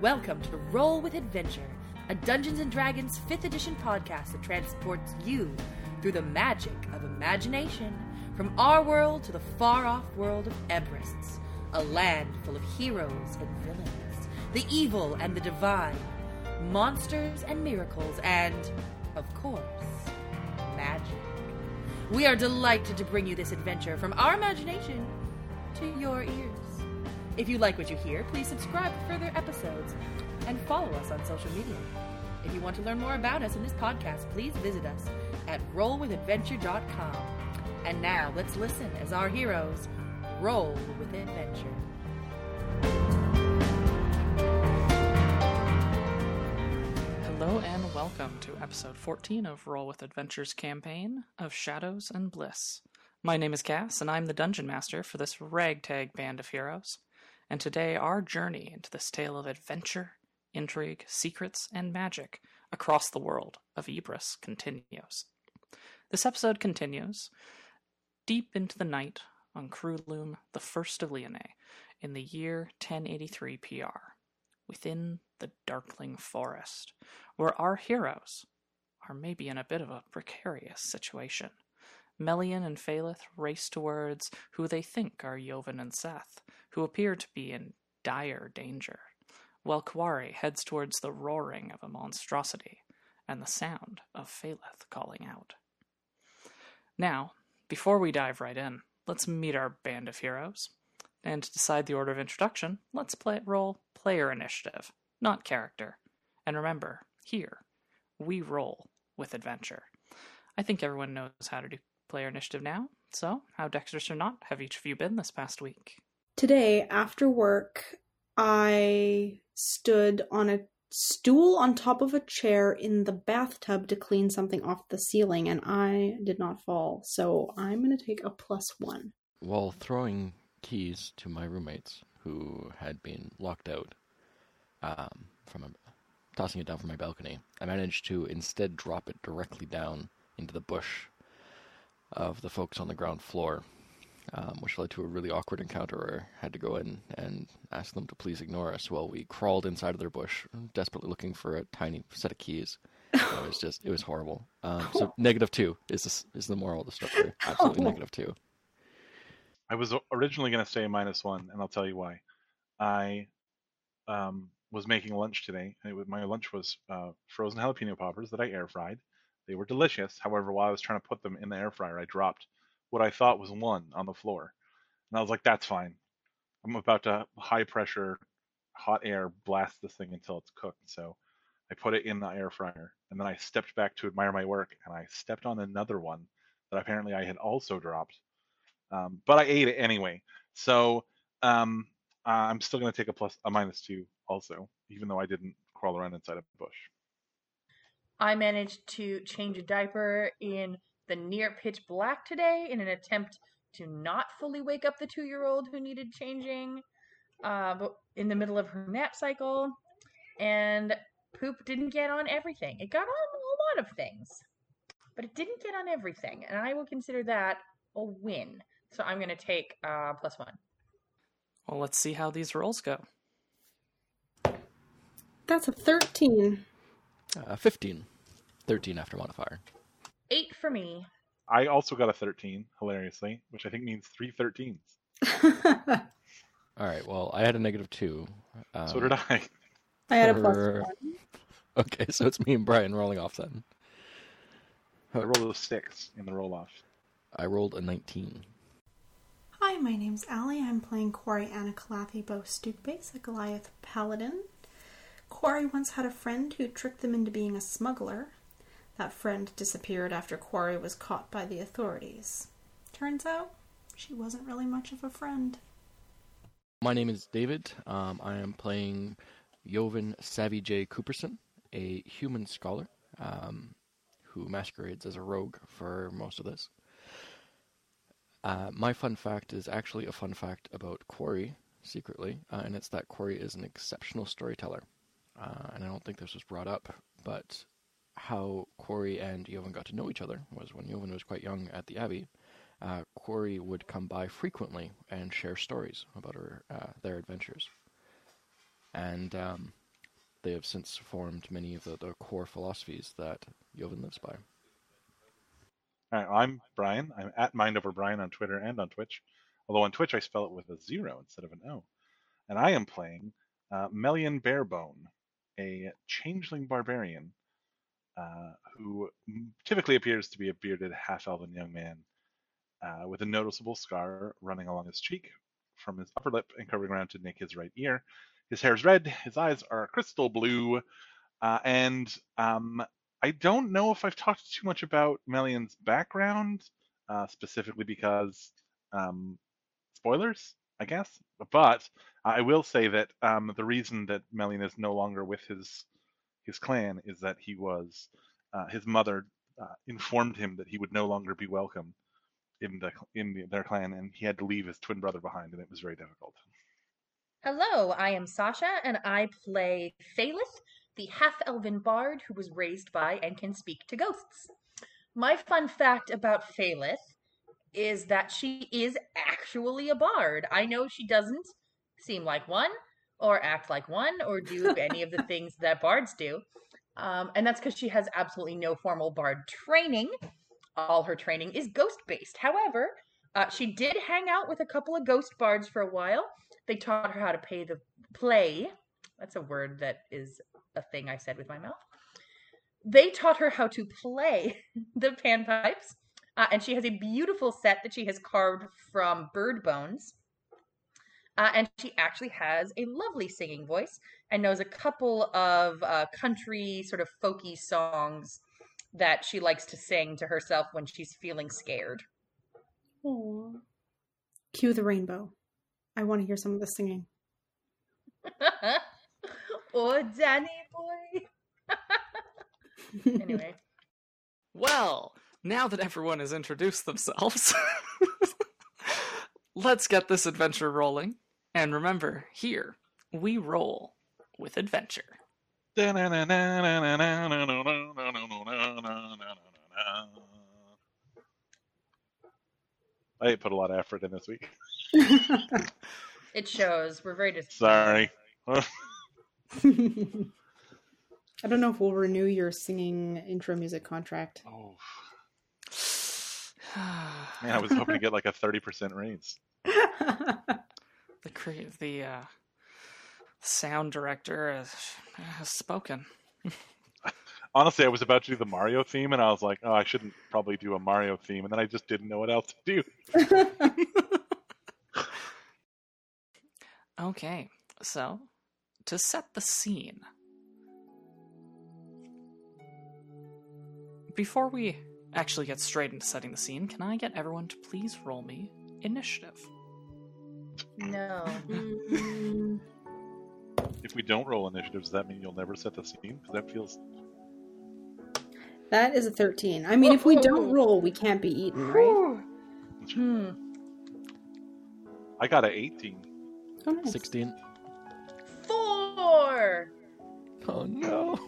Welcome to Roll with Adventure, a Dungeons and Dragons 5th edition podcast that transports you through the magic of imagination from our world to the far off world of Ebrists, a land full of heroes and villains, the evil and the divine, monsters and miracles, and, of course, magic. We are delighted to bring you this adventure from our imagination to your ears. If you like what you hear, please subscribe for further episodes and follow us on social media. If you want to learn more about us in this podcast, please visit us at rollwithadventure.com. And now let's listen as our heroes roll with adventure. Hello and welcome to episode 14 of Roll with Adventures campaign of Shadows and Bliss. My name is Cass, and I'm the dungeon master for this ragtag band of heroes. And today, our journey into this tale of adventure, intrigue, secrets, and magic across the world of Ibris continues. This episode continues deep into the night on Krulum, the first of Leonae, in the year 1083 PR, within the Darkling Forest, where our heroes are maybe in a bit of a precarious situation. Melian and Phaleth race towards who they think are Joven and Seth, who appear to be in dire danger, while Kwari heads towards the roaring of a monstrosity and the sound of Phaleth calling out. Now, before we dive right in, let's meet our band of heroes. And to decide the order of introduction, let's play roll player initiative, not character. And remember, here, we roll with adventure. I think everyone knows how to do player initiative now, so how dexterous or not have each of you been this past week? Today, after work, I stood on a stool on top of a chair in the bathtub to clean something off the ceiling, and I did not fall. So I'm going to take a plus one. While throwing keys to my roommates who had been locked out um, from a, tossing it down from my balcony, I managed to instead drop it directly down into the bush of the folks on the ground floor, um, which led to a really awkward encounter where I had to go in and ask them to please ignore us while we crawled inside of their bush, desperately looking for a tiny set of keys. it was just, it was horrible. Um, so negative two is the, is the moral of the story. Absolutely negative two. I was originally going to say minus one, and I'll tell you why. I um, was making lunch today. And it was, my lunch was uh, frozen jalapeno poppers that I air fried. They were delicious. However, while I was trying to put them in the air fryer, I dropped what I thought was one on the floor. And I was like, that's fine. I'm about to high pressure, hot air blast this thing until it's cooked. So I put it in the air fryer. And then I stepped back to admire my work and I stepped on another one that apparently I had also dropped. Um, but I ate it anyway. So um, I'm still going to take a plus, a minus two also, even though I didn't crawl around inside a bush. I managed to change a diaper in the near pitch black today in an attempt to not fully wake up the two year old who needed changing uh, but in the middle of her nap cycle. And poop didn't get on everything. It got on a lot of things, but it didn't get on everything. And I will consider that a win. So I'm going to take uh, plus one. Well, let's see how these rolls go. That's a 13. Uh, 15. 13 after modifier. Eight for me. I also got a 13, hilariously, which I think means three 13s. All right. Well, I had a negative two. Um, so did I. I had a plus for- one. Okay, so it's me and Brian rolling off then. I rolled a six in the roll off. I rolled a 19. Hi, my name's Allie. I'm playing Quarry Anacalathi Bo Base, a Goliath Paladin. Corey once had a friend who tricked them into being a smuggler. That friend disappeared after Quarry was caught by the authorities. Turns out, she wasn't really much of a friend. My name is David. Um, I am playing Joven Savvy J. Cooperson, a human scholar um, who masquerades as a rogue for most of this. Uh, my fun fact is actually a fun fact about Quarry, secretly, uh, and it's that Quarry is an exceptional storyteller. Uh, and I don't think this was brought up, but how Quarry and Joven got to know each other was when Joven was quite young at the Abbey. Uh, Quarry would come by frequently and share stories about her, uh, their adventures. And um, they have since formed many of the, the core philosophies that Joven lives by. All right, I'm Brian. I'm at Mind Over Brian on Twitter and on Twitch. Although on Twitch I spell it with a zero instead of an O. And I am playing uh, Melian Barebone, a changeling barbarian uh, who typically appears to be a bearded half-elven young man uh, with a noticeable scar running along his cheek from his upper lip and curving around to nick his right ear. His hair is red, his eyes are crystal blue, uh, and um, I don't know if I've talked too much about Melian's background, uh, specifically because um, spoilers, I guess. But I will say that um, the reason that Melian is no longer with his his clan is that he was uh, his mother uh, informed him that he would no longer be welcome in the in the, their clan, and he had to leave his twin brother behind, and it was very difficult. Hello, I am Sasha, and I play Phalith, the half elven bard who was raised by and can speak to ghosts. My fun fact about Phalith is that she is actually a bard. I know she doesn't seem like one, or act like one, or do any of the things that bards do. Um, and that's because she has absolutely no formal bard training. All her training is ghost based. However, uh, she did hang out with a couple of ghost bards for a while. They taught her how to pay the play. That's a word that is a thing I said with my mouth. They taught her how to play the panpipes, uh, and she has a beautiful set that she has carved from bird bones. Uh, and she actually has a lovely singing voice and knows a couple of uh, country sort of folky songs that she likes to sing to herself when she's feeling scared. Aww. Cue the rainbow. I want to hear some of the singing. oh, Danny boy. anyway. Well, now that everyone has introduced themselves, let's get this adventure rolling. And remember, here we roll with adventure. I put a lot of effort in this week. It shows. We're very dis- Sorry. I don't know if we'll renew your singing intro music contract. Oh, man, I was hoping to get like a 30% raise. the cre- the uh, sound director has, has spoken. Honestly, I was about to do the Mario theme, and I was like, oh, I shouldn't probably do a Mario theme, and then I just didn't know what else to do. Okay, so to set the scene, before we actually get straight into setting the scene, can I get everyone to please roll me initiative? No. Mm, If we don't roll initiative, does that mean you'll never set the scene? Because that feels. that is a 13. I mean, if we don't roll, we can't be eaten, right? Hmm. I got an 18. Oh, nice. 16. Four. Oh no.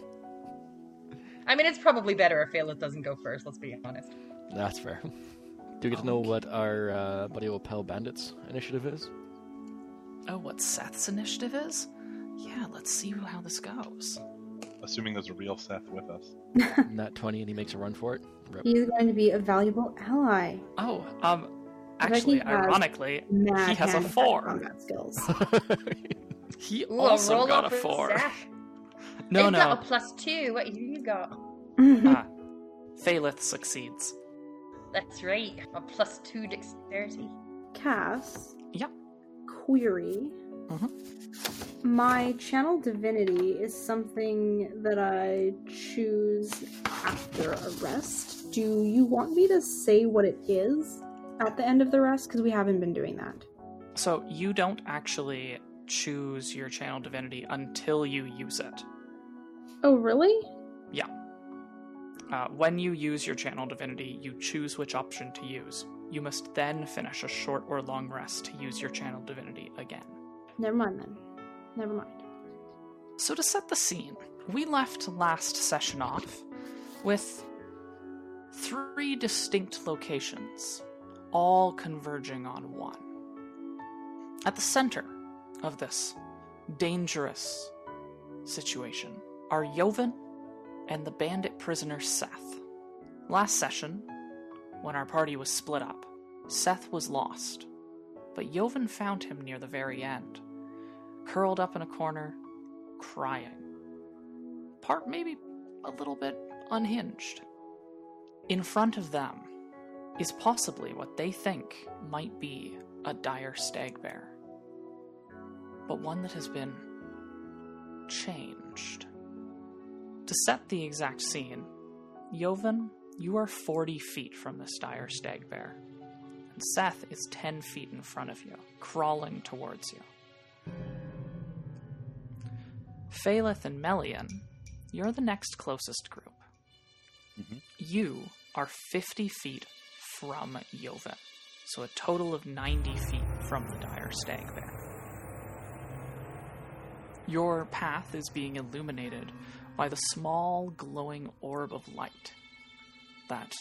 I mean, it's probably better if Phalith doesn't go first. Let's be honest. That's fair. Do you get to know what our uh, Buddy Opel Bandits initiative is? Oh, what Seth's initiative is? Yeah, let's see how this goes. Assuming there's a real Seth with us. Not 20 and he makes a run for it. Rip. He's going to be a valuable ally. Oh, um, actually, he ironically, Mad he has a hand-to-hand four. combat skills. He Ooh, also roll got a four. Zach. No, They've no. got a plus two. What you got? Ah, Phalith succeeds. That's right. A plus two dexterity. Cass, Yep. Query. Mhm. My channel divinity is something that I choose after a rest. Do you want me to say what it is at the end of the rest? Because we haven't been doing that. So you don't actually choose your channel divinity until you use it. Oh, really? Yeah. Uh, when you use your channel divinity, you choose which option to use. You must then finish a short or long rest to use your channel divinity again. Never mind then. Never mind. So, to set the scene, we left last session off with three distinct locations, all converging on one. At the center of this dangerous, situation are Yovan and the bandit prisoner Seth. Last session, when our party was split up, Seth was lost, but Joven found him near the very end, curled up in a corner, crying. Part maybe a little bit unhinged. In front of them is possibly what they think might be a dire stag bear, but one that has been changed. To set the exact scene, Joven, you are 40 feet from this dire stag bear, and Seth is 10 feet in front of you, crawling towards you. Phaleth and Melian, you're the next closest group. Mhm. You are 50 feet from Joven, so a total of 90 feet from the dire stag bear. Your path is being illuminated by the small glowing orb of light that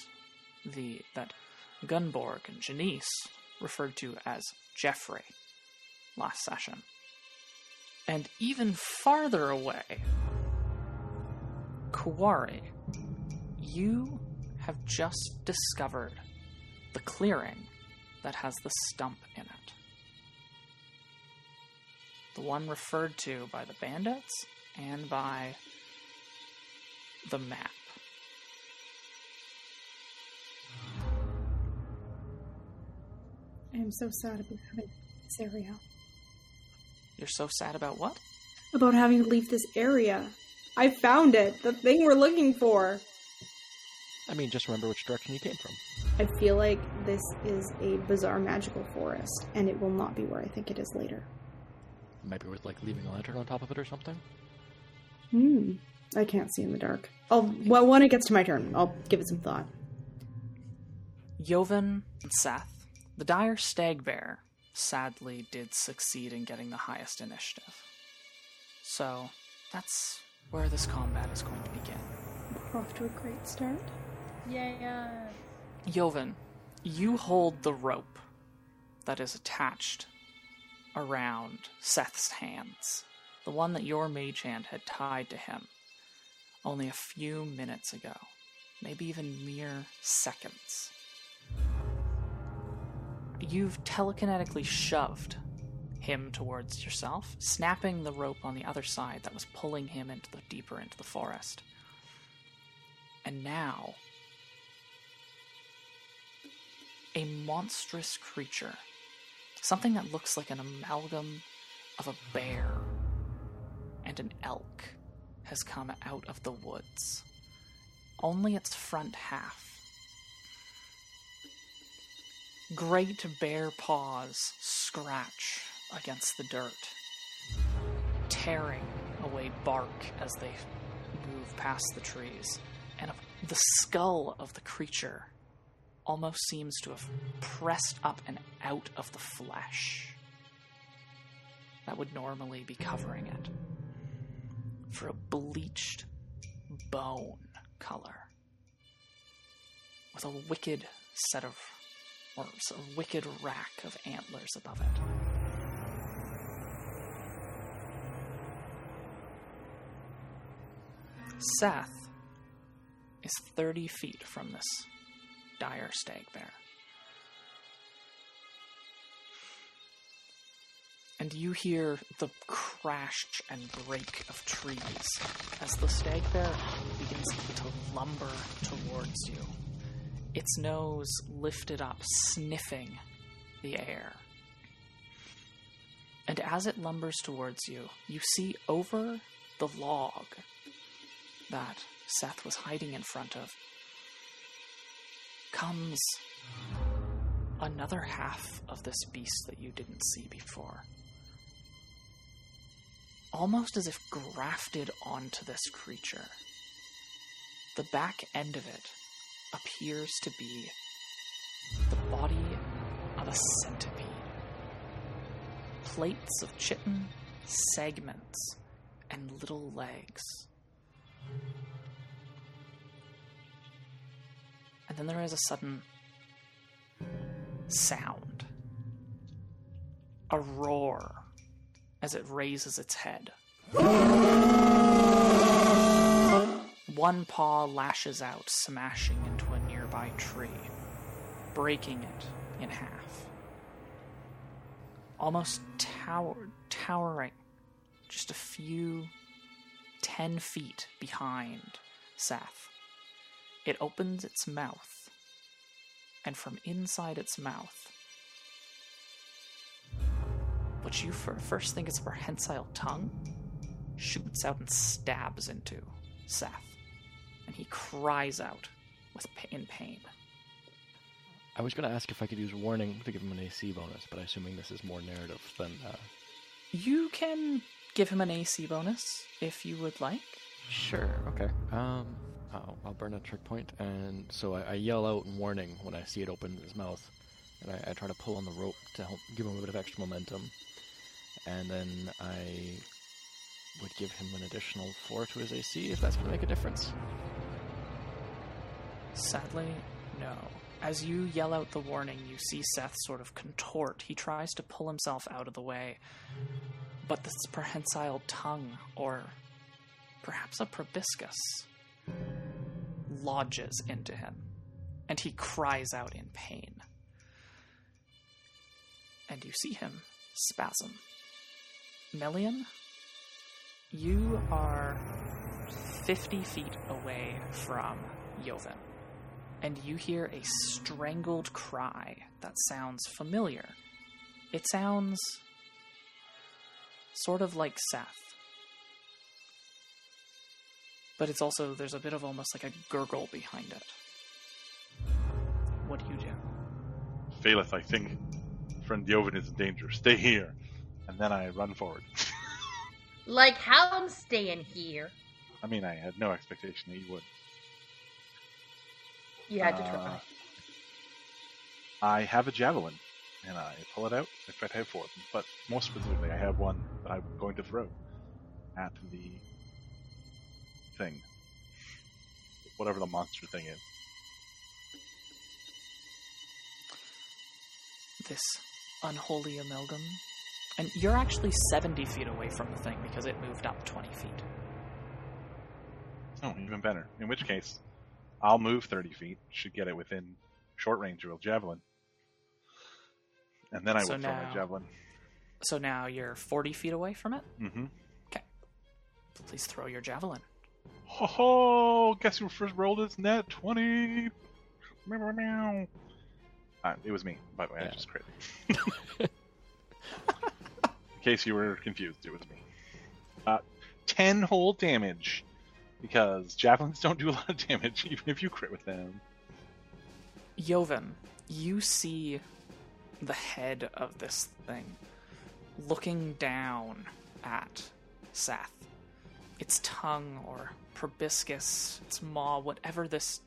the that Gunborg and Janice referred to as Jeffrey last session. And even farther away, Kuwari, you have just discovered the clearing that has the stump in it. The one referred to by the bandits and by the map. I am so sad about having this area. You're so sad about what? About having to leave this area. I found it. The thing we're looking for. I mean, just remember which direction you came from. I feel like this is a bizarre magical forest, and it will not be where I think it is later. It might be worth like leaving a lantern on top of it or something. Hmm. I can't see in the dark. I'll well when it gets to my turn, I'll give it some thought. Joven and Seth, the dire stag bear, sadly did succeed in getting the highest initiative. So, that's where this combat is going to begin. We're off to a great start. Yeah. Joven, you hold the rope that is attached around Seth's hands, the one that your mage hand had tied to him only a few minutes ago, maybe even mere seconds. You've telekinetically shoved him towards yourself, snapping the rope on the other side that was pulling him into the deeper into the forest. And now a monstrous creature, something that looks like an amalgam of a bear and an elk, has come out of the woods. Only its front half. Great bear paws scratch against the dirt, tearing away bark as they move past the trees, and the skull of the creature almost seems to have pressed up and out of the flesh. That would normally be covering it for a bleached bone color with a wicked set of or a wicked rack of antlers above it. Seth is 30 feet from this dire stag bear. And you hear the crash and break of trees as the stag bear begins to lumber towards you, its nose lifted up, sniffing the air. And as it lumbers towards you, you see over the log that Seth was hiding in front of comes another half of this beast that you didn't see before. Almost as if grafted onto this creature. The back end of it appears to be the body of a centipede. Plates of chitin, segments, and little legs. And then there is a sudden sound. A roar as it raises its head. One paw lashes out, smashing into a nearby tree, breaking it in half. Almost tower, towering, just a few ten feet behind Seth. It opens its mouth, and from inside its mouth, what you fir- first think is a prehensile tongue shoots out and stabs into Seth, and he cries out with pa- in pain. I was going to ask if I could use warning to give him an AC bonus, but I assuming this is more narrative than. Uh... You can give him an AC bonus if you would like. Sure. Okay. Um, I'll, I'll burn a trick point, and so I, I yell out in warning when I see it open his mouth, and I, I try to pull on the rope to help give him a bit of extra momentum, and then I would give him an additional four to his AC if that's going to make a difference. Sadly, no. As you yell out the warning, you see Seth sort of contort. He tries to pull himself out of the way, but this prehensile tongue, or perhaps a proboscis, lodges into him, and he cries out in pain. And you see him spasm. Melian, you are 50 feet away from Yoven, and you hear a strangled cry that sounds familiar. It sounds sort of like Seth. But it's also, there's a bit of almost like a gurgle behind it. What do you do? Faileth, I think friend Yoven is in danger. Stay here. And then I run forward. Like how I'm staying here. I mean, I had no expectation that you would. You had to Uh, try. I have a javelin, and I pull it out. In fact, I have four of them, but more specifically, I have one that I'm going to throw at the thing. Whatever the monster thing is. This unholy amalgam. And you're actually 70 feet away from the thing because it moved up 20 feet. Oh, even better. In which case, I'll move 30 feet. Should get it within short range of a javelin. And then I So will throw my javelin. So now you're 40 feet away from it. Mm-hmm. Okay. Please throw your javelin. Ho ho! Guess who first rolled his net? 20! Meow, meow, meow. Uh, it was me, by the way. I just crit. In case you were confused, it was me. Uh, 10 whole damage. Because javelins don't do a lot of damage, even if you crit with them. Joven, you see the head of this thing looking down at Seth. Its tongue or proboscis, its maw, whatever this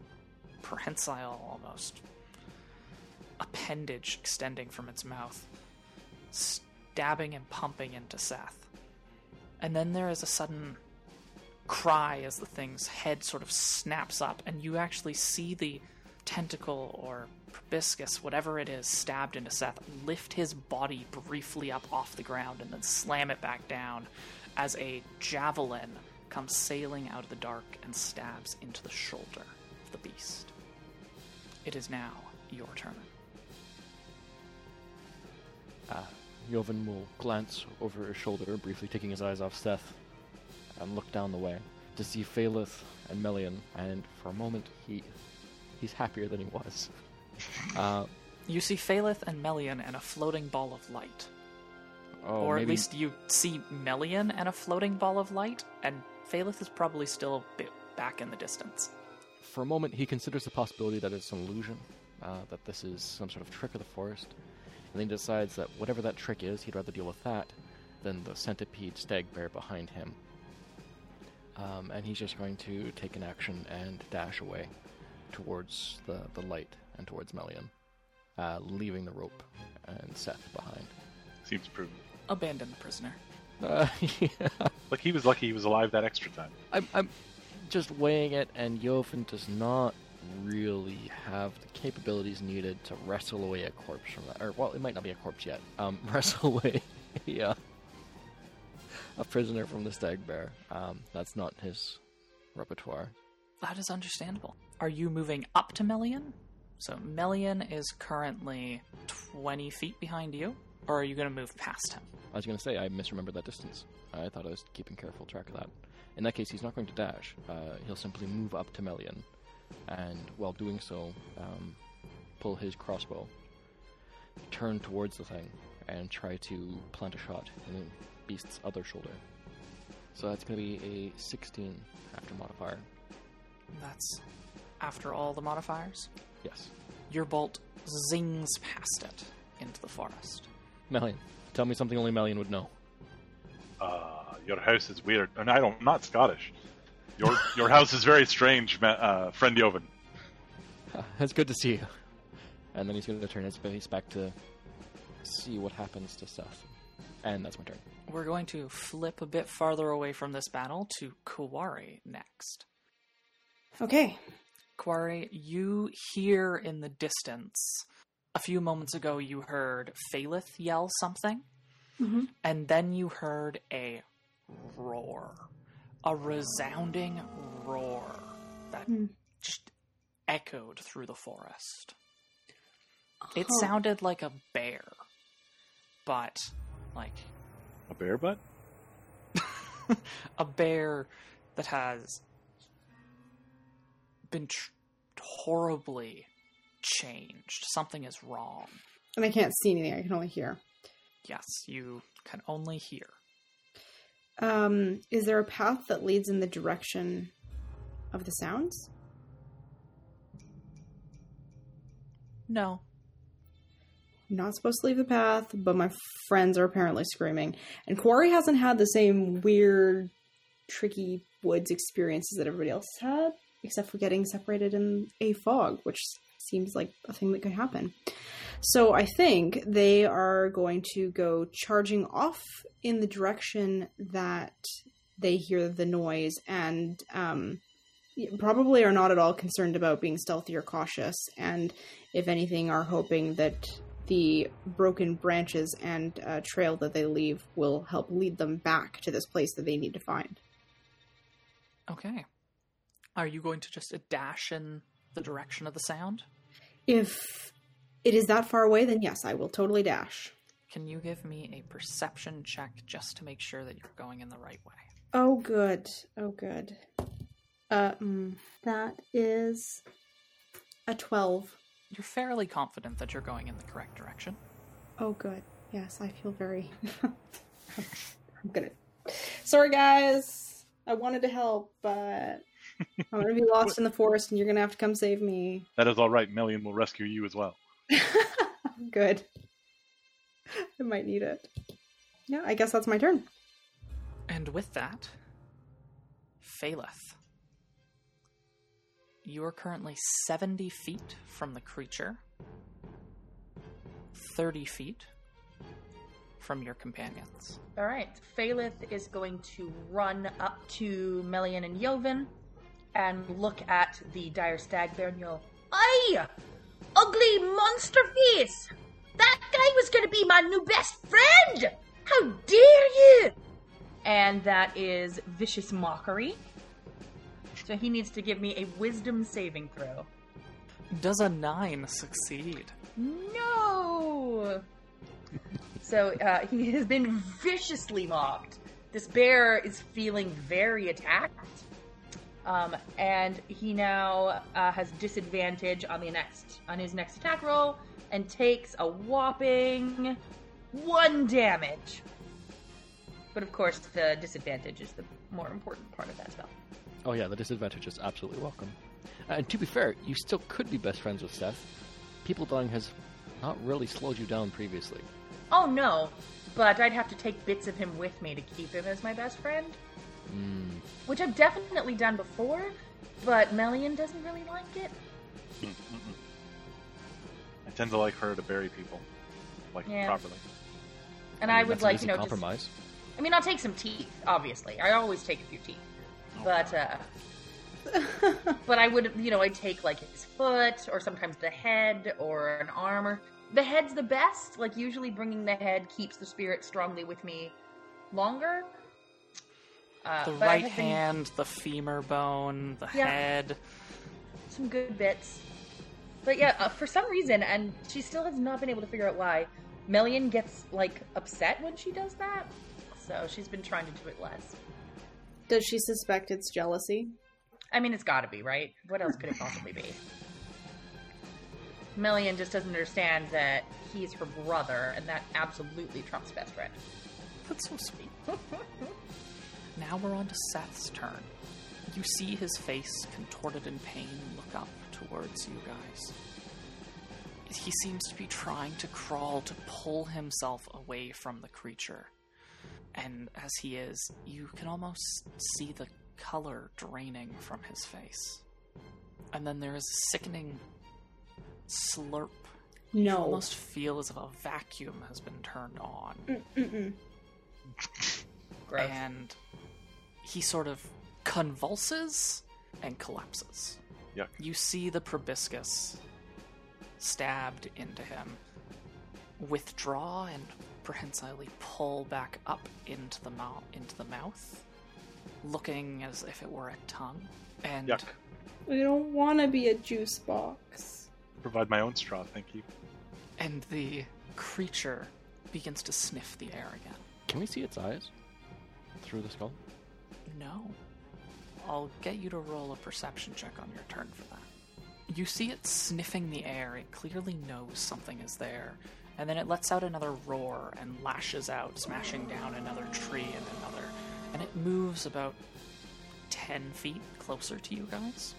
prehensile almost appendage extending from its mouth, stabbing and pumping into Seth. And then there is a sudden cry as the thing's head sort of snaps up, and you actually see the tentacle or proboscis, whatever it is, stabbed into Seth, lift his body briefly up off the ground and then slam it back down as a javelin comes sailing out of the dark and stabs into the shoulder of the beast. It is now your turn. Uh, Joven will glance over his shoulder, briefly taking his eyes off Seth, and look down the way to see Phaleth and Melian, and for a moment he he's happier than he was. Uh, You see Phaleth and Melian and a floating ball of light. oh, or at least you see Melian and a floating ball of light, and Phaleth is probably still a bit back in the distance. For a moment, he considers the possibility that it's an illusion, uh, that this is some sort of trick of the forest, and then he decides that whatever that trick is, he'd rather deal with that than the centipede stag bear behind him. Um, and he's just going to take an action and dash away towards the, the light and towards Melian, uh, leaving the rope and Seth behind. Seems prudent. Abandon the prisoner. Uh, yeah. Like he was lucky he was alive that extra time. I'm, I'm just weighing it, and Yofen does not really have the capabilities needed to wrestle away a corpse from that. Or, well, it might not be a corpse yet. Um, wrestle away a, uh, a prisoner from the stag bear. Um, that's not his repertoire. That is understandable. Are you moving up to Melian? So Melian is currently 20 feet behind you, or are you going to move past him? I was going to say, I misremembered that distance. I thought I was keeping careful track of that. In that case, he's not going to dash. Uh, he'll simply move up to Melian, and while doing so, um, pull his crossbow, turn towards the thing, and try to plant a shot in beast's other shoulder. So that's going to be a 16 after modifier. That's after all the modifiers. Yes. Your bolt zings past it into the forest. Melian, tell me something only Melian would know. Uh, your house is weird, and I don't. I'm not Scottish. Your your house is very strange, uh, friend Joven. It's good to see you. And then he's going to turn his face back to see what happens to Seth. And that's my turn. We're going to flip a bit farther away from this battle to Kuwari next. Okay. Kuwari, you hear in the distance. A few moments ago, you heard Phalith yell something, Mhm. and then you heard a roar. A resounding roar that just echoed through the forest. It sounded like a bear, but like A bear butt? a bear that has been tr- horribly changed. Something is wrong. And I can't see anything. I can only hear. Yes, you can only hear. Um, is there a path that leads in the direction of the sounds? No. Not supposed to leave the path, but my friends are apparently screaming. And Quarry hasn't had the same weird, tricky woods experiences that everybody else had, except for getting separated in a fog, which seems like a thing that could happen. So I think they are going to go charging off in the direction that they hear the noise and um, probably are not at all concerned about being stealthy or cautious. And if anything, are hoping that the broken branches and uh, trail that they leave will help lead them back to this place that they need to find. Okay. Are you going to just dash in the direction of the sound? If it is that far away, then yes, I will totally dash. Can you give me a perception check just to make sure that you're going in the right way? Oh, good. Oh, good. Uh, mm, that is a 12. You're fairly confident that you're going in the correct direction. Oh, good. Yes, I feel very. I'm gonna. Sorry, guys. I wanted to help, but I'm gonna be lost in the forest, and you're gonna have to come save me. That is all right. Melian will rescue you as well. good. I might need it. Yeah, I guess that's my turn. And with that, Phaleth. You are currently 70 feet from the creature, 30 feet from your companions. All right. Phalith is going to run up to Melian and Joven and look at the dire stag bear and yell, Aye! Ugly monster face! That guy was going to be my new best friend! How dare you! And that is vicious mockery. So he needs to give me a wisdom saving throw. Does a 9 succeed? No! so uh, he has been viciously mocked. This bear is feeling very attacked. Um, and he now uh, has disadvantage on the next on his next attack roll and takes a whopping one damage. But of course, the disadvantage is the more important part of that spell. Oh yeah, the disadvantage is absolutely welcome. Uh, and to be fair, you still could be best friends with Seth. People dying has not really slowed you down previously. Oh no, but I'd have to take bits of him with me to keep him as my best friend. Mm, which I've definitely done before, but Melian doesn't really like it. I tend to like her to bury people, like Yeah. properly. And I I, would that's an like, easy you know, just, compromise. I mean, I'll take some teeth, obviously. I always take a few teeth, but uh, but I would, you know, I'd take like his foot, or sometimes the head, or an arm. Or the head's the best. Like usually, bringing the head keeps the spirit strongly with me longer. Uh, The right been- hand, the femur bone, the Yeah. head. some good bits. But yeah, uh, for some reason, and she still has not been able to figure out why, Melian gets like upset when she does that. So she's been trying to do it less. Does she suspect it's jealousy? I mean, it's got to be right. What else could it possibly be? Melian just doesn't understand that he's her brother, and that absolutely trumps best friend. That's so sweet. now we're on to Seth's turn. You see his face contorted in pain look up towards you guys. He seems to be trying to crawl to pull himself away from the creature. And as he is, you can almost see the color draining from his face. And then there is a sickening slurp. You No. almost feel as if a vacuum has been turned on. Mm-mm. Gross. and he sort of convulses and collapses. Yuck. You see the proboscis stabbed into him, withdraw and prehensilely pull back up into the mouth, into the mouth, looking as if it were a tongue. And Yuck. We don't want to be a juice box. Provide my own straw, thank you. and the creature begins to sniff the air again. Can we see its eyes through the skull? No. I'll get you to roll a perception check on your turn for that. You see it sniffing the air. It clearly knows something is there. And then it lets out another roar and lashes out, smashing down another tree and another. And it moves about 10 feet closer to you guys.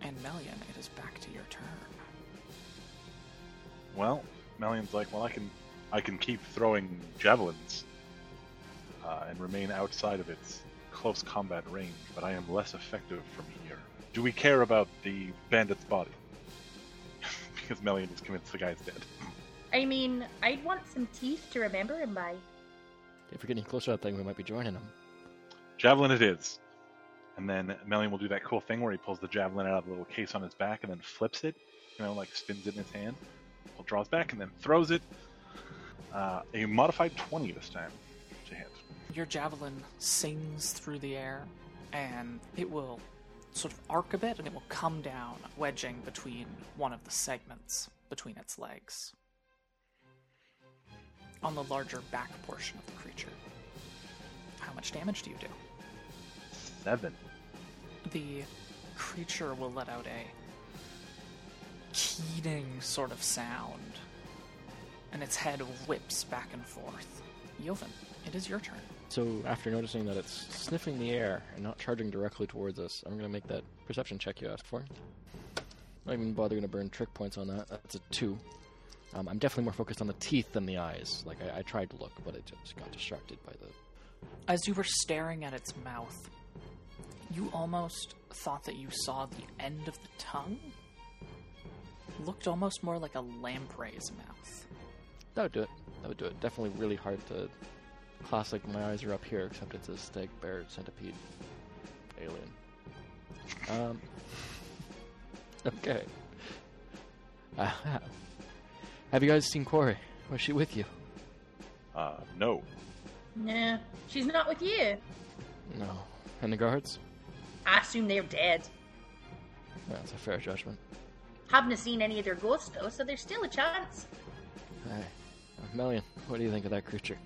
And Melian, it is back to your turn. Well, Melian's like, well, I can, I can keep throwing javelins, uh, and remain outside of its close combat range, but I am less effective from here. Do we care about the bandit's body? Because Melian is convinced the guy's dead. I mean, I'd want some teeth to remember him by. If we're getting closer to that thing, we might be joining him. Javelin it is. And then Melian will do that cool thing where he pulls the javelin out of the little case on his back and then flips it, you know, like spins it in his hand, Well, draws back, and then throws it. Uh, a modified 20 this time to hit. Your javelin sings through the air, and it will sort of arc a bit, and it will come down, wedging between one of the segments between its legs. On the larger back portion of the creature. How much damage do you do? Seven. The creature will let out a keening sort of sound, and its head whips back and forth. Yoven, it is your turn. So after noticing that it's sniffing the air and not charging directly towards us, I'm going to make that perception check you asked for. Not even bothering to burn trick points on that. That's a two. Um, I'm definitely more focused on the teeth than the eyes. Like I, I tried to look, but I just got distracted by the. As you were staring at its mouth, you almost thought that you saw the end of the tongue. Looked almost more like a lamprey's mouth. That would do it. That would do it. Definitely really hard to. Classic. My eyes are up here, except it's a stag bear centipede alien. Um. Okay. Uh, have you guys seen Corey? Was she with you? Uh, no. Nah, she's not with you. No. And the guards? I assume they're dead. That's a fair judgment. Haven't seen any of their ghosts though, so there's still a chance. Hey, Melian, what do you think of that creature?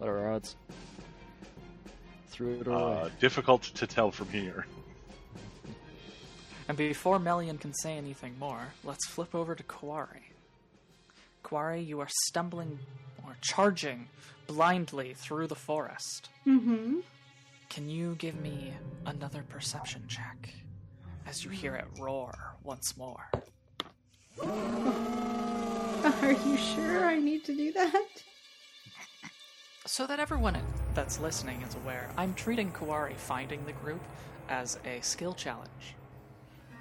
What are our odds? Threw it Uh, away. difficult to tell from here. And before Melian can say anything more, let's flip over to Quarry. Quarry, you are stumbling or charging blindly through the forest. Mm-hmm. Can you give me another perception check as you hear it roar once more? Are you sure I need to do that? So that everyone that's listening is aware, I'm treating Kuwari finding the group as a skill challenge.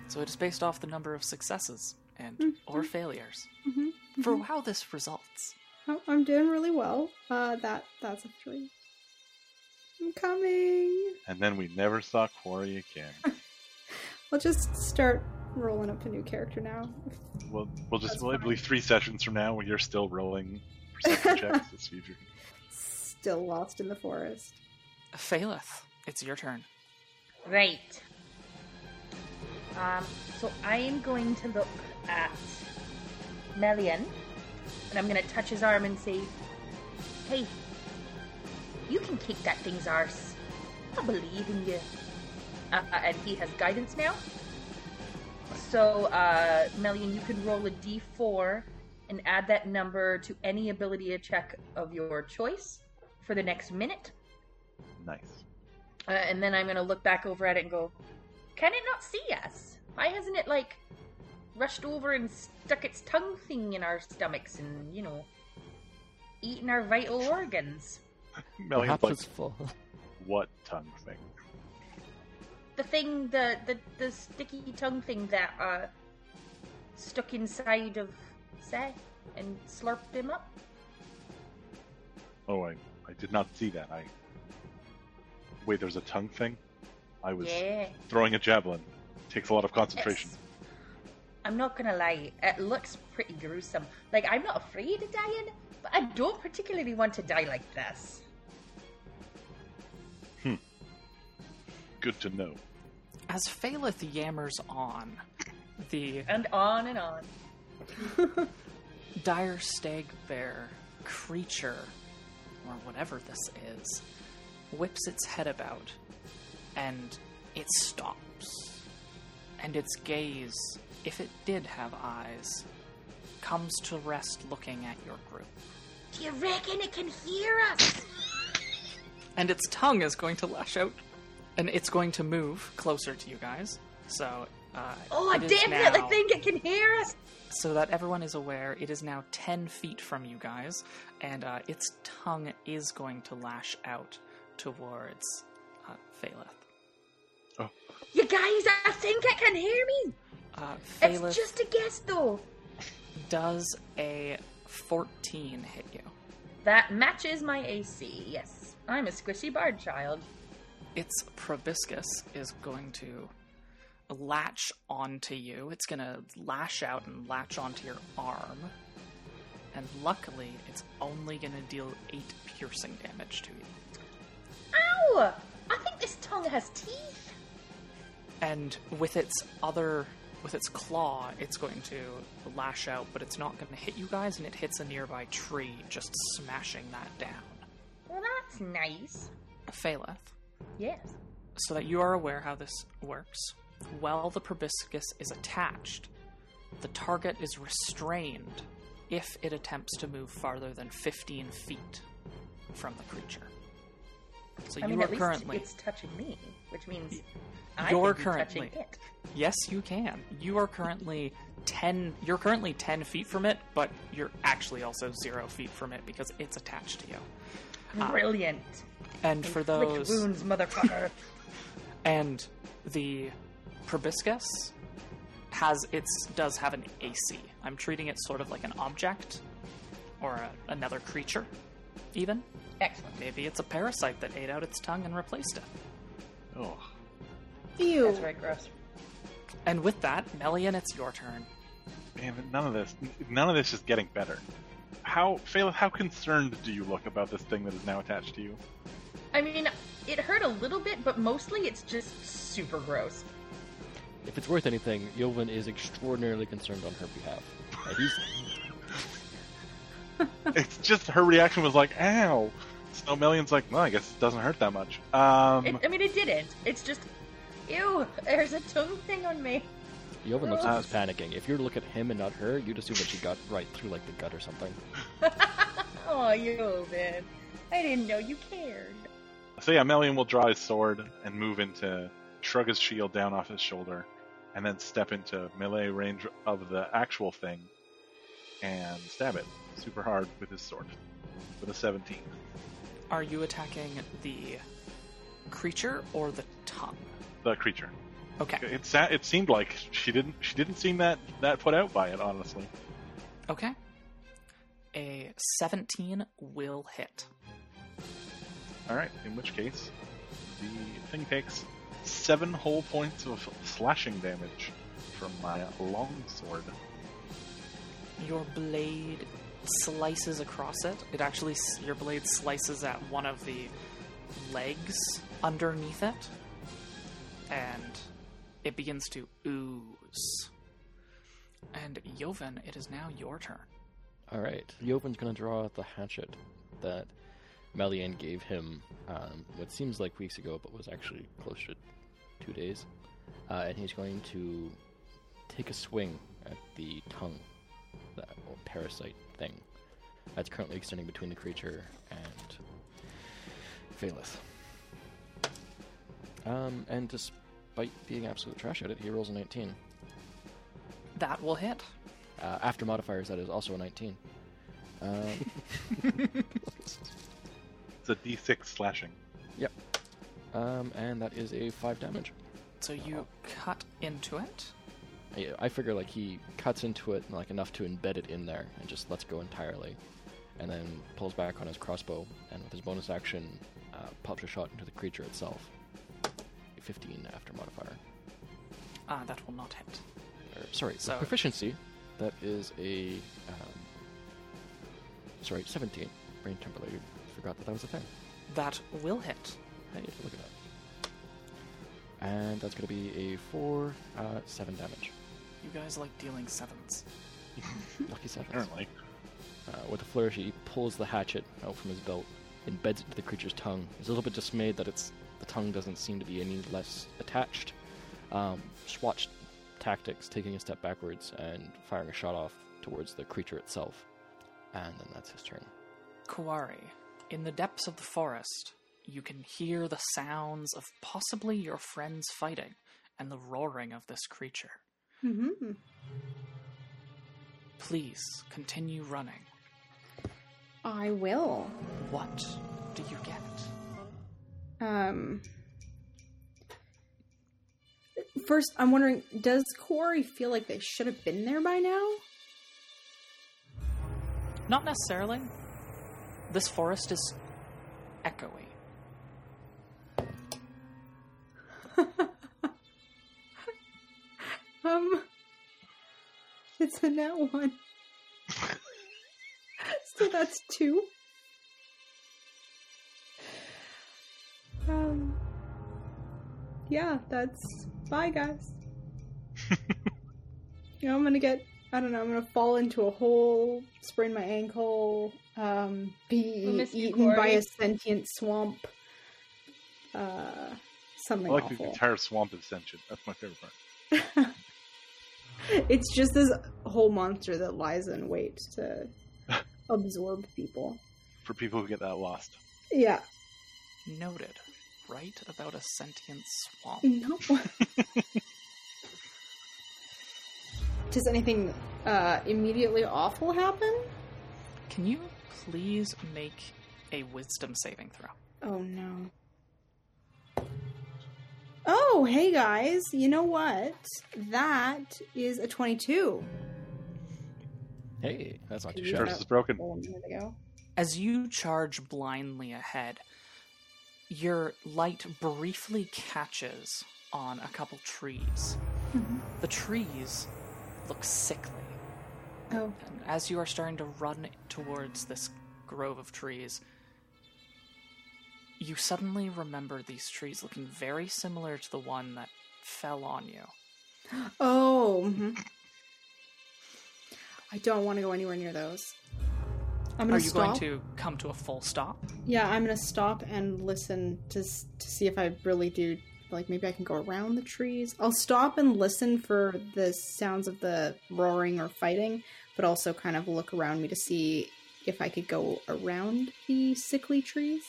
So it is based off the number of successes and mm-hmm. or failures mm-hmm. for mm-hmm. how this results. Oh, I'm doing really well. Uh, that that's a three. I'm coming. And then we never saw Quarry again. I'll just start rolling up a new character now. We'll, we'll just, That's we'll, it'll three sessions from now when you're still rolling perception checks to see if you Still lost in the forest. Phaleth, it's your turn. Right. Um, so I am going to look at Melian, and I'm going to touch his arm and say, Hey, you can kick that thing's arse. I believe in you. Uh, and he has guidance now. So, uh, Melian, you can roll a d4 and add that number to any ability check of your choice for the next minute. Nice. Uh, and then I'm gonna look back over at it and go, can it not see us? Why hasn't it like rushed over and stuck its tongue thing in our stomachs and you know, eaten our vital organs? Melian's Perhaps like, it's full. what tongue thing? The thing, the the, the sticky tongue thing that uh stuck inside of Seth and slurped him up. Oh, I, I did not see that. I wait. There's a tongue thing. I was Yeah. throwing a javelin. Takes a lot of concentration. It's- I'm not gonna lie, it looks pretty gruesome. Like, I'm not afraid of dying, but I don't particularly want to die like this. Hmm. Good to know. As Phaleth yammers on, the And on and on. dire stag bear creature, or whatever this is, whips its head about, and it stops. And its gaze, if it did have eyes, comes to rest looking at your group. Do you reckon it can hear us? And its tongue is going to lash out, and it's going to move closer to you guys. So, uh, Oh, I definitely now- think it can hear us. So that everyone is aware, it is now 10 feet from you guys, and uh, its tongue is going to lash out towards uh, Phaleth. You guys, I think it can hear me. Uh, It's just a guess, though. does a 14 hit you. That matches my AC, yes. I'm a squishy bard child. Its proboscis is going to latch onto you. It's going to lash out and latch onto your arm. And luckily, it's only going to deal 8 piercing damage to you. Ow! I think this tongue has teeth. and with its other with its claw it's going to lash out but it's not going to hit you guys and it hits a nearby tree just smashing that down Well, that's nice. A phaleth, Yes. so that you are aware how this works while the proboscis is attached the target is restrained if it attempts to move farther than 15 feet from the creature so I you mean, are currently it's touching me, which means I You're currently- touching it. Yes, you can. You are currently ten. You're currently ten feet from it, but you're actually also zero feet from it because it's attached to you. Ah. Brilliant. And for those, wounds, motherfucker. and the proboscis has its does have an AC. I'm treating it sort of like an object or a, another creature, even. Excellent. Maybe it's a parasite that ate out its tongue and replaced it. Oh, Ew. That's very gross. And with that, Melian, it's your turn. man, none of this, none of this is getting better. How, Phaleth, how concerned do you look about this thing that is now attached to you? I mean, it hurt a little bit, but mostly it's just super gross. If it's worth anything, Yovan is extraordinarily concerned on her behalf. Uh, he's it's just her reaction was like, "Ow." So Melian's like, "Well, I guess it doesn't hurt that much." Um, It, I mean, it didn't. It's just, ew, there's a tongue thing on me. Yovan looks like he's panicking. If you were to look at him and not her, you'd assume that she got right through like the gut or something. Oh, you, man. I didn't know you cared. So yeah, Melian will draw his sword and move into shrug his shield down off his shoulder, and then step into melee range of the actual thing and stab it super hard with his sword with a 17. Are you attacking the creature or the tongue? The creature. Okay. It sa- it seemed like she didn't she didn't seem that that put out by it honestly. Okay. A 17 will hit. All right, in which case the thing takes seven whole points of slashing damage from my long sword. Your blade slices across it. It actually, your blade slices at one of the legs underneath it, and it begins to ooze. And Joven, it is now your turn. All right. Joven's going to draw out the hatchet that Melian gave him um, what seems like weeks ago, but was actually close to two days. Uh, and he's going to take a swing at the tongue, that or parasite thing that's currently extending between the creature and Phaleth. Um, and despite being absolute trash at it, he rolls a 19. That will hit. Uh, after modifiers, that is also a 19. Um, It's a d6 slashing. Yep. Um, and that is a five damage. So you cut into it. I, I figure like he cuts into it like enough to embed it in there and just lets go entirely, and then pulls back on his crossbow and with his bonus action uh, pops a shot into the creature itself. A 15 after modifier. Ah, that will not hit. Or, sorry, with proficiency. That is a um, sorry 17. Brain temporarily forgot that that was a thing. That will hit. Hey, look at that. And that's going to be a four, uh, seven damage. You guys like dealing sevens. Lucky seven. Apparently. Uh, with a flourish, he pulls the hatchet out from his belt, embeds it into the creature's tongue. He's a little bit dismayed that it's the tongue doesn't seem to be any less attached. Um, swatched tactics, taking a step backwards and firing a shot off towards the creature itself. And then that's his turn. Kuwari, in the depths of the forest, you can hear the sounds of possibly your friends fighting and the roaring of this creature. Mm-hmm. Please continue running. I will. What do you get? Um. First, I'm wondering, does Corey feel like they should have been there by now? Not necessarily. This forest is echoey. Um, it's a nat one. so that's two. Um, yeah, that's bye, guys. yeah, I'm gonna get. I don't know. I'm gonna fall into a hole, sprain my ankle, um, be We'll eaten by a sentient swamp. Uh, something I like the entire swamp is sentient. That's my favorite part. it's just this whole monster that lies in wait to absorb people. For people who get that lost. Yeah. Noted. Right about a sentient swamp. No. Does anything uh, immediately awful happen? Can you please make a wisdom saving throw? Oh no. Oh, hey guys, you know what? That is a 22. Hey, that's not too Yeah. shabby. Curse is broken. A minute ago. As you charge blindly ahead, your light briefly catches on a couple trees. Mhm. The trees look sickly. Oh, And as you are starting to run towards this grove of trees, you suddenly remember these trees looking very similar to the one that fell on you. oh. mhm. I don't want to go anywhere near those. I'm gonna Are you stop. going to come to a full stop? Yeah, I'm gonna stop and listen to to see if I really do. Like maybe I can go around the trees. I'll stop and listen for the sounds of the roaring or fighting, but also kind of look around me to see if I could go around the sickly trees.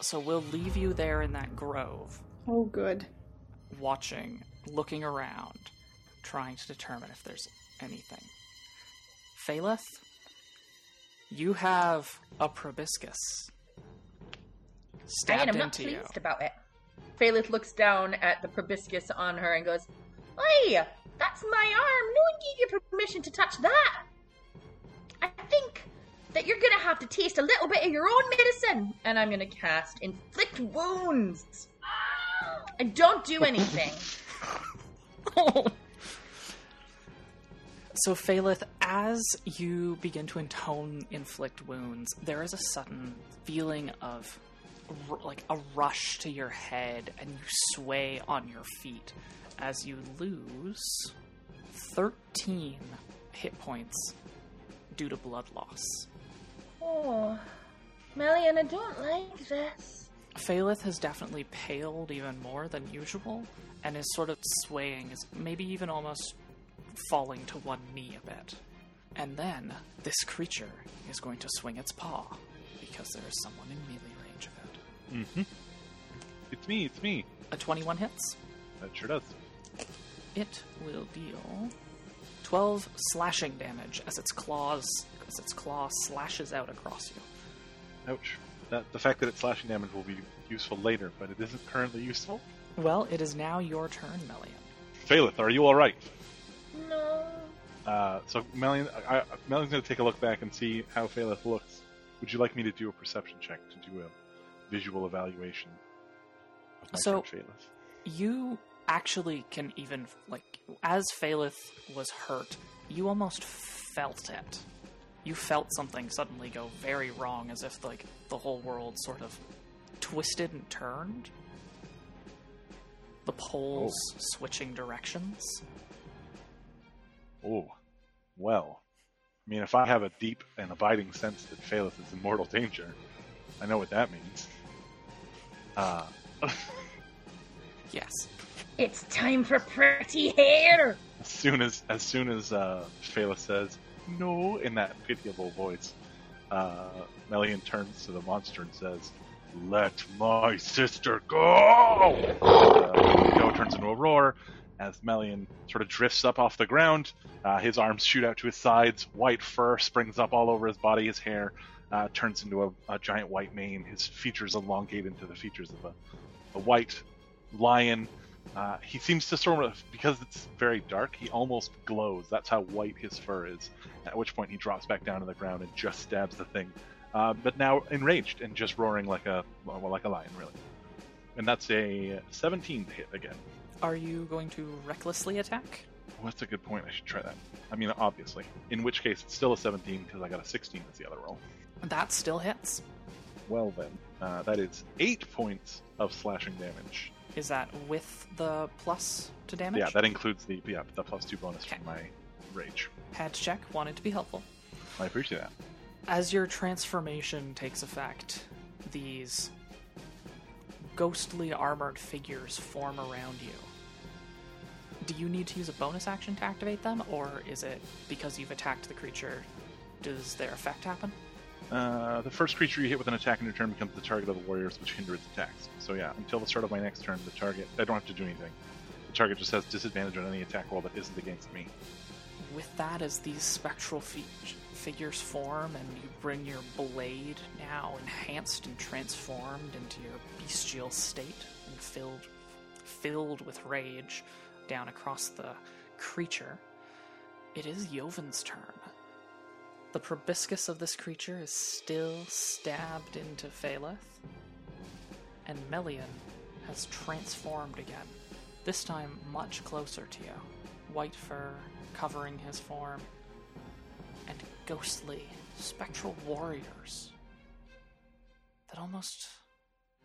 So we'll leave you there in that grove, Oh, good. watching, looking around, trying to determine if there's anything. Phaleth, you have a proboscis stabbed and I'm not into pleased you. about it. Phalith looks down at the proboscis on her and goes, Hey, that's my arm. No one gave you permission to touch that. I think that you're gonna have to taste a little bit of your own medicine. And I'm gonna cast Inflict Wounds. And don't do anything. So, Phaleth, as you begin to intone inflict wounds, there is a sudden feeling of like a rush to your head, and you sway on your feet as you lose 13 hit points due to blood loss. Oh, Melian, I don't like this. Phalith has definitely paled even more than usual and is sort of swaying, is maybe even almost falling to one knee a bit. And then this creature is going to swing its paw because there is someone in melee range of it. Mm-hmm. It's me. It's me. A 21 hits. That sure does. It will deal 12 slashing damage as its claws as its claw slashes out across you. Ouch. That the fact that it's slashing damage will be useful later, but it isn't currently useful. Well, it is now your turn, Melian. Phalith, are you all right? No. Uh, so Melian, I, I- Melian's going to take a look back and see how Phalith looks. Would you like me to do a perception check to do a visual evaluation of my So- friend? You actually can even like as Phalith was hurt, you almost felt it. You felt something suddenly go very wrong, as if like the whole world sort of twisted and turned. The poles oh. switching directions. Oh, well. I mean, if I have a deep and abiding sense that Phalith is in mortal danger, I know what that means. Uh, Yes. It's time for pretty hair. as soon as as soon as uh, Phalith says no in that pitiable voice, uh, Melian turns to the monster and says, "Let my sister go!" Uh, Go turns into a roar as Melian sort of drifts up off the ground. Uh, his arms shoot out to his sides. White fur springs up all over his body. His hair uh, turns into a, a giant white mane. His features elongate into the features of a, a white lion. Uh, he seems to sort of, because it's very dark, he almost glows. That's how white his fur is. At which point he drops back down to the ground and just stabs the thing. Uh, but now enraged and just roaring like a well, like a lion, really. And that's a 17 to hit again. Are you going to recklessly attack? Oh, that's a good point. I should try that. I mean, obviously. In which case, it's still a 17 because I got a 16 as the other roll. That still hits. Well then, uh, that is eight points of slashing damage. Is that with the plus to damage? Yeah, that includes the yeah the plus two bonus Okay. from my rage. Had to check. Wanted to be helpful. I appreciate that. As your transformation takes effect, these ghostly armored figures form around you. Do you need to use a bonus action to activate them, or is it because you've attacked the creature? Does their effect happen? Uh, the first creature you hit with an attack in your turn becomes the target of the warriors, which hinder its attacks. So yeah, until the start of my next turn, the target I don't have to do anything. The target just has disadvantage on any attack roll that isn't against me. With that, as these spectral figures form and you bring your blade now enhanced and transformed into your bestial state and filled filled with rage down across the creature, it is Yoven's turn. The proboscis of this creature is still stabbed into Phaleth, and Melian has transformed again, this time much closer to you. White fur covering his form, and ghostly, spectral warriors that almost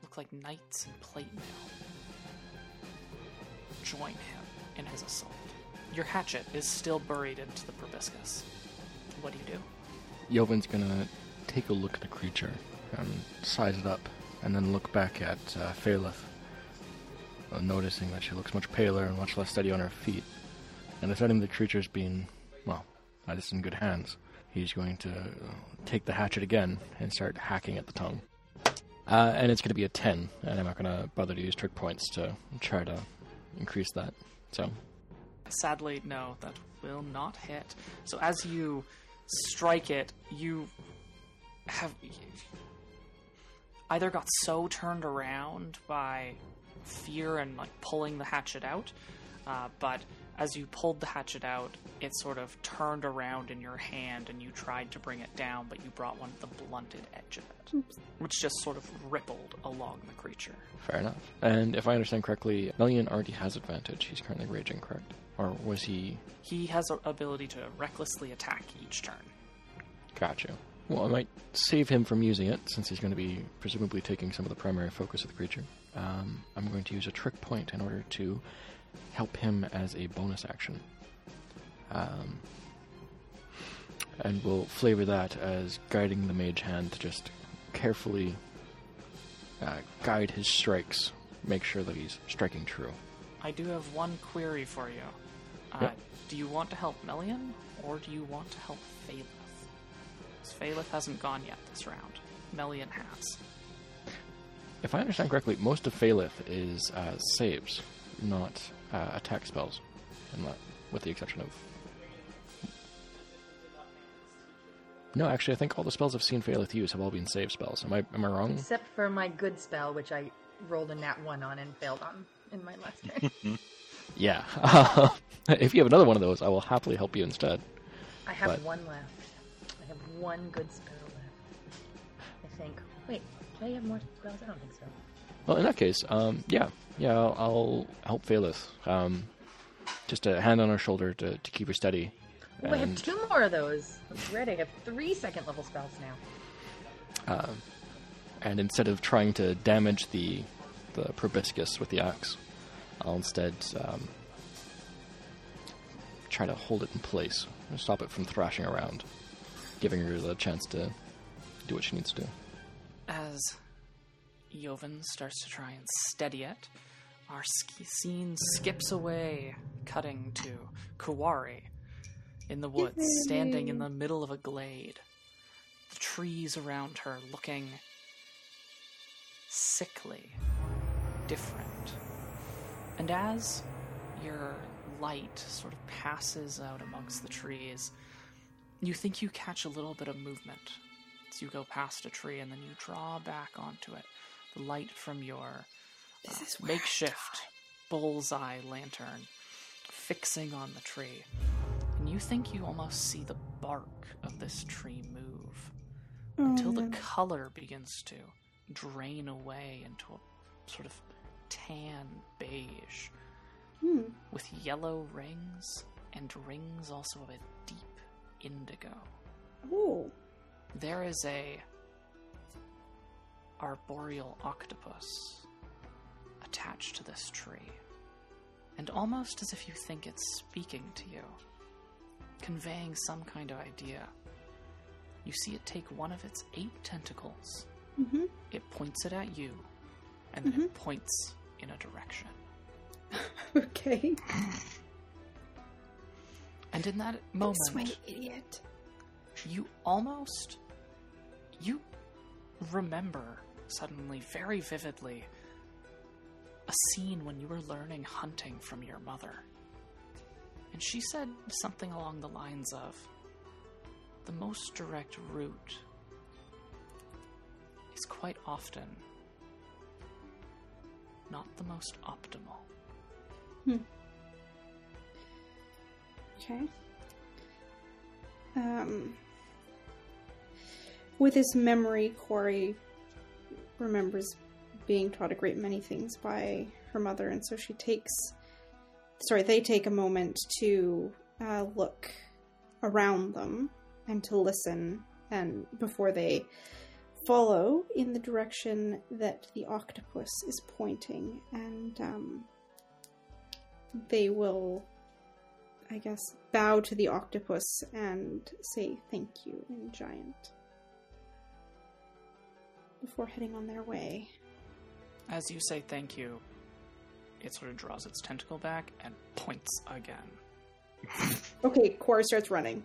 look like knights in plate mail join him in his assault. Your hatchet is still buried into the proboscis. What do you do? Yovin's gonna take a look at the creature and size it up, and then look back at uh, uh, noticing that she looks much paler and much less steady on her feet. And deciding the creature's been, well, that is in good hands, he's going to uh, take the hatchet again and start hacking at the tongue. Uh, and it's going to be a 10, and I'm not going to bother to use trick points to try to increase that. So, Sadly, no, that will not hit. So as you strike it, you have either got so turned around by fear and like pulling the hatchet out, uh, but as you pulled the hatchet out, it sort of turned around in your hand and you tried to bring it down, but you brought one of the blunted edge of it, which just sort of rippled along the creature. fair enough. And if I understand correctly, Melian already has advantage. He's currently raging, correct? Or was he. He has an ability to recklessly attack each turn. Gotcha. well, I might save him from using it since he's going to be presumably taking some of the primary focus of the creature. Um, I'm going to use a trick point in order to help him as a bonus action. Um, and we'll flavor that as guiding the mage hand to just carefully uh, guide his strikes, make sure that he's striking true. I do have one query for you. Uh, Yep. Do you want to help Melian, or do you want to help Phaleth? 'Cause Phaleth hasn't gone yet this round. Melian has. If I understand correctly, most of Phaleth is uh, saves, not uh, attack spells, unless, with the exception of. No, actually, I think all the spells I've seen Phaleth use have all been save spells. Am I am I wrong? Except for my good spell, which I rolled a nat 1 on and failed on in my last turn. Yeah. if you have another one of those, I will happily help you instead. I have But- one left. I have one good spell left. I think. Wait, do I have more spells? I don't think so. Well, in that case, um, yeah, yeah, I'll, I'll help Phaleth. Um, just a hand on her shoulder to, to keep her steady. Oh, I have two more of those. That's right. I have three second level spells now. uh, and instead of trying to damage the the proboscis with the axe, I'll instead um, try to hold it in place, and stop it from thrashing around, giving her the chance to do what she needs to do. As Joven starts to try and steady it, our scene skips away, cutting to Kuwari in the woods, standing in the middle of a glade. The trees around her looking sickly, different. And as your light sort of passes out amongst the trees, you think you catch a little bit of movement as you go past a tree, and then you draw back onto it the light from your uh, makeshift bullseye lantern fixing on the tree. And you think you almost see the bark of this tree move until the color begins to drain away into a sort of tan beige with yellow rings and rings also of a deep indigo. Oh. There is a arboreal octopus attached to this tree, and almost as if you think it's speaking to you, conveying some kind of idea. You see it take one of its eight tentacles, Mm-hmm. it points it at you, and then it points in a direction. Okay. And in that moment, idiot. you almost you remember suddenly very vividly a scene when you were learning hunting from your mother and she said something along the lines of the most direct route is quite often not the most optimal Hmm. Okay. Um, with his memory, Corey remembers being taught a great many things by her mother, and so she takes. Sorry, they take a moment to uh, look around them and to listen, and before they follow in the direction that the octopus is pointing, and um, they will I guess, bow to the octopus and say thank you in giant before heading on their way. as you say thank you it sort of draws its tentacle back and points again Okay, Cora starts running.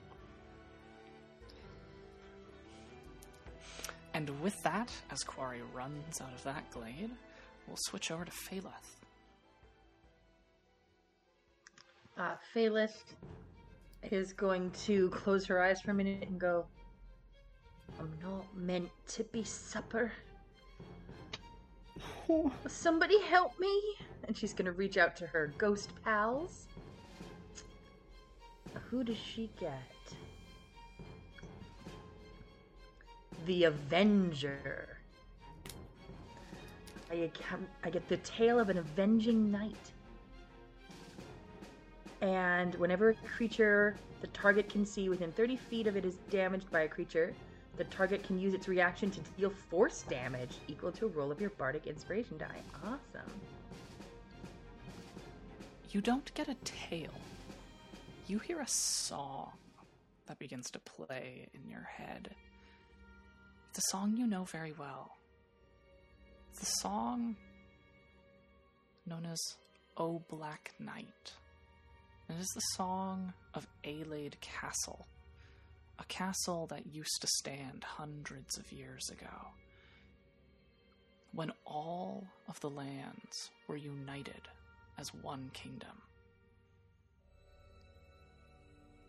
And with that, as Quarry runs out of that glade, we'll switch over to Phaleth. Uh, Phalith is going to close her eyes for a minute and go, I'm not meant to be supper. Somebody help me! And she's gonna reach out to her ghost pals. Who does she get? The Avenger. I get, I get the tale of an avenging knight. And whenever a creature the target can see within 30 feet of it is damaged by a creature, The target can use its reaction to deal force damage equal to a roll of your bardic inspiration die. Awesome. You don't get a tale. You hear a song that begins to play in your head. It's a song you know very well. It's the song known as O Black Knight. It is the song of Alade Castle, a castle that used to stand hundreds of years ago, when all of the lands were united as one kingdom.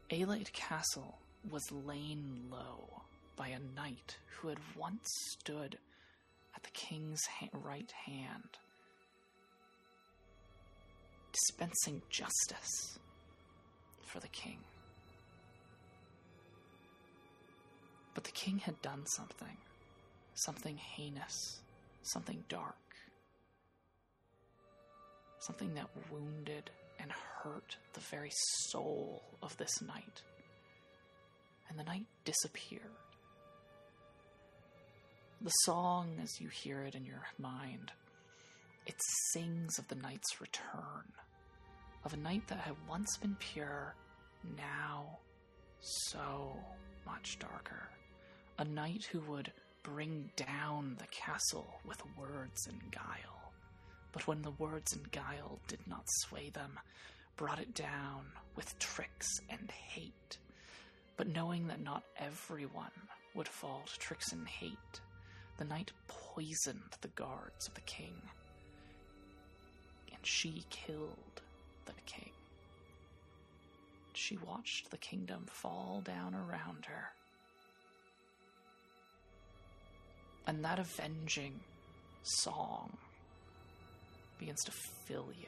Alade Castle was lain low by a knight who had once stood at the king's ha- right hand, dispensing justice for the king. But the king had done something, something heinous, something dark, something that wounded and hurt the very soul of this knight. And the knight disappeared. The song, as you hear it in your mind, it sings of the knight's return, of a knight that had once been pure, now so much darker. A knight who would bring down the castle with words and guile, but when the words and guile did not sway them, brought it down with tricks and hate. But knowing that not everyone would fall to tricks and hate, the knight poisoned the guards of the king, and she killed the king. She watched the kingdom fall down around her. And that avenging song begins to fill you.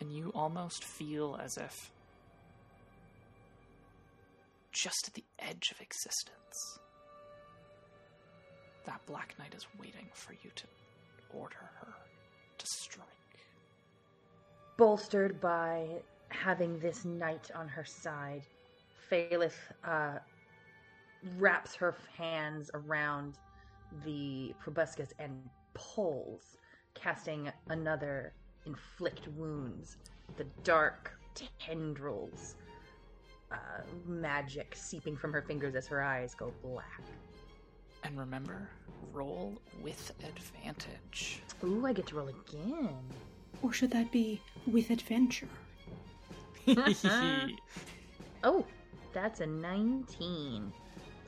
And you almost feel as if just at the edge of existence, that Black Knight is waiting for you to order her to strike. Bolstered by having this knight on her side, Phalith uh, wraps her hands around the proboscis and pulls, casting another inflict wounds. The dark tendrils, uh, magic seeping from her fingers as her eyes go black. And remember, roll with advantage. Ooh, I get to roll again. Or should that be with adventure? Oh, that's a 19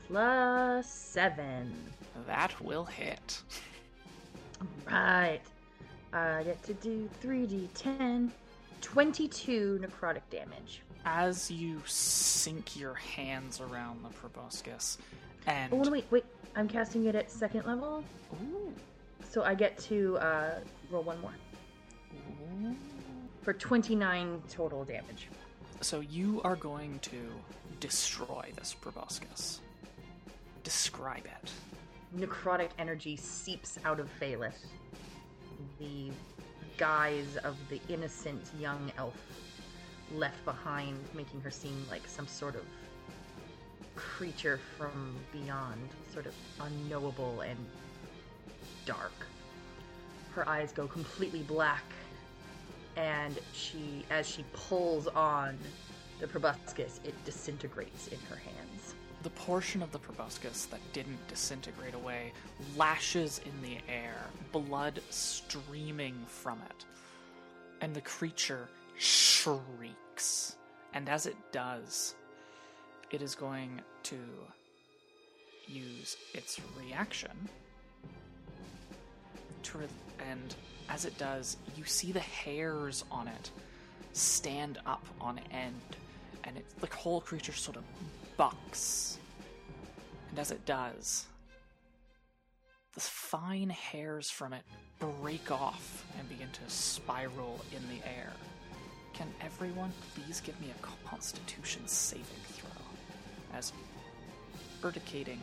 plus 7. that will hit. Right. I get to do 3d10, 22 necrotic damage. As you sink your hands around the proboscis, and Oh, no, wait, wait. I'm casting it at second level, Ooh. so I get to uh, roll one more Ooh. for 29 total damage. So you are going to destroy this proboscis. Describe it. Necrotic energy seeps out of Phalith. The guise of the innocent young elf left behind, making her seem like some sort of creature from beyond, sort of unknowable and dark. Her eyes go completely black, and she, as she pulls on the proboscis, it disintegrates in her hands. The portion of the proboscis that didn't disintegrate away lashes in the air, blood streaming from it. And the creature shrieks. And as it does, it is going to use its reaction to re- and as it does, you see the hairs on it stand up on end, and it, the whole creature sort of bucks. And as it does, the fine hairs from it break off and begin to spiral in the air. Can everyone please give me a constitution saving throw as urticating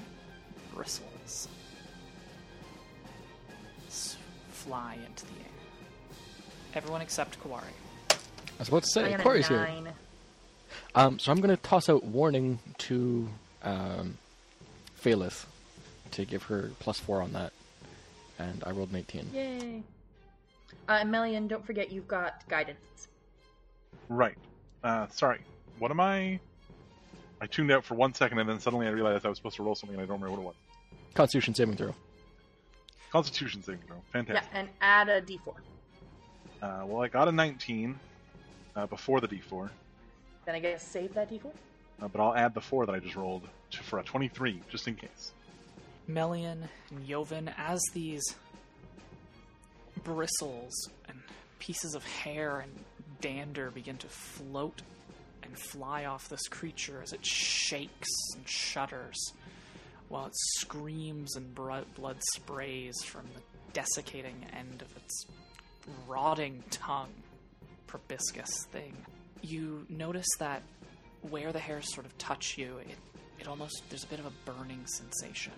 bristles fly into the air? Everyone except Kawari. I was about to say, got a here. Nine. Um, so I'm going to toss out warning to um, Phalith to give her plus four on that, and I rolled an 18. Yay. Uh, Melian, don't forget you've got guidance. Right. Uh, sorry. What am I? I tuned out for one second and then suddenly I realized I was supposed to roll something and I don't remember what it was. Constitution saving throw. Constitution saving throw. Fantastic. Yeah, and add a d4. Uh, well, I got a 19 uh, before the d4, Then I guess save that d4. uh, but I'll add the 4 that I just rolled to, for a 23, just in case. Melian and Joven, as these bristles and pieces of hair and dander begin to float and fly off this creature as it shakes and shudders, while it screams and blood sprays from the desiccating end of its rotting tongue, proboscis thing. You notice that where the hairs sort of touch you, it, it almost, there's a bit of a burning sensation.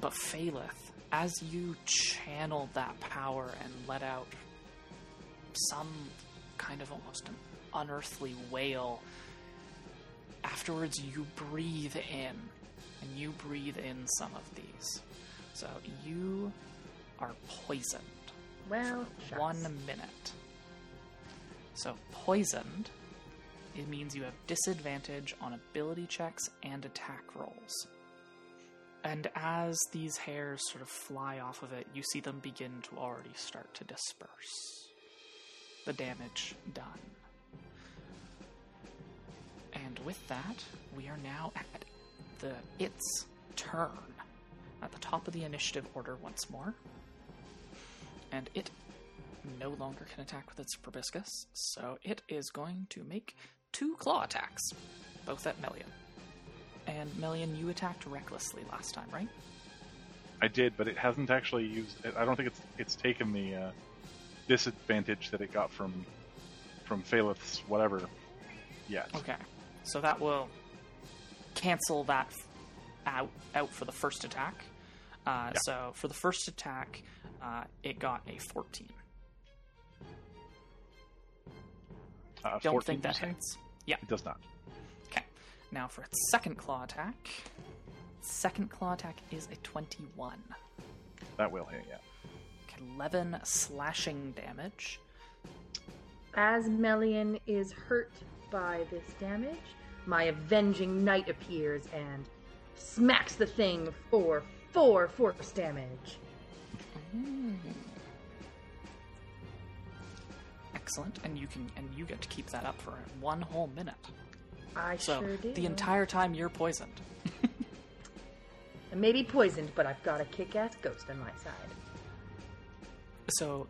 But Phaleth, as you channeled that power and let out some kind of almost an unearthly wail, afterwards you breathe in, and you breathe in some of these. So you are poisoned. Well, shucks. One minute. So poisoned, it means you have disadvantage on ability checks and attack rolls. And as these hairs sort of fly off of it, you see them begin to already start to disperse. The damage done. And with that, we are now at the its turn. At the top of the initiative order once more. And it no longer can attack with its proboscis, so it is going to make two claw attacks, both at Melian. And Melian, you attacked recklessly last time, right? I did, but it hasn't actually used. I don't think it's it's taken the uh, disadvantage that it got from from Phaleth's whatever yet. Okay, so that will cancel that out out for the first attack. Uh, Yeah. So for the first attack, uh, it got a 14. Uh, Don't 14, think that you hits. Yeah. It does not. Okay. Now for its second claw attack. Second claw attack is a 21. That will hit. Yeah. Okay, 11 slashing damage. As Melian is hurt by this damage, my avenging knight appears and smacks the thing for four force damage. Excellent, and you can and you get to keep that up for one whole minute. I So sure do. the entire time you're poisoned. I may be poisoned, but I've got a kick-ass ghost on my side. So,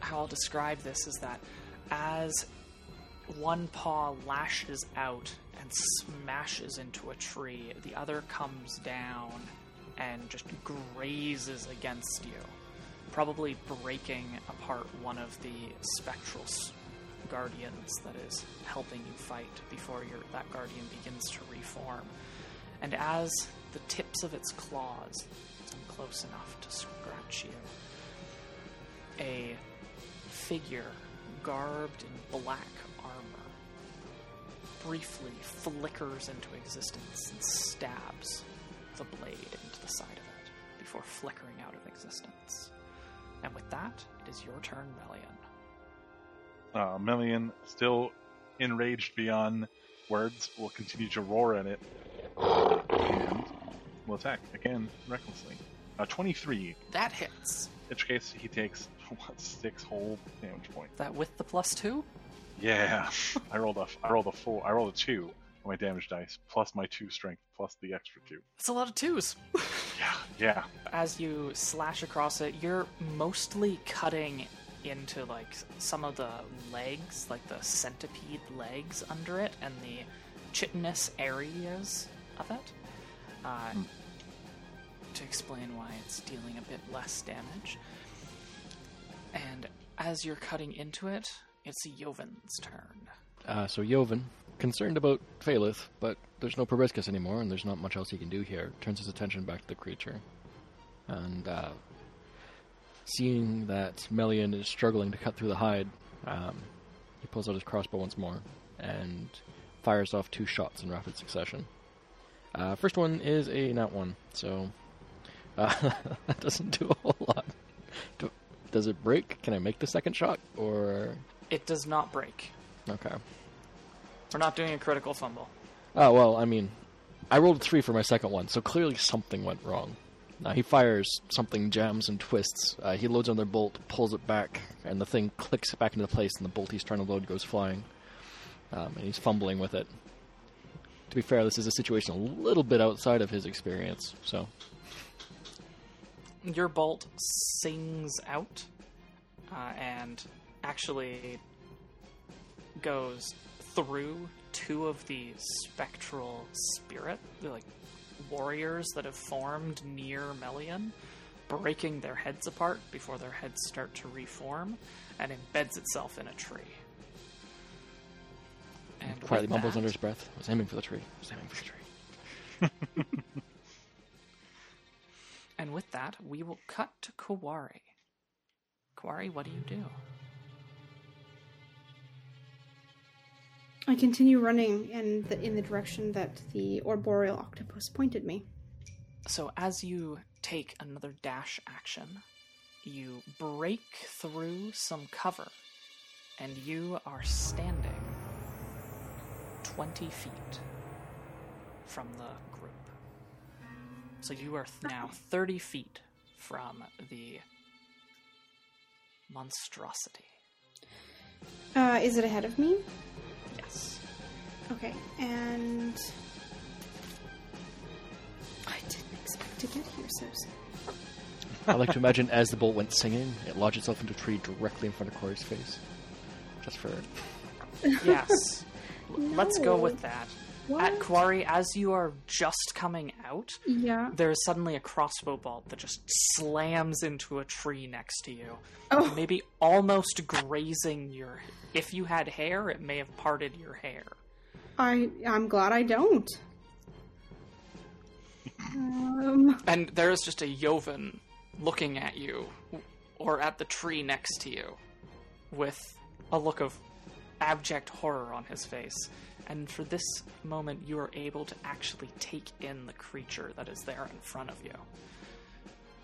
how I'll describe this is that as one paw lashes out and smashes into a tree, the other comes down and just grazes against you, probably breaking apart one of the spectral guardians that is helping you fight before your, that guardian begins to reform. And as the tips of its claws come close enough to scratch you, a figure garbed in black armor briefly flickers into existence and stabs the blade into the side of it before flickering out of existence. And with that, it is your turn, Melian. Uh, Melian, still enraged beyond words, will continue to roar at it and will attack again recklessly. Uh, 23. That hits. In which case, he takes what, six whole damage points. That with the plus two? Yeah, I rolled a I rolled a four. I rolled a two my damage dice plus my two strength plus the extra two. That's a lot of twos. Yeah, yeah. as you slash across it, you're mostly cutting into like some of the legs, like the centipede legs under it, and the chitinous areas of it. Uh, To explain why it's dealing a bit less damage. And as you're cutting into it, it's Joven's turn. Uh, so Joven, concerned about Phaleth, but there's no proboscis anymore, and there's not much else he can do here, turns his attention back to the creature. And uh, seeing that Melian is struggling to cut through the hide, um, he pulls out his crossbow once more and fires off two shots in rapid succession. Uh, first one is a nat one, so uh, that doesn't do a whole lot. Do, does it break? Can I make the second shot, or It does not break. okay? We're not doing a critical fumble. Oh well, I mean, I rolled a three for my second one, so clearly something went wrong. Now he fires, something jams and twists. Uh, he loads another bolt, pulls it back, and the thing clicks back into place, and the bolt he's trying to load goes flying. Um, and he's fumbling with it. To be fair, this is a situation a little bit outside of his experience, so Your bolt sings out uh, and actually goes through two of the spectral spirit, the, like warriors that have formed near Melian, breaking their heads apart before their heads start to reform, and embeds itself in a tree. And quietly mumbles that- under his breath. I was aiming for the tree. I was aiming for the tree. And with that, we will cut to Kawari. Kawari, what do you do? I continue running in the in the direction that the arboreal octopus pointed me. So as you take another dash action, you break through some cover, and you are standing 20 feet from the group. So you are th- now 30 feet from the monstrosity. Uh, is it ahead of me? Yes. Okay, and I didn't expect to get here so soon. I like to imagine as the bolt went singing, it lodged itself into a tree directly in front of Corey's face. Just for Yes. L- Let's go with that. What? At Quarry, as you are just coming out, Yeah. there is suddenly a crossbow bolt that just slams into a tree next to you. Oh. Maybe almost grazing your. If you had hair, it may have parted your hair. I I'm glad I don't. Um, And there is just a Yovan looking at you, or at the tree next to you, with a look of abject horror on his face. And for this moment, you are able to actually take in the creature that is there in front of you.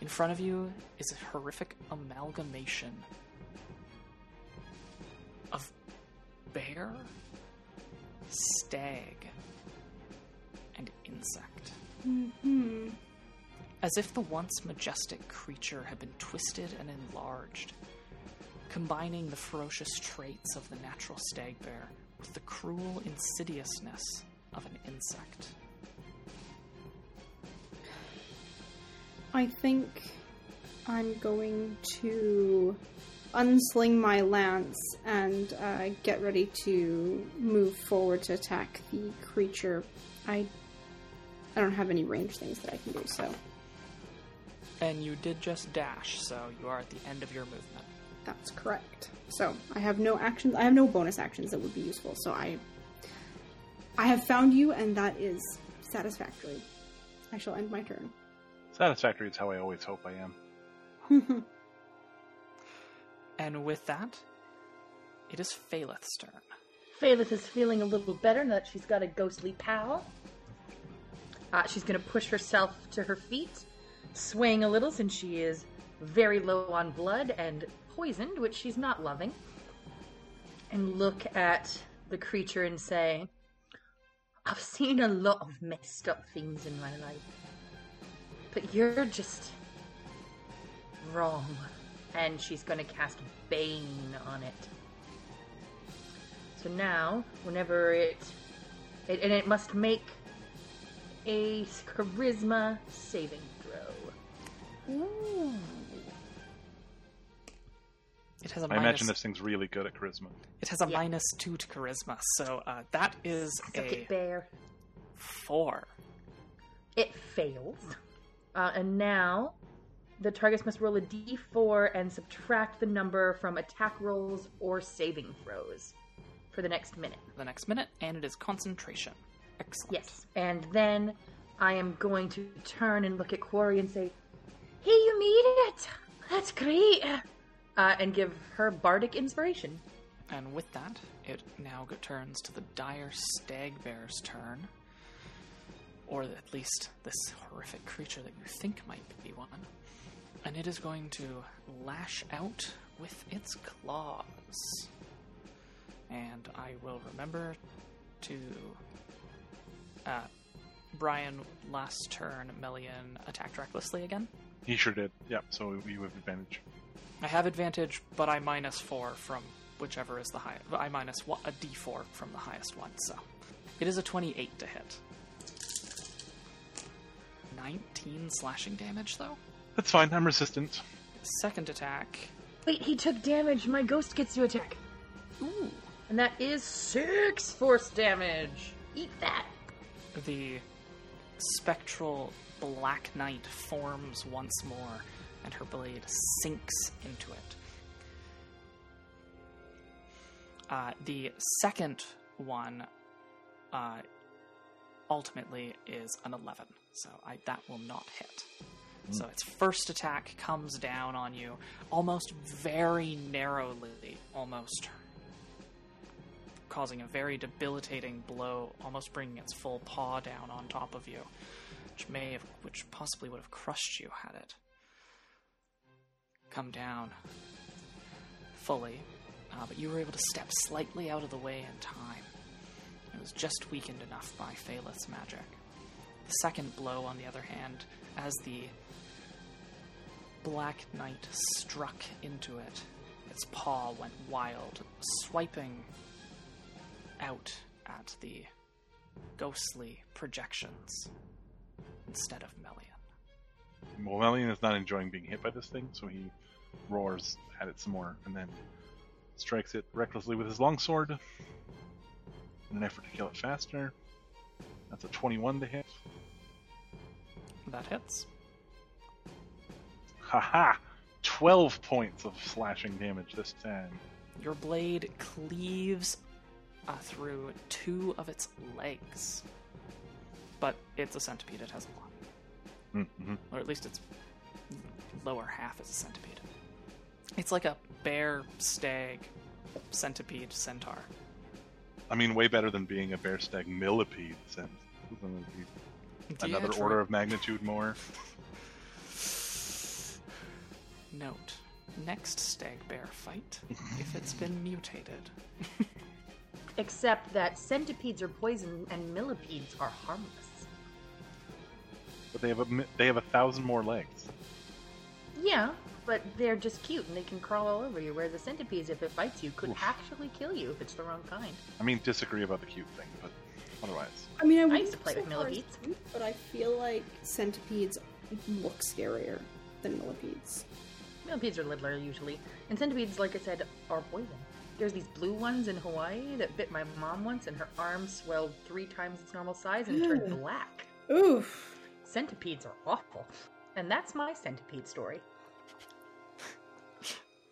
In front of you is a horrific amalgamation of bear, stag, and insect. hmm. As if the once majestic creature had been twisted and enlarged, combining the ferocious traits of the natural stag bear with the cruel insidiousness of an insect. I think I'm going to unsling my lance and uh, get ready to move forward to attack the creature. I I don't have any range things that I can do, so And you did just dash, so you are at the end of your movement. that's correct. So I have no actions. I have no bonus actions that would be useful. So I I have found you, and that is satisfactory. I shall end my turn. Satisfactory is how I always hope I am. And with that, it is Phaleth's turn. Phaleth is feeling a little better now that she's got a ghostly pal. Uh, she's going to push herself to her feet, swaying a little since she is very low on blood and poisoned, which she's not loving, and look at the creature and say, I've seen a lot of messed up things in my life, but you're just wrong. And she's going to cast Bane on it. So now, whenever it, it and it must make a charisma saving throw. It has a I minus, imagine this thing's really good at charisma. it has a Yeah. minus two to charisma, so uh, that is Suck a it, bear. four. It fails. Uh, and now, the targets must roll a d4 and subtract the number from attack rolls or saving throws for the next minute. The next minute, and it is concentration. Excellent. Yes. And then I am going to turn and look at Quarry and say, Hey, you made it! That's great! Uh, and give her bardic inspiration. And with that, it now turns to the dire stag bear's turn. or at least this horrific creature that you think might be one. And it is going to lash out with its claws. And I will remember to. Uh, Brian, last turn, Melian attacked recklessly again. He sure did. Yep. So you have advantage. I have advantage, but I minus four from whichever is the highest. I minus one, a d4 from the highest one, so it is a 28 to hit. 19 slashing damage, though. That's fine. I'm resistant. Second attack. Wait, he took damage. My ghost gets to attack. Ooh. And that is six force damage. Eat that. The spectral Black Knight forms once more, and her blade sinks into it. Uh, the second one uh, ultimately is an 11, so I, that will not hit. So its first attack comes down on you almost very narrowly, almost causing a very debilitating blow, almost bringing its full paw down on top of you, which may have, which possibly would have crushed you had it come down fully. Uh, but you were able to step slightly out of the way in time. It was just weakened enough by Phaleth's magic. The second blow, on the other hand, as the Black Knight struck into it, its paw went wild, swiping out at the ghostly projections instead of Melian. Well, Melian is not enjoying being hit by this thing, so he roars at it some more and then strikes it recklessly with his longsword in an effort to kill it faster. That's a 21 to hit. That hits. Haha! 12 points of slashing damage this time. Your blade cleaves uh, through two of its legs. But it's a centipede, it has a lot. Mm-hmm. Or at least its lower half is a centipede. It's like a bear, stag, centipede, centaur. I mean, way better than being a bear stag millipede, since another order of magnitude more. Note: next stag bear fight, if it's been mutated. Except that centipedes are poison and millipedes are harmless. But they have a they have a thousand more legs. Yeah, but they're just cute and they can crawl all over you. Whereas the centipedes, if it bites you, could Oof. actually kill you if it's the wrong kind. I mean, disagree about the cute thing, but otherwise, I mean, I, wouldn't used to play go with so millipedes. cute, but I feel like centipedes look scarier than millipedes. Millipedes are littler usually, and centipedes, like I said, are poison. There's these blue ones in Hawaii that bit my mom once, and her arm swelled three times its normal size and turned Ugh. black. Oof. Centipedes are awful, and that's my centipede story.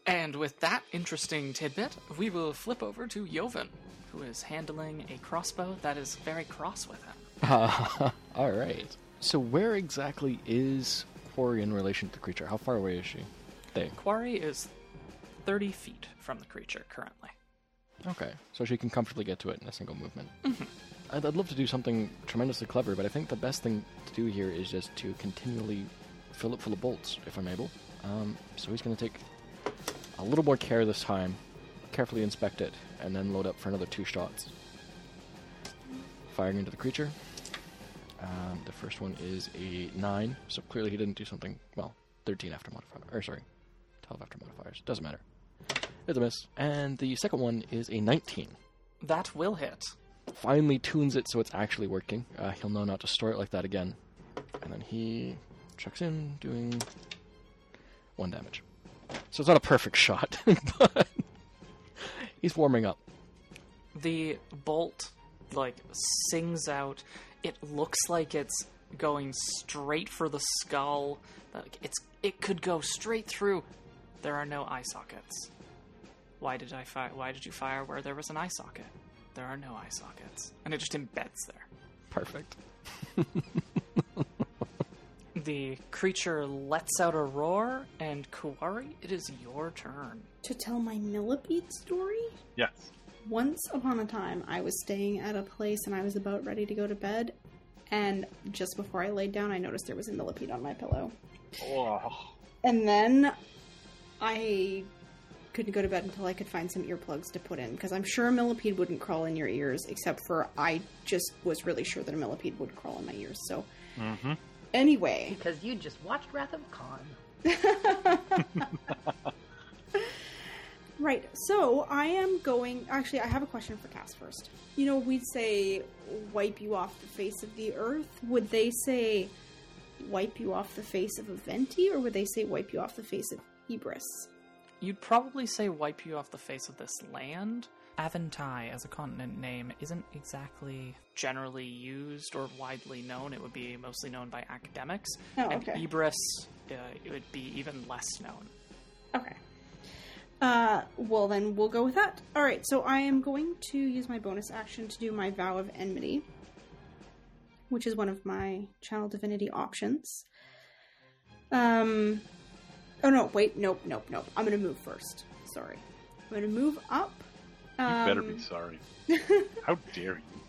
And with that interesting tidbit, we will flip over to Joven, who is handling a crossbow that is very cross with him. Uh, all right. So where exactly is Quarry in relation to the creature? How far away is she? They. Quarry is 30 feet from the creature currently. Okay, so she can comfortably get to it in a single movement. I'd, I'd love to do something tremendously clever, but I think the best thing to do here is just to continually fill it full of bolts, if I'm able. Um, so he's going to take a little more care this time, carefully inspect it, and then load up for another two shots. Firing into the creature. Um, the first one is a 9, so clearly he didn't do something, well, 13 after modifier, or sorry, 12 after modifiers. Doesn't matter. It's a miss. And the second one is a 19 That will hit. finally tunes it so it's actually working. Uh, he'll know not to store it like that again. And then he checks in, doing one damage. So it's not a perfect shot, but he's warming up. The bolt, like, sings out. It looks like it's going straight for the skull. Like, it's It could go straight through. There are no eye sockets. Why did I fire? Why did you fire where there was an eye socket? There are no eye sockets, and it just embeds there. Perfect. The creature lets out a roar, and Kuwari, it is your turn. To tell my millipede story? Yes. Once upon a time, I was staying at a place and I was about ready to go to bed, and just before I laid down, I noticed there was a millipede on my pillow. Oh, And then I couldn't go to bed until I could find some earplugs to put in because I'm sure a millipede wouldn't crawl in your ears, except for I just was really sure that a millipede would crawl in my ears. So, hmm anyway, Because you just watched Wrath of Khan. right. So I am going. Actually, I have a question for Cass first. You know, we'd say wipe you off the face of the earth. Would they say wipe you off the face of Aventai, or would they say wipe you off the face of Ibris? You'd probably say wipe you off the face of this land. Aventai as a continent name isn't exactly generally used or widely known. It would be mostly known by academics. Oh, and okay. Ibris, uh, it would be even less known. Okay. Uh, well then we'll go with that. All right. So I am going to use my bonus action to do my vow of enmity, which is one of my channel divinity options. Um. Oh no! Wait. Nope. Nope. Nope. I'm gonna move first. Sorry. I'm gonna move up. you Um, better be sorry. How dare you?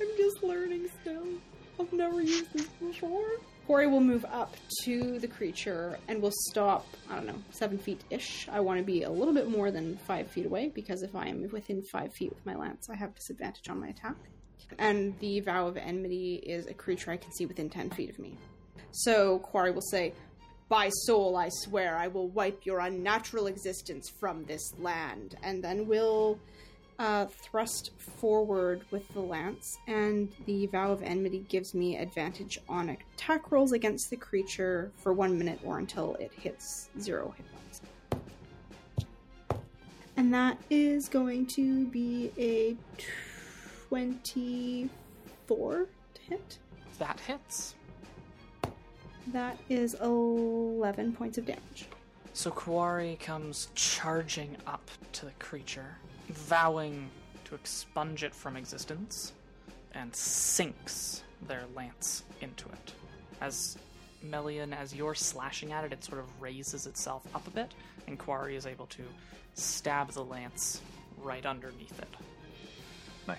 I'm just learning still. I've never used this before. Corey will move up to the creature and will stop, I don't know, seven feet ish. I want to be a little bit more than five feet away because if I am within five feet with my lance, I have disadvantage on my attack. And the Vow of Enmity is a creature I can see within 10 feet of me. So Quarry will say, By soul, I swear I will wipe your unnatural existence from this land. And then we'll uh, thrust forward with the lance, and the Vow of Enmity gives me advantage on attack rolls against the creature for one minute or until it hits zero hit points. And that is going to be a 24 to hit. That hits. That is 11 points of damage. So Quarry comes charging up to the creature, vowing to expunge it from existence, and sinks their lance into it. As Melian, as you're slashing at it, it sort of raises itself up a bit, and Quarry is able to stab the lance right underneath it. Nice.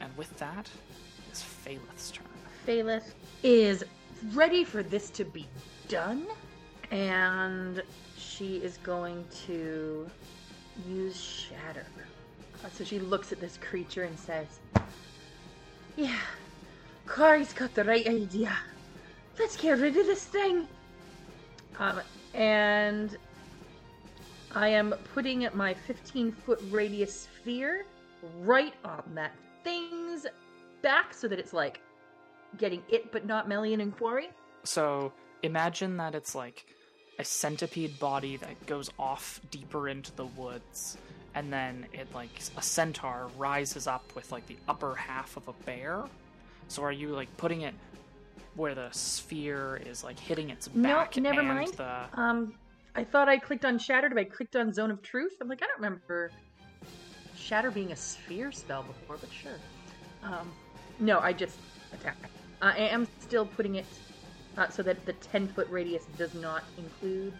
And with that is Phaleth's turn. Phaleth is ready for this to be done, and she is going to use Shatter. Uh, So she looks at this creature and says, Yeah, Kari's got the right idea. Let's get rid of this thing. Um, and I am putting my 15 foot radius sphere right on that thing's back so that it's like getting it but not Melian and Quarry. So imagine that it's like a centipede body that goes off deeper into the woods, and then it like a centaur rises up with like the upper half of a bear. So are you like putting it where the sphere is like hitting its No, back? never and mind. The Um, I thought I clicked on Shattered, but I clicked on Zone of Truth. I'm like, I don't remember Shatter being a sphere spell before, but sure. Um, no, I just attack. I am still putting it uh, so that the 10 foot radius does not include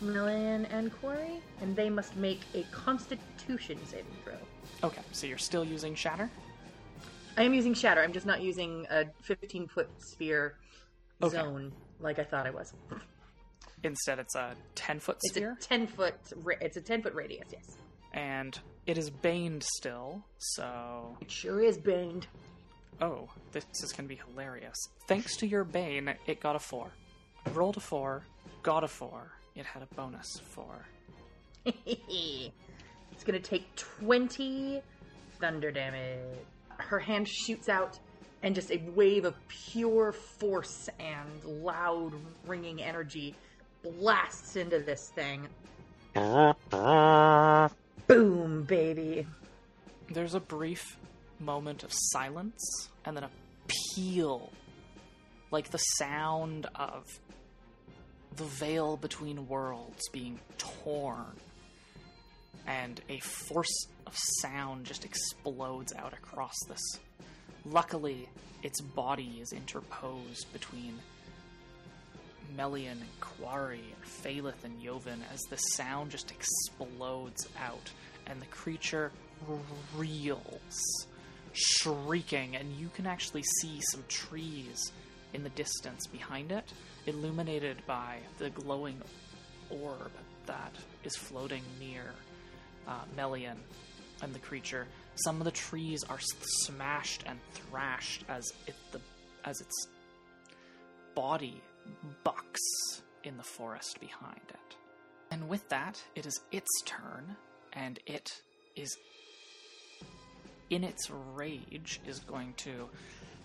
Melian and Quarry, and they must make a Constitution saving throw. okay, so you're still using shatter. I am using Shatter. I'm just not using a 15 foot sphere Okay. zone like I thought I was. Instead, it's a ten foot sphere? It's a 10 foot. Ra- it's a 10 foot radius. Yes. and it is baned still. So It sure is baned. Oh, this is going to be hilarious. Thanks to your Bane, it got a 4. Rolled a 4, got a 4. It had a bonus 4. it's gonna take 20 thunder damage. Her hand shoots out, and just a wave of pure force and loud ringing energy blasts into this thing. Boom, baby. There's a brief moment of silence, and then a peal. Like the sound of the veil between worlds being torn. And a force of sound just explodes out across this. Luckily, its body is interposed between Melian and Quarry and Phaleth and Joven as the sound just explodes out and the creature reels shrieking, and you can actually see some trees in the distance behind it, illuminated by the glowing orb that is floating near uh, Melian and the creature. Some of the trees are smashed and thrashed as it the as its body bucks in the forest behind it. And with that, it is its turn, and it is in its rage is going to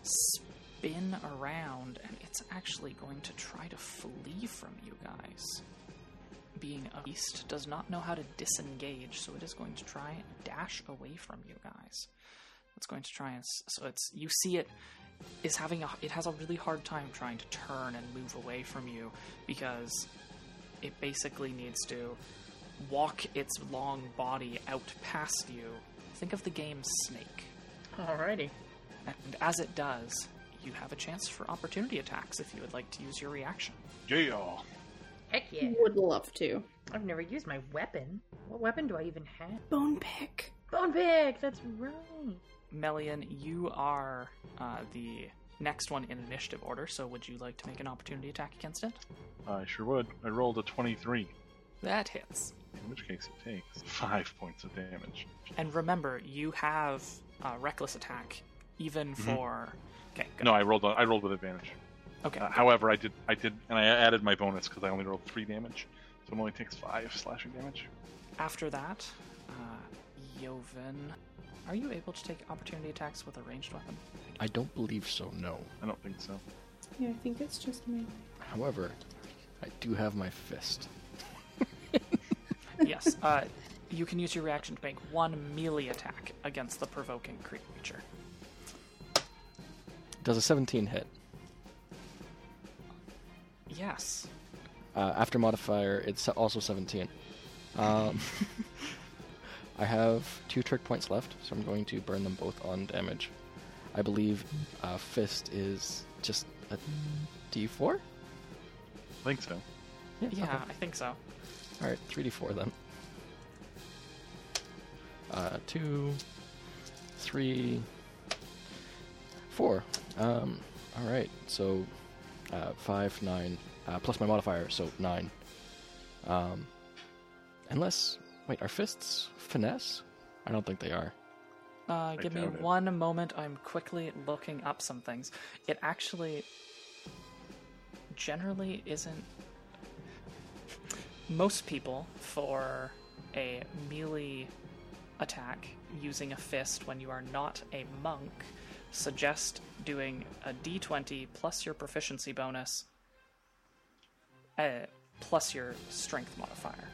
spin around and it's actually going to try to flee from you guys. Being a beast does not know how to disengage, so it is going to try and dash away from you guys. It's going to try and so it's you see it is having a it has a really hard time trying to turn and move away from you because it basically needs to walk its long body out past you. Think of the game Snake. Alrighty. And as it does, you have a chance for opportunity attacks if you would like to use your reaction. Yeah. Heck yeah. Would love to. I've never used my weapon. What weapon do I even have? Bone pick. Bone pick. That's right. Melian, you are uh, the next one in initiative order, so would you like to make an opportunity attack against it? I sure would. I rolled a 23, That hits. In which case it takes 5 points of damage. And remember, you have uh, reckless attack even for. Okay, go. No, I rolled. I rolled with advantage. Okay. Uh, however, I did. I did, and I added my bonus because I only rolled three damage, so it only takes five slashing damage. After that, uh, Joven, are you able to take opportunity attacks with a ranged weapon? I don't believe so, no. I don't think so. Yeah, I think it's just melee. However, I do have my fist. Yes. Uh, you can use your reaction to make one melee attack against the provoking creature. Does a 17 hit? Yes. Uh, after modifier, it's also 17. Um, I have two trick points left, so I'm going to burn them both on damage. I believe uh, fist is just a D4. I think so. Yeah, okay. I think so. All right, 3d4 then. Uh, two, three, four. Um, all right, so uh, five, nine, uh, plus my modifier, so nine. Um, unless, wait, are fists finesse? I don't think they are. Uh, give me it. one moment. I'm quickly looking up some things. It actually generally isn't. Most people, for a melee attack using a fist when you are not a monk, suggest doing a d20 plus your proficiency bonus, uh, plus your strength modifier.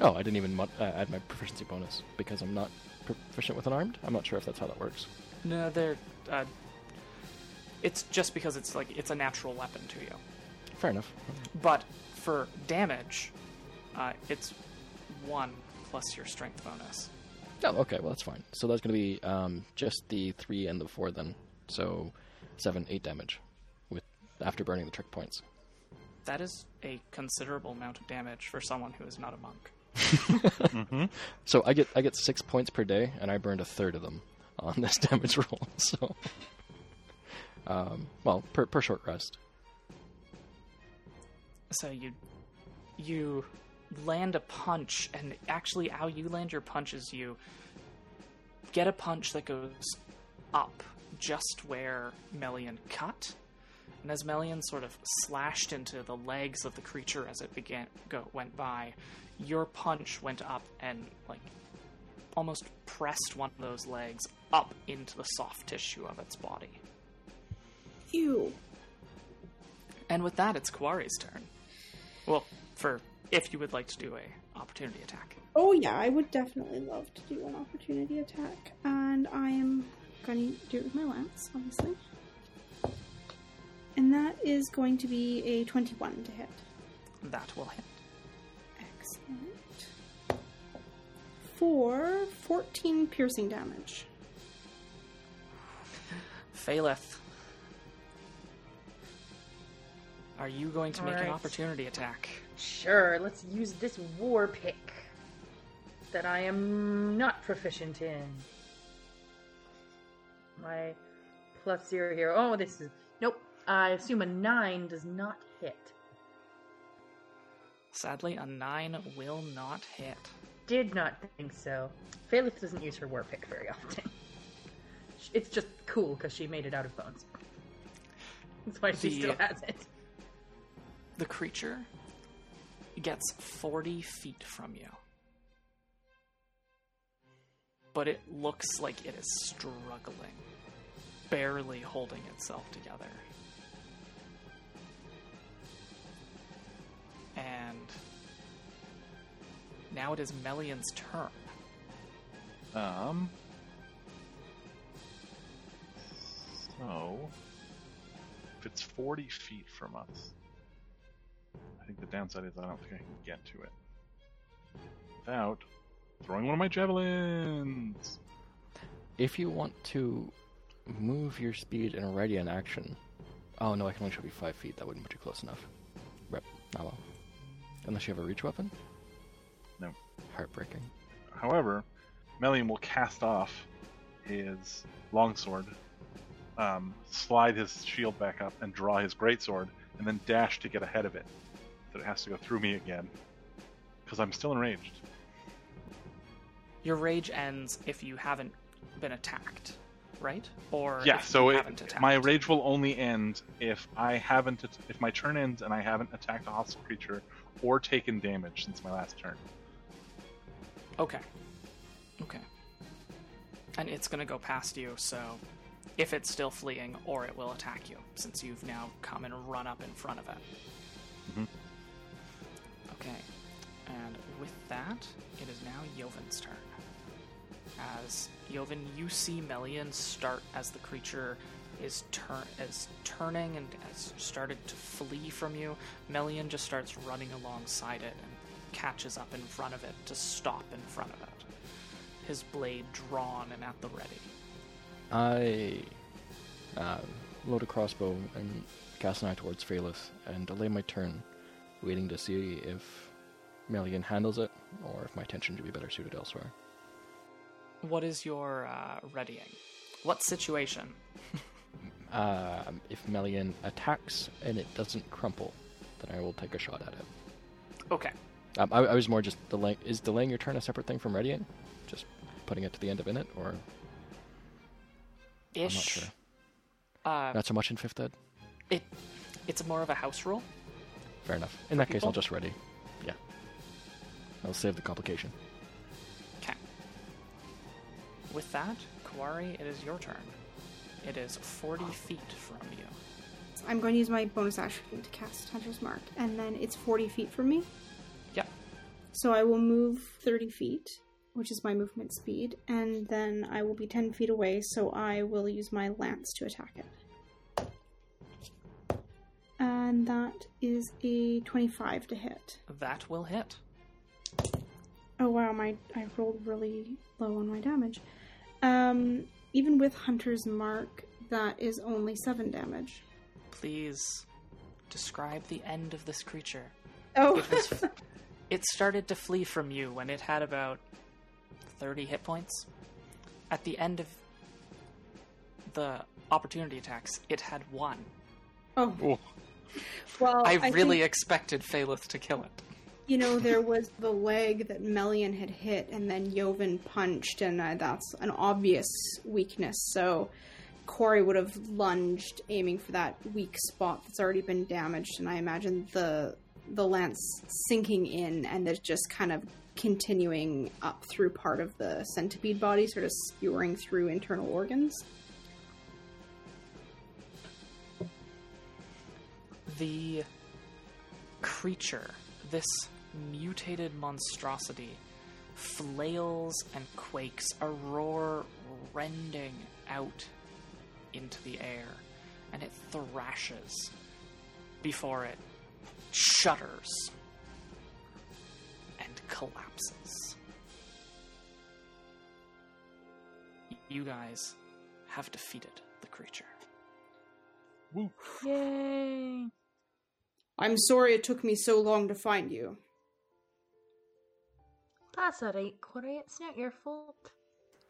Oh, I didn't even mod- uh, add my proficiency bonus because I'm not proficient with unarmed. I'm not sure if that's how that works. No, they're. Uh, it's just because it's like it's a natural weapon to you. Fair enough. But for damage, uh, it's one plus your strength bonus. Oh, okay. Well, that's fine. So that's going to be um, just the three and the four then. So seven, eight damage with after burning the trick points. That is a considerable amount of damage for someone who is not a monk. So I get I get six points per day, and I burned a third of them on this damage roll. So, um, well, per per short rest. So you you land a punch, and actually, how you land your punches, you get a punch that goes up just where Melian cut, and as Melian sort of slashed into the legs of the creature as it began go went by, your punch went up and like almost pressed one of those legs up into the soft tissue of its body. Ew. And with that, it's Kuwari's turn. Well, for if you would like to do a opportunity attack. Oh yeah, I would definitely love to do an opportunity attack, and I am going to do it with my lance, obviously. And that is going to be a twenty-one to hit. That will hit. Excellent. For fourteen piercing damage. Phaleth. Are you going to make an opportunity attack? Sure, let's use this war pick that I am not proficient in. My plus zero here. Oh, this is nope. I assume a nine does not hit. Sadly, a 9 will not hit. Did not think so. Phaleth doesn't use her war pick very often. It's just cool because she made it out of bones. That's why she still has it. The creature gets 40 feet from you. But it looks like it is struggling, barely holding itself together. And now it is Melian's turn. Um. So, if it's 40 feet from us, I think the downside is I don't think I can get to it without throwing one of my javelins. If you want to move your speed and ready in action, oh no, I can only show you five feet. That wouldn't put you close enough. Rep, not well. Unless you have a reach weapon. No. Heartbreaking. However, Melian will cast off his longsword, um, slide his shield back up, and draw his greatsword, and then dash to get ahead of it. So it has to go through me again. Because I'm still enraged. Your rage ends if you haven't been attacked, right? Or yeah, if so you it, haven't attacked. my rage will only end if I haven't, if my turn ends and I haven't attacked a hostile creature or taken damage since my last turn. Okay. Okay. And it's gonna go past you, so if it's still fleeing, or it will attack you, since you've now come and run up in front of it. Mhm. Okay. And with that, it is now Yovin's turn. As Yovin, you see Melian start as the creature is turn is turning and has started to flee from you. Melian just starts running alongside it and catches up in front of it to stop in front of it. His blade drawn and at the ready. I uh, load a crossbow and cast an eye towards Phaleth and delay my turn, waiting to see if Melian handles it or if my attention should be better suited elsewhere. What is your uh, readying? What situation? Um, if Melian attacks and it doesn't crumple, then I will take a shot at it. Okay. Um, I, I was more just delaying. Is delaying your turn a separate thing from readying? Just putting it to the end of in it, or Ish. I'm not sure. Uh, Not so much in fifth ed. it, it's more of a house rule. Fair enough. In that case, I'll just ready. Yeah. I'll save the complication. Okay. With that, Kawari, it is your turn. It is 40 feet from you. I'm going to use my bonus action to cast Hunter's Mark, and then it's 40 feet from me. Yep. So I will move 30 feet, which is my movement speed, and then I will be 10 feet away, so I will use my lance to attack it. And that is a 25 to hit. That will hit. Oh wow, my I rolled really low on my damage. Um, even with Hunter's Mark, that is only 7 damage. Please describe the end of this creature. Oh, It was. it started to flee from you when it had about 30 hit points. At the end of the opportunity attacks, it had one. oh. Oh, Well, I, really think- expected Phaleth to kill it. You know, there was the leg that Melian had hit, and then Joven punched, and uh, that's an obvious weakness. So Corey would have lunged, aiming for that weak spot that's already been damaged, and I imagine the the lance sinking in and then just kind of continuing up through part of the centipede body, sort of skewering through internal organs. The creature, this mutated monstrosity, flails and quakes, a roar rending out into the air, and it thrashes before it shudders and collapses. You guys have defeated the creature. woo. Yay! I'm sorry it took me so long to find you. That's alright, Corey. It's not your fault.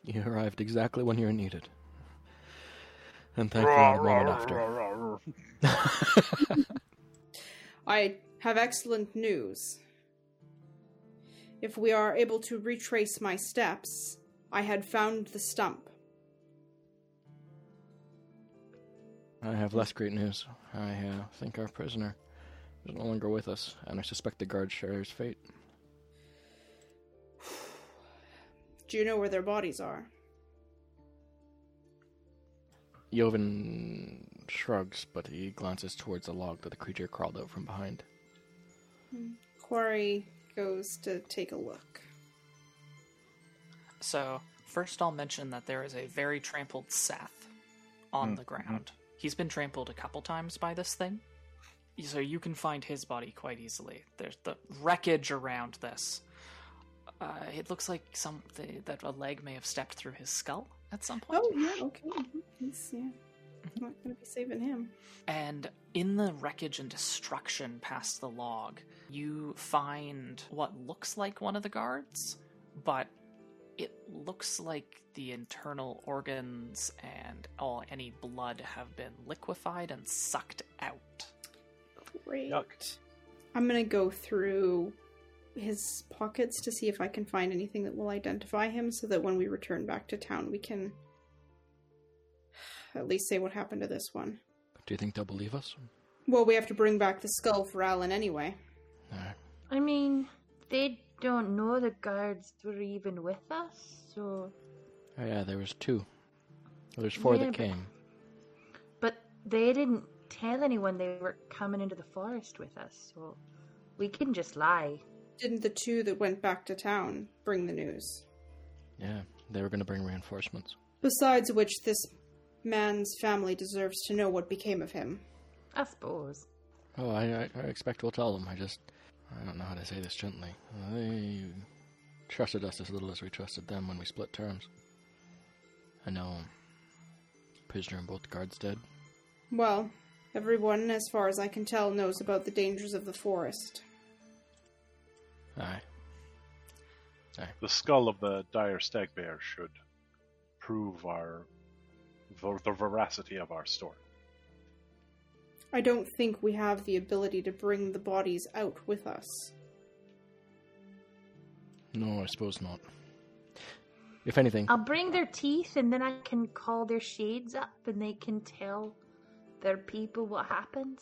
You arrived exactly when you were needed. And thank thankfully, the moment after. I have excellent news. If we are able to retrace my steps, I had found the stump. I have less great news. I uh, think our prisoner is no longer with us, and I suspect the guard share his fate. Do you know where their bodies are? Joven shrugs, but he glances towards the log that the creature crawled out from behind. Quarry goes to take a look. So, first I'll mention that there is a very trampled Seth on Mm, the ground. He's been trampled a couple times by this thing. So you can find his body quite easily. There's the wreckage around this. Uh, it looks like something that a leg may have stepped through his skull at some point. Oh yeah, okay. He's yeah. I'm not gonna be saving him. And in the wreckage and destruction past the log, you find what looks like one of the guards, but it looks like the internal organs and all any blood have been liquefied and sucked out. Great. Yuck. I'm gonna go through his pockets to see if I can find anything that will identify him so that when we return back to town we can at least say what happened to this one. Do you think they'll believe us? Well, we have to bring back the skull for Alan anyway. No. I mean, they don't know the guards were even with us, so. Oh, yeah, there was two. Well, there's four Yeah, that but- came. But they didn't tell anyone they were coming into the forest with us, so we can just lie. Didn't the two that went back to town bring the news? Yeah, they were going to bring reinforcements. Besides which, this man's family deserves to know what became of him. I suppose. Oh, I, I, I expect we'll tell them. I just, I don't know how to say this gently. They trusted us as little as we trusted them when we split terms. I know. Um, prisoner and both guards dead. Well, everyone, as far as I can tell, knows about the dangers of the forest. Aye. Aye. The skull of the dire stag bear should prove our the, the veracity of our story. I don't think we have the ability to bring the bodies out with us. No, I suppose not. If anything, I'll bring their teeth and then I can call their shades up and they can tell their people what happened.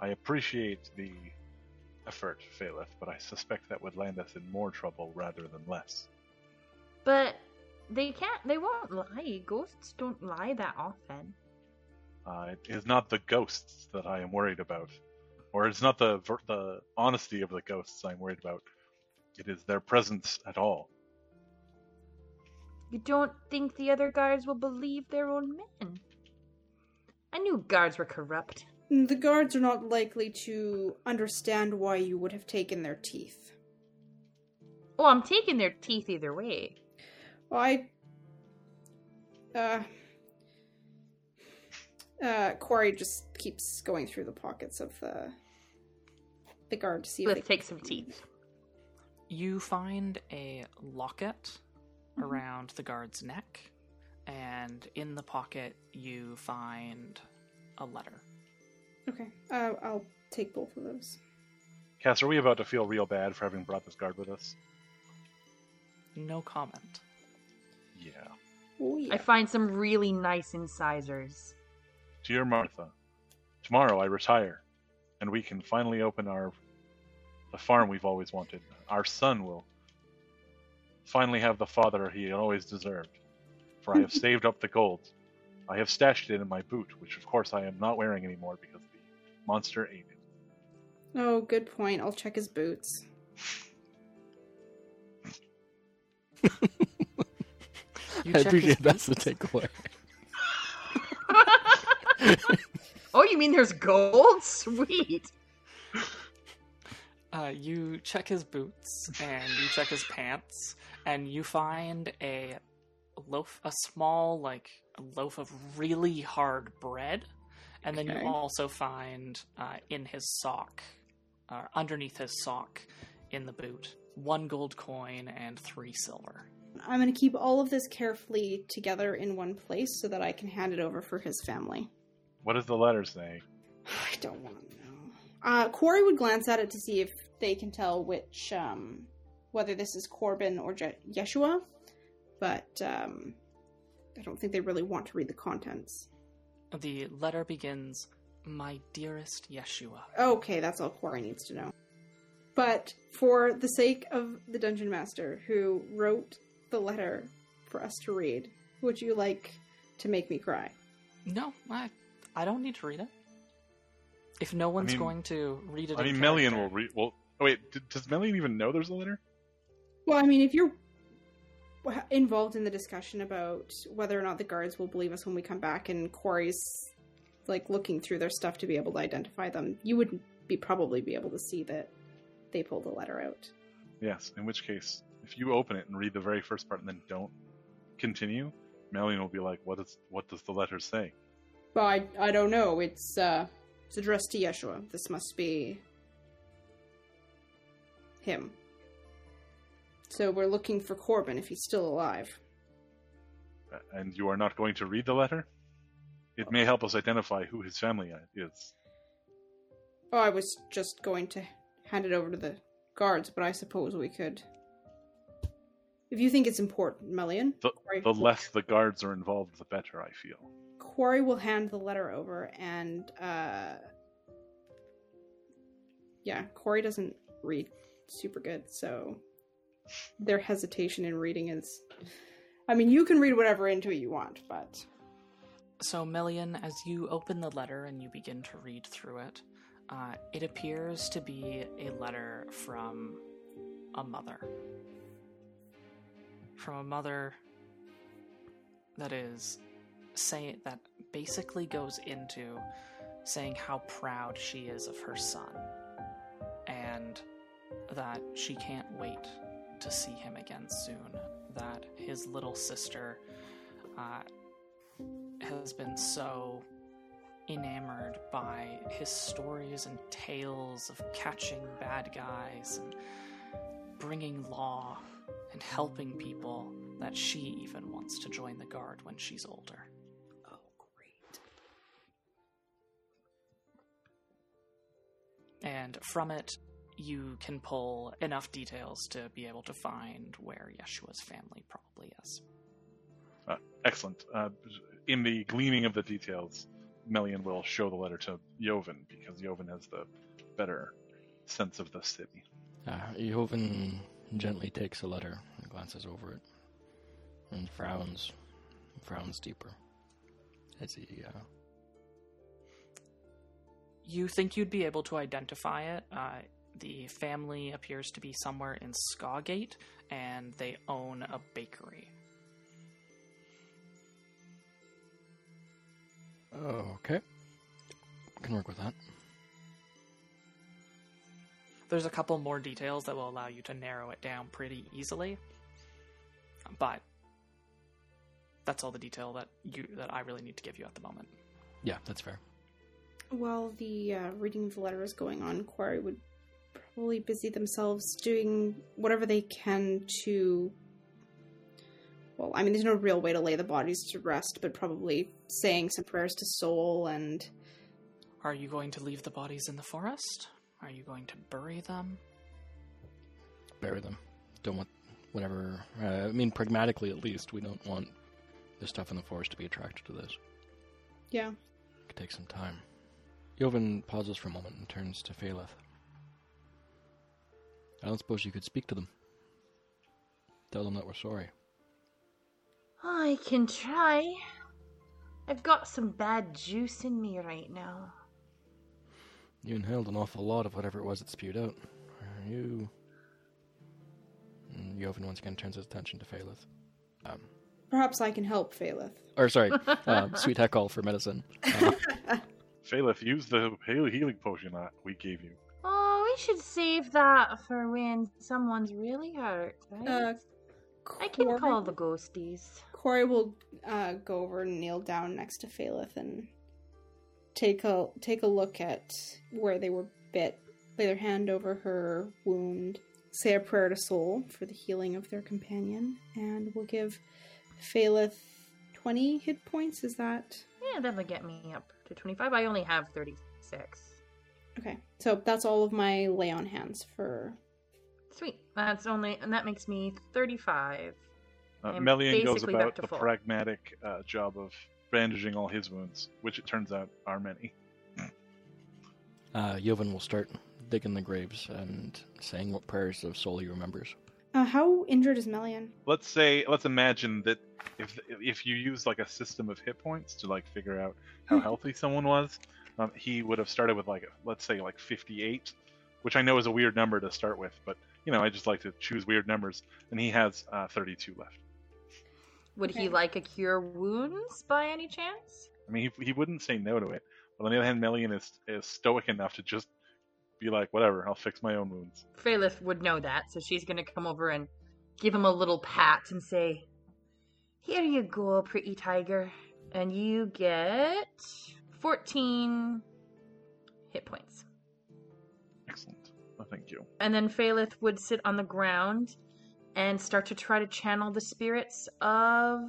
I appreciate the effort, Phaleth, but I suspect that would land us in more trouble rather than less. But they can't, they won't lie. Ghosts don't lie that often. Uh, it is not the ghosts that I am worried about, or it's not the ver- the honesty of the ghosts I'm worried about. It is their presence at all. You don't think the other guards will believe their own men? I knew guards were corrupt. The guards are not likely to understand why you would have taken their teeth. Oh, I'm taking their teeth either way. Well, I. Uh. Uh, Quarry just keeps going through the pockets of the the guard to see if Let's they take some teeth. You find a locket Mm-hmm. around the guard's neck, and in the pocket you find a letter. Okay, uh, I'll take both of those. Cass, are we about to feel real bad for having brought this guard with us? No comment. Yeah. Oh yeah. I find some really nice incisors. Dear Martha, tomorrow I retire, and we can finally open our the farm we've always wanted. Our son will finally have the father he always deserved. For I have saved up the gold. I have stashed it in my boot, which of course I am not wearing anymore because the monster ate it. Oh, good point. I'll check his boots. I appreciate that's the takeaway. Oh, you mean there's gold? Sweet. Uh, you check his boots and you check his pants, and you find a loaf, a small like loaf of really hard bread, and then you also find uh, in his sock, uh, underneath his sock, in the boot, one gold coin and three silver. I'm going to keep all of this carefully together in one place so that I can hand it over for his family. What does the letter say? I don't want to know. Uh, Corey would glance at it to see if they can tell which, um, whether this is Corbin or Je- Yeshua, but um, I don't think they really want to read the contents. The letter begins, My dearest Yeshua. Okay, that's all Corey needs to know. But for the sake of the dungeon master who wrote the letter for us to read, would you like to make me cry? No, I I don't need to read it. If no one's mean- going to read it, I mean, Melian will read. Well, oh wait, d- does Melian even know there's a letter? Well, I mean, if you're w- involved in the discussion about whether or not the guards will believe us when we come back, and Corey's like looking through their stuff to be able to identify them, you would be probably be able to see that they pulled a letter out. Yes. In which case, if you open it and read the very first part and then don't continue, Melian will be like, "What is? What does the letter say?" Well, I, I don't know. It's uh, it's addressed to Yeshua. This must be him. So we're looking for Corbin if he's still alive. And you are not going to read the letter. It may help us identify who his family is. Oh, I was just going to hand it over to the guards, but I suppose we could. If you think it's important, Melian, The, Corey, the less the guards are involved, the better. I feel. Corey will hand the letter over, and uh, yeah, Corey doesn't read super good, so their hesitation in reading is. I mean, you can read whatever into it you want, but So, Melian, as you open the letter and you begin to read through it, uh, it appears to be a letter from a mother. From a mother that is saying that basically goes into saying how proud she is of her son and that she can't wait to see him again soon that his little sister uh, has been so enamored by his stories and tales of catching bad guys and bringing law and helping people that she even wants to join the guard when she's older. oh great. And from it, you can pull enough details to be able to find where Yeshua's family probably is. Uh, excellent. Uh, in the gleaning of the details, Melian will show the letter to Joven because Joven has the better sense of the city. Uh, Joven gently takes the letter and glances over it and frowns, frowns deeper as he uh, You think you'd be able to identify it. Uh, the family appears to be somewhere in Skagate, and they own a bakery. Oh, okay. Can work with that. There's a couple more details that will allow you to narrow it down pretty easily, but that's all the detail that you that I really need to give you at the moment. Yeah, that's fair. While the uh, reading of the letter is going on, Quarry would probably busy themselves doing whatever they can to. Well, I mean, there's no real way to lay the bodies to rest, but probably saying some prayers to Soul and. Are you going to leave the bodies in the forest? Are you going to bury them? Bury them. Don't want whatever. Uh, I mean, pragmatically at least, we don't want the stuff in the forest to be attracted to this. Yeah. It Could take some time. Joven pauses for a moment and turns to Phaleth. I don't suppose you could speak to them. Tell them that we're sorry. I can try. I've got some bad juice in me right now. You inhaled an awful lot of whatever it was that spewed out. Are you. And Joven once again turns his attention to Phaleth. Um, Perhaps I can help, Phaleth. or, sorry, uh, sweet heck all for medicine. Uh, Phaleth, use the healing potion that we gave you. We should save that for when someone's really hurt, right? Uh, I can call the ghosties. Corey will uh, go over and kneel down next to Phaleth and take a take a look at where they were bit. Lay their hand over her wound. say a prayer to Soul for the healing of their companion, and we'll give Phaleth 20 hit points. Is that Yeah, that'll get me up to 25. I only have 36. Okay? So that's all of my lay on hands for. Sweet. That's only, and that makes me 35. Uh, Melian goes basically about the full. pragmatic uh, job of bandaging all his wounds, which it turns out are many. Uh, Joven will start digging the graves and saying what prayers of soul he remembers. Uh, how injured is Melian? Let's say, let's imagine that if if you use like a system of hit points to like figure out how healthy someone was, um, he would have started with like let's say like 58, which I know is a weird number to start with, but you know I just like to choose weird numbers, and he has uh, 32 left. Would Okay. he like a cure wounds by any chance? I mean, he, he wouldn't say no to it. But on the other hand, Melian is, is stoic enough to just be like, whatever, I'll fix my own wounds. Phaleth would know that, so she's gonna come over and give him a little pat and say, Here you go, pretty tiger. And you get 14 hit points. Excellent. Oh, thank you. And then Phaleth would sit on the ground and start to try to channel the spirits of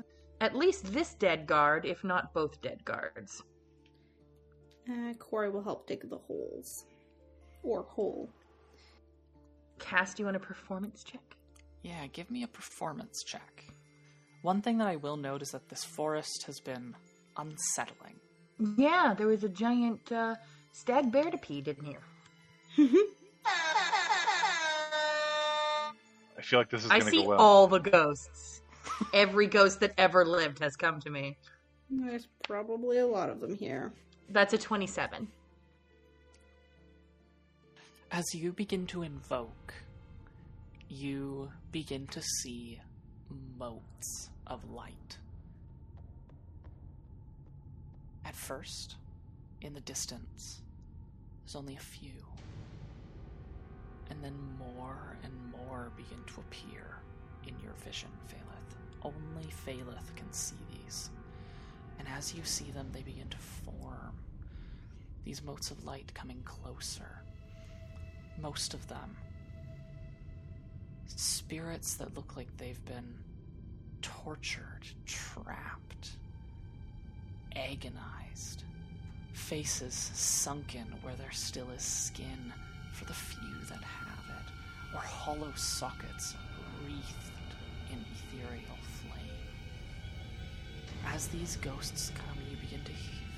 at least this dead guard, if not both dead guards. Uh, Corey will help dig the holes. Or hole. Cast you on a performance check. Yeah, give me a performance check. One thing that I will note is that this forest has been unsettling. Yeah, there was a giant uh, stag bear to pee, didn't here. I feel like this is I going to see go well. all the ghosts. Every ghost that ever lived has come to me. There's probably a lot of them here. That's a 27. As you begin to invoke, you begin to see motes of light. At first, in the distance, there's only a few. And then more and more begin to appear in your vision, Phaleth. Only Phaleth can see these. And as you see them, they begin to form. These motes of light coming closer. Most of them. Spirits that look like they've been tortured, trapped, agonized. Faces sunken where there still is skin for the few that have it, or hollow sockets wreathed in ethereal flame. As these ghosts come, you begin to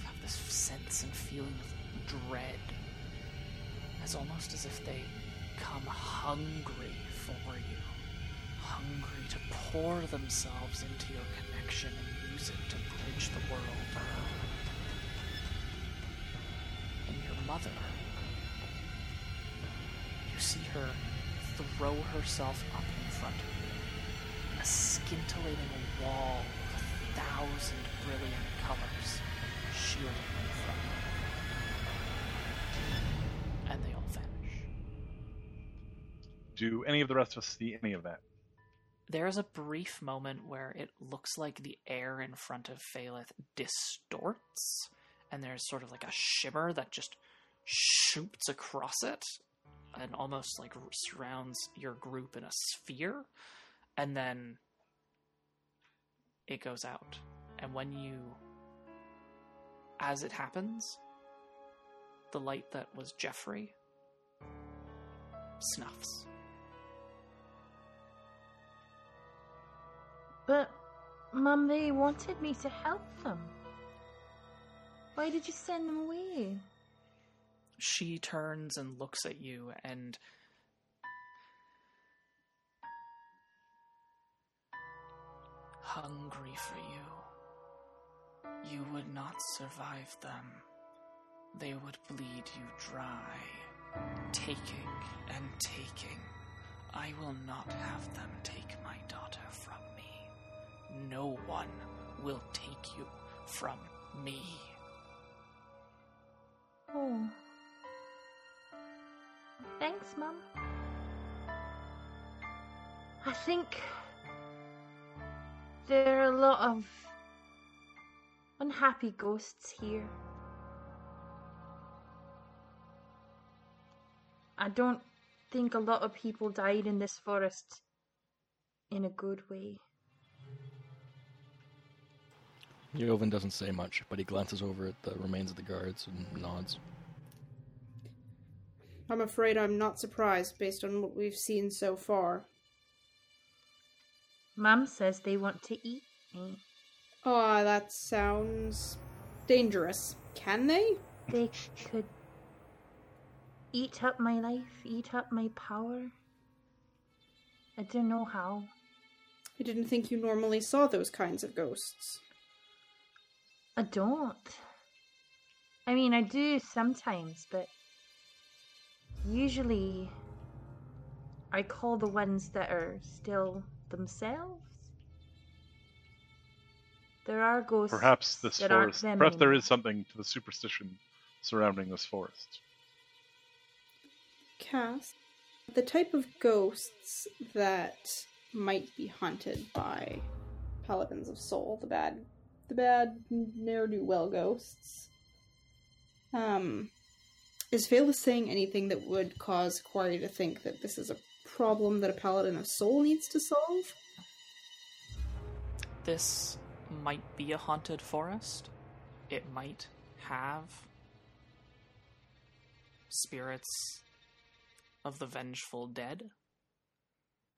have this sense and feeling of dread, as almost as if they come hungry for you, hungry to pour themselves into your connection and it to bridge the world. And your mother, you see her throw herself up in front of you, a scintillating wall of a thousand brilliant colors shielding you from you. And they all vanish. Do any of the rest of us see any of that? There is a brief moment where it looks like the air in front of Phaleth distorts, and there's sort of like a shimmer that just shoots across it and almost like surrounds your group in a sphere, and then it goes out. And when you. As it happens, the light that was Jeffrey snuffs. But, Mum, they wanted me to help them. Why did you send them away? she turns and looks at you and hungry for you you would not survive them they would bleed you dry taking and taking i will not have them no one will take you from me Oh. Thanks, Mum. I think there are a lot of unhappy ghosts here. I don't think a lot of people died in this forest in a good way. Joven doesn't say much, but he glances over at the remains of the guards and nods. I'm afraid I'm not surprised based on what we've seen so far. Mum says they want to eat me. Oh, that sounds dangerous. Can they? They could eat up my life, eat up my power. I don't know how. I didn't think you normally saw those kinds of ghosts. I don't. I mean, I do sometimes, but usually I call the ones that are still themselves. There are ghosts. Perhaps this that aren't forest. them Perhaps there anymore. is something to the superstition surrounding this forest. Cass, the type of ghosts that might be haunted by paladins of soul, the bad, the bad ne'er do well ghosts. Um, is Phaleth saying anything that would cause Quarry to think that this is a problem that a paladin of soul needs to solve? This might be a haunted forest. It might have spirits of the vengeful dead.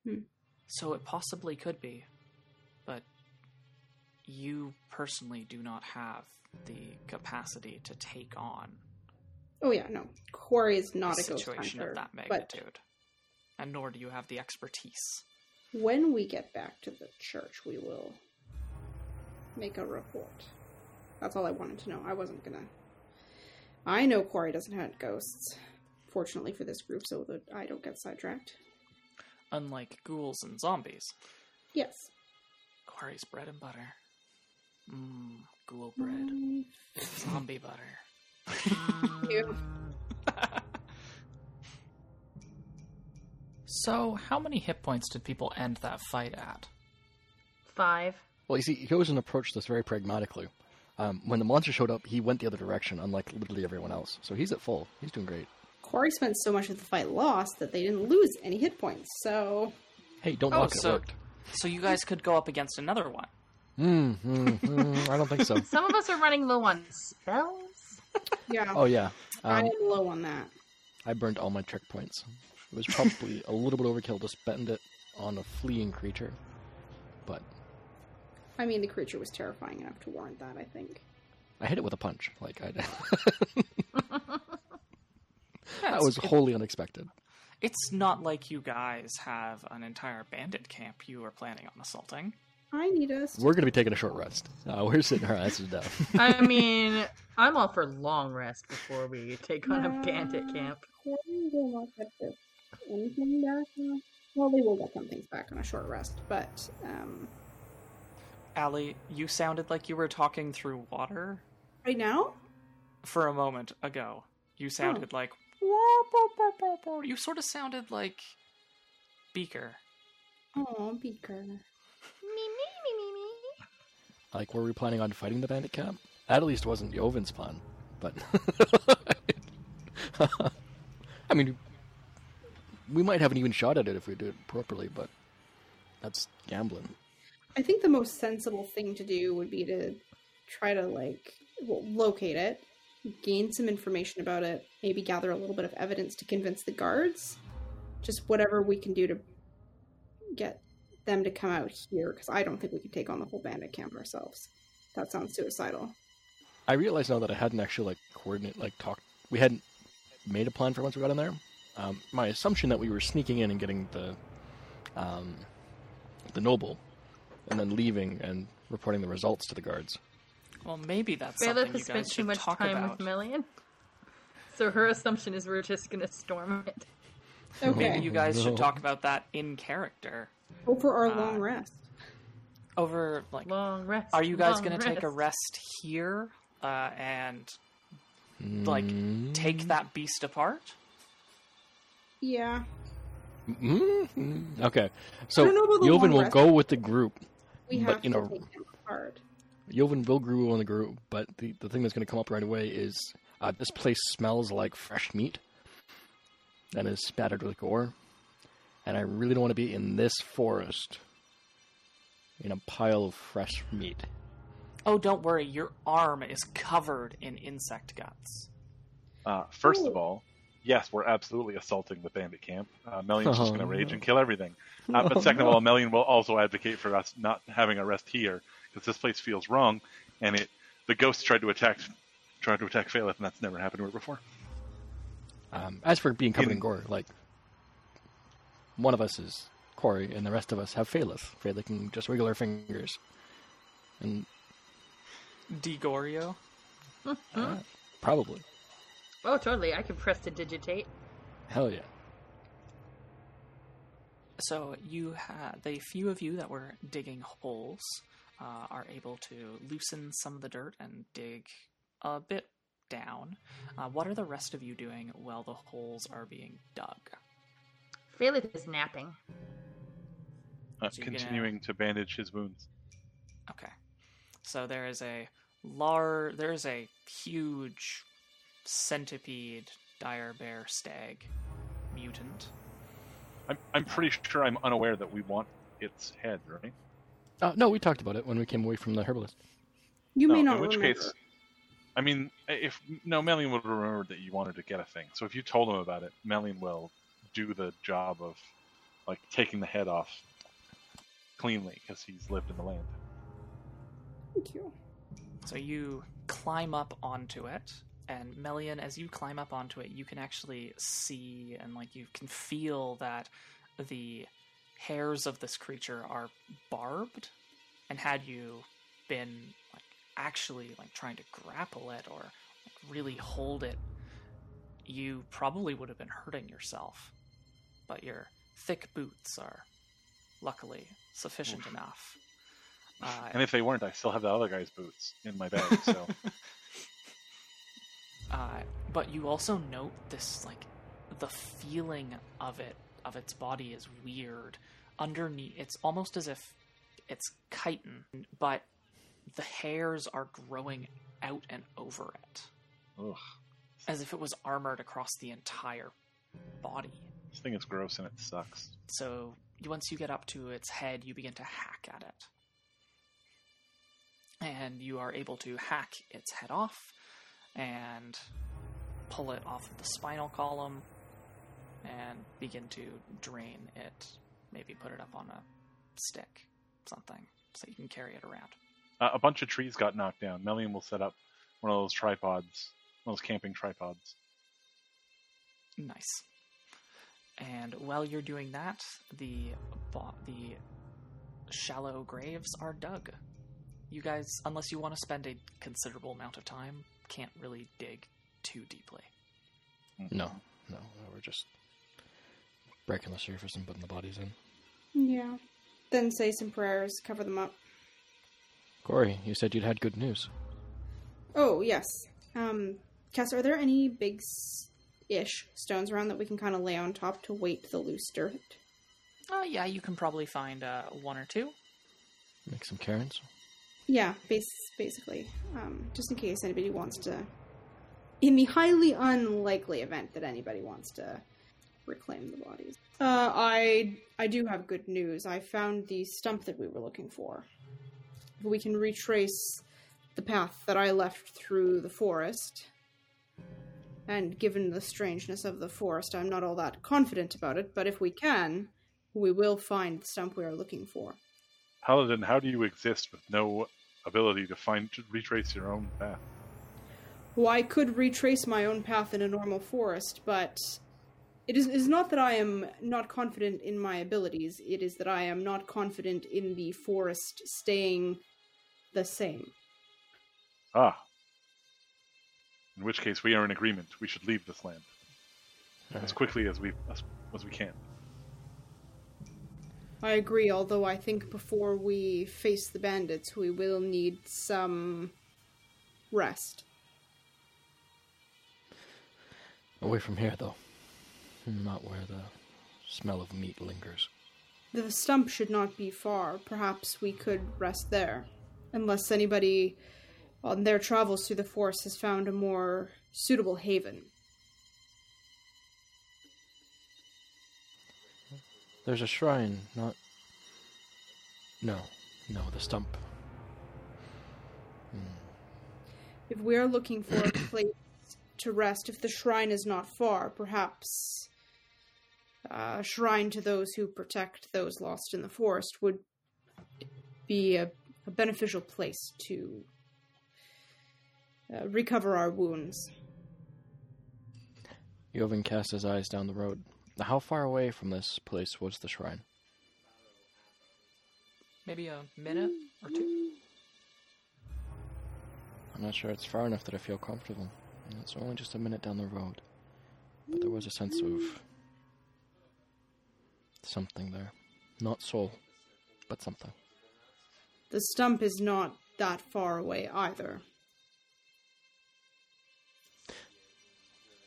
Hmm. So it possibly could be. You personally do not have the capacity to take on Oh yeah, no. Quarry is not a a ghost situation hunter. of that magnitude. And nor do you have the expertise. when we get back to the church, we will make a report. That's all I wanted to know. I wasn't gonna. I know Quarry doesn't hunt ghosts. Fortunately for this group, so that I don't get sidetracked. Unlike ghouls and zombies, Yes. Quarry's bread and butter. Mmm, ghoul bread. Mm, Zombie butter. Ew. So, how many hit points did people end that fight at? Five. Well, you see, Joven approached this very pragmatically. Um, when the monster showed up, he went the other direction, unlike literally everyone else. So he's at full. He's doing great. Corey spent so much of the fight lost that they didn't lose any hit points. So Hey, don't Oh, knock so- It worked. So you guys could go up against another one. Mm, mm, mm, I don't think so. Some of us are running low on spells. yeah, Oh yeah, I um, am low on that. I burned all my trick points. It was probably a little bit overkill to spend it on a fleeing creature, but I mean, the creature was terrifying enough to warrant that. I think. I hit it with a punch. Like I, Yeah, that was it- wholly unexpected. It's not like you guys have an entire bandit camp you are planning on assaulting. I need us. We're gonna be taking a short rest. Uh, we're sitting our asses down. I mean, I'm all for long rest before we take on a bandit camp. Quarry will not get this anything back. uh, Well, they will get some things back on a short rest, but um, Allie, you sounded like you were talking through water right now, for a moment ago. You sounded like you sort of sounded like Beaker. oh, Beaker. Like, were we planning on fighting the bandit camp? That at least wasn't Joven's plan. But I mean, we might have an even shot at it if we do it properly. But that's gambling. I think the most sensible thing to do would be to try to like well, locate it, gain some information about it, maybe gather a little bit of evidence to convince the guards. Just whatever we can do to get them to come out here, because I don't think we can take on the whole bandit camp ourselves. That sounds suicidal. I realize now that I hadn't actually like coordinate, like talked. We hadn't made a plan for once we got in there. Um, my assumption that we were sneaking in and getting the um, the noble, and then leaving and reporting the results to the guards. Well, maybe that's Bailiff something you has spent guys too should much talk time about. with Million. So her assumption is we're just gonna storm it. Okay. Maybe you guys No. should talk about that in character. Over our Uh, long rest. Over like, Long rest. are you guys going to take a rest here uh, and like Mm. take that beast apart? Yeah. Mm, Okay, so don't know about the Joven long will rest. go with the group. We But, have you to know- take them apart. Joven will grow on the group, but the, the thing that's going to come up right away is uh, this place smells like fresh meat. And is spattered with gore. And I really don't want to be in this forest in a pile of fresh meat. Oh, don't worry, your arm is covered in insect guts. Uh, first of all, yes, we're absolutely assaulting the bandit camp. Uh, Melian's just Oh, going to rage no. and kill everything. Uh, but Oh, second of all, Melian will also advocate for us not having a rest here because this place feels wrong, and it the ghost tried to attack tried to attack Phaleth, and that's never happened to her before. Um, as for being covered in, In- gore, like one of us is Corey, and the rest of us have Phaleth. Phaleth can just wiggle her fingers, and Degorio? uh, probably, Oh, totally. I can prestidigitate. hell yeah. So you ha the few of you that were digging holes uh, are able to loosen some of the dirt and dig a bit down. Uh, what are the rest of you doing while the holes are being dug? Phaleth is napping. Uh, So you're gonna- continuing to bandage his wounds. Okay. So there is a lar there is a huge centipede dire bear stag mutant. I'm, I'm pretty sure I'm unaware that we want its head, right? Uh, no, we talked about it when we came away from the herbalist. You may Oh, not in which remember. case, I mean, if no, Melian would remember that you wanted to get a thing. So if you told him about it, Melian will do the job of like taking the head off cleanly because he's lived in the land. Thank you. So you climb up onto it, and Melian, as you climb up onto it, you can actually see and like you can feel that the hairs of this creature are barbed. And had you been like actually like trying to grapple it or like, really hold it, you probably would have been hurting yourself. But your thick boots are luckily sufficient enough. Uh, And if they weren't, I still have the other guy's boots in my bag. So Uh, but you also note this like the feeling of it of its body is weird. Underneath, it's almost as if it's chitin, but the hairs are growing out and over it, ugh, as if it was armored across the entire body. this thing is gross and it sucks. So once you get up to its head, you begin to hack at it. And you are able to hack its head off and pull it off of the spinal column and begin to drain it. Maybe put it up on a stick, something, so you can carry it around. Uh, a bunch of trees got knocked down. Melian will set up one of those tripods, one of those camping tripods. Nice. And while you're doing that, the the shallow graves are dug. You guys, unless you want to spend a considerable amount of time, can't really dig too deeply. No, no, no, we're just breaking the surface and putting the bodies in. Yeah. Then say some prayers, cover them up. Corey, you said you'd had good news. Oh, yes. Um, Cass, are there any big ish stones around that we can kind of lay on top to weight the loose dirt? Uh, yeah, you can probably find uh, one or two. Make some cairns. Yeah, bas- basically. Um, just in case anybody wants to. In the highly unlikely event that anybody wants to reclaim the bodies. Uh, I I do have good news. I found the stump that we were looking for. We can retrace the path that I left through the forest. And given the strangeness of the forest, I'm not all that confident about it, but if we can, we will find the stump we are looking for. Paladin, how do you exist with no ability to find to retrace your own path? Well, I could retrace my own path in a normal forest, but it is, it is not that I am not confident in my abilities, it is that I am not confident in the forest staying the same. Ah. In which case, we are in agreement. We should leave this land as quickly as we as, as we can. I agree, although I think before we face the bandits, we will need some rest. Away from here, though. Not where the smell of meat lingers. The stump should not be far. Perhaps we could rest there. Unless anybody on their travels through the forest has found a more suitable haven. There's a shrine, not. No, no, the stump. If we are looking for a place to rest, if the shrine is not far, perhaps uh, a shrine to those who protect those lost in the forest would be a, a beneficial place to uh, recover our wounds. Joven cast his eyes down the road. How far away from this place was the shrine? Maybe a minute or two. I'm not sure it's far enough that I feel comfortable. It's only just a minute down the road. But there was a sense of something there. Not soul, but something. The stump is not that far away either.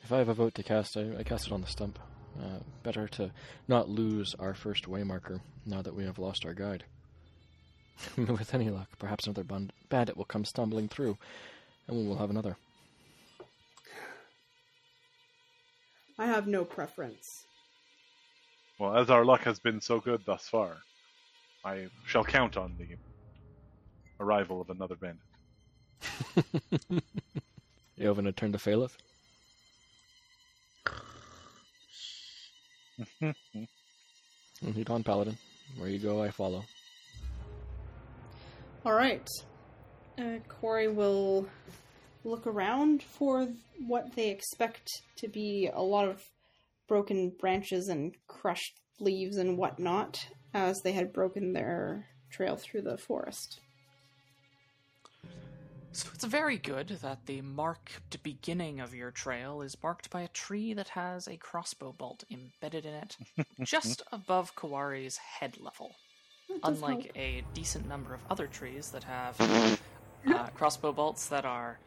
If I have a vote to cast, I, I cast it on the stump. Uh, better to not lose our first waymarker now that we have lost our guide. With any luck, perhaps another band- bandit will come stumbling through, and we will have another. I have no preference. Well, as our luck has been so good thus far, I shall count on the arrival of another bandit. Joven had turned to Phaleth. Lead on, Paladin. Where you go, I follow. All right. Uh, Corey will look around for what they expect to be a lot of broken branches and crushed leaves and whatnot, as they had broken their trail through the forest. So it's very good that the marked beginning of your trail is marked by a tree that has a crossbow bolt embedded in it, just above Kawari's head level. Unlike help. a decent number of other trees that have uh, crossbow bolts that are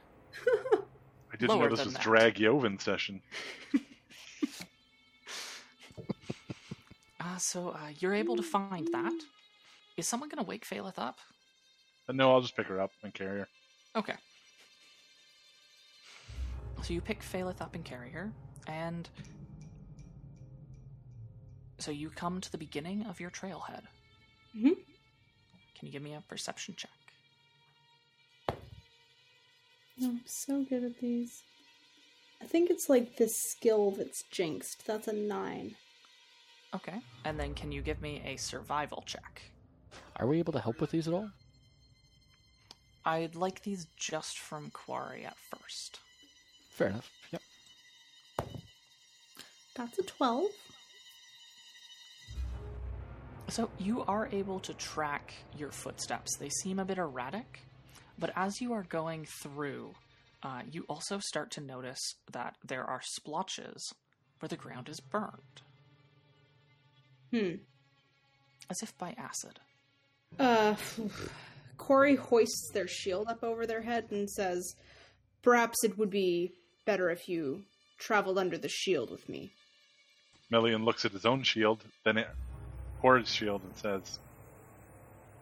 I didn't Lower know this was that. drag Joven session. Uh, so uh, you're able to find that. Is someone going to wake Phaleth up? But no, I'll just pick her up and carry her. Okay. So you pick Phaleth up and carry her, and so you come to the beginning of your trailhead. Mhm. Can you give me a perception check? I'm so good at these. I think it's like this skill that's jinxed. That's a nine. Okay. And then can you give me a survival check? Are we able to help with these at all? I'd like these just from Quarry at first. Fair enough. Yep. That's a 12. So you are able to track your footsteps. They seem a bit erratic, but as you are going through, uh, you also start to notice that there are splotches where the ground is burned, Hmm. as if by acid. Uh, Corey hoists their shield up over their head and says, Perhaps it would be better if you traveled under the shield with me. Melian looks at his own shield, then at Hord's shield, and says,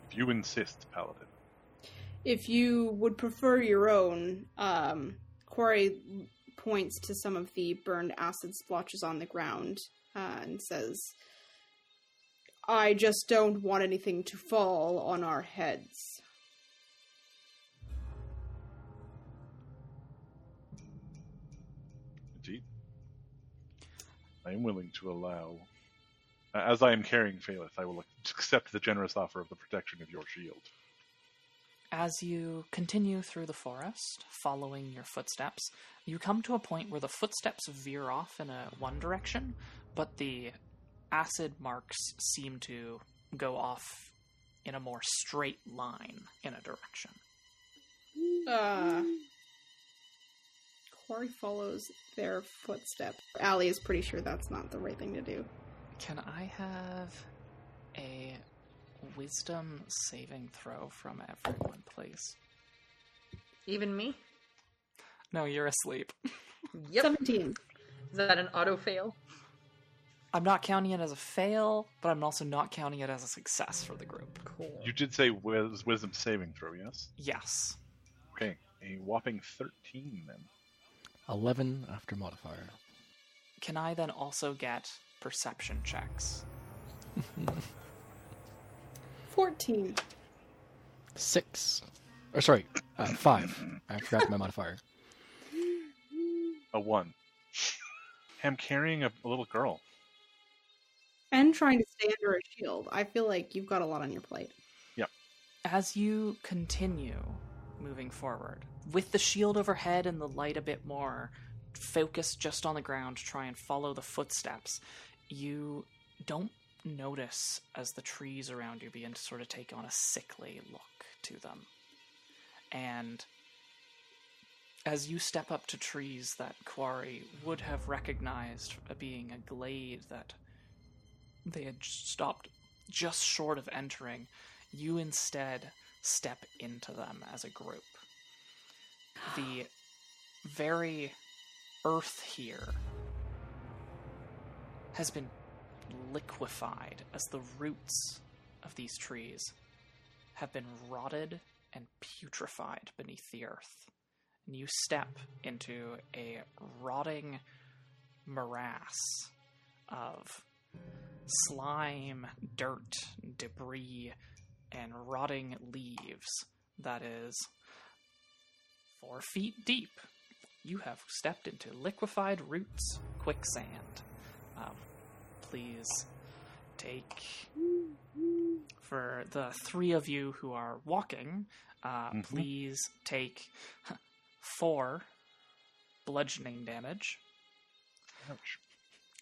If you insist, Paladin. If you would prefer your own, um, Corey points to some of the burned acid splotches on the ground uh, and says, I just don't want anything to fall on our heads. I am willing to allow. As I am carrying Phaleth, I will accept the generous offer of the protection of your shield. As you continue through the forest, following your footsteps, you come to a point where the footsteps veer off in a one direction, but the acid marks seem to go off in a more straight line in a direction. Uh, Corey follows their footsteps. Allie is pretty sure that's not the right thing to do. Can I have a wisdom saving throw from everyone, please? Even me? No, you're asleep. Yep. 17. Is that an auto fail? I'm not counting it as a fail, but I'm also not counting it as a success for the group. Cool. You did say wis- wisdom saving throw, yes? Yes. Okay, a whopping 13 then. 11 after modifier. Can I then also get perception checks? 14. Six. Or sorry, uh, five. I forgot my modifier. A one. I'm carrying a, a little girl. And trying to stay under a shield. I feel like you've got a lot on your plate. Yep. As you continue moving forward, with the shield overhead and the light a bit more focused just on the ground try and follow the footsteps, you don't notice as the trees around you begin to sort of take on a sickly look to them. And as you step up to trees that Quarry would have recognized being a glade that they had stopped just short of entering, you instead step into them as a group. The very earth here has been liquefied as the roots of these trees have been rotted and putrefied beneath the earth. And you step into a rotting morass of slime, dirt, debris, and rotting leaves that is four feet deep. You have stepped into liquefied roots quicksand. Um, please take for the three of you who are walking. Uh, Mhm. Please take four bludgeoning damage. Ouch.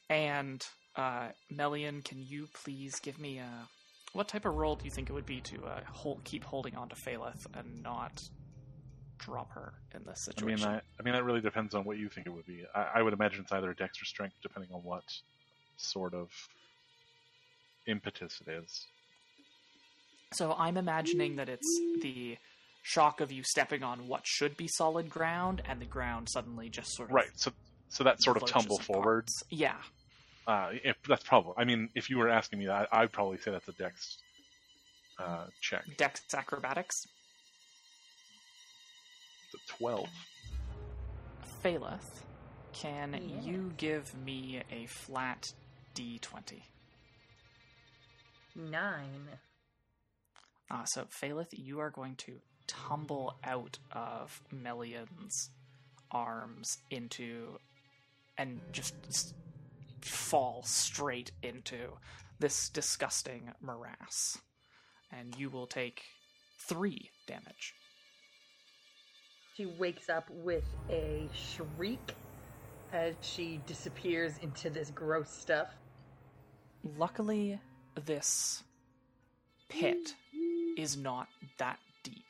And uh, Melian, can you please give me a what type of role do you think it would be to uh, hold, keep holding on to Phaleth and not drop her in this I mean, situation? I, I mean, that really depends on what you think it would be. I, I would imagine it's either dex or strength, depending on what sort of impetus it is. So I'm imagining that it's the shock of you stepping on what should be solid ground, and the ground suddenly just sort of Right. So, so that sort of tumble forward. Yeah, Uh, if that's probably. I mean, if you were asking me that, I'd probably say that's a dex uh, check. Dex acrobatics. The twelve. Phaleth, can Yes. you give me a flat D20? Nine. Uh, so, Phaleth, you are going to tumble out of Melian's arms into and just s- fall straight into this disgusting morass. And you will take three damage. She wakes up with a shriek as she disappears into this gross stuff. Luckily, this pit is not that deep.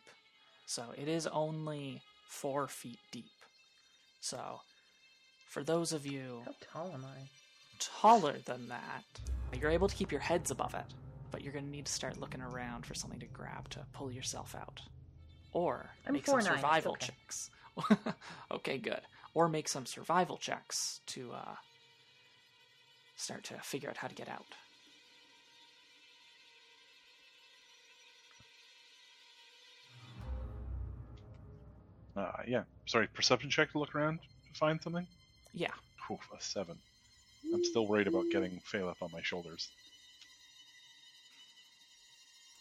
So it is only four feet deep. So, for those of you How tall am I? Taller than that, you're able to keep your heads above it, but you're going to need to start looking around for something to grab to pull yourself out. Or I'm make some 4'9", it's survival okay. checks. okay, good. Or make some survival checks to uh, start to figure out how to get out. Uh, yeah. Sorry, perception check to look around to find something. Yeah. Oof, a seven. I'm still worried about getting Phaleth on my shoulders.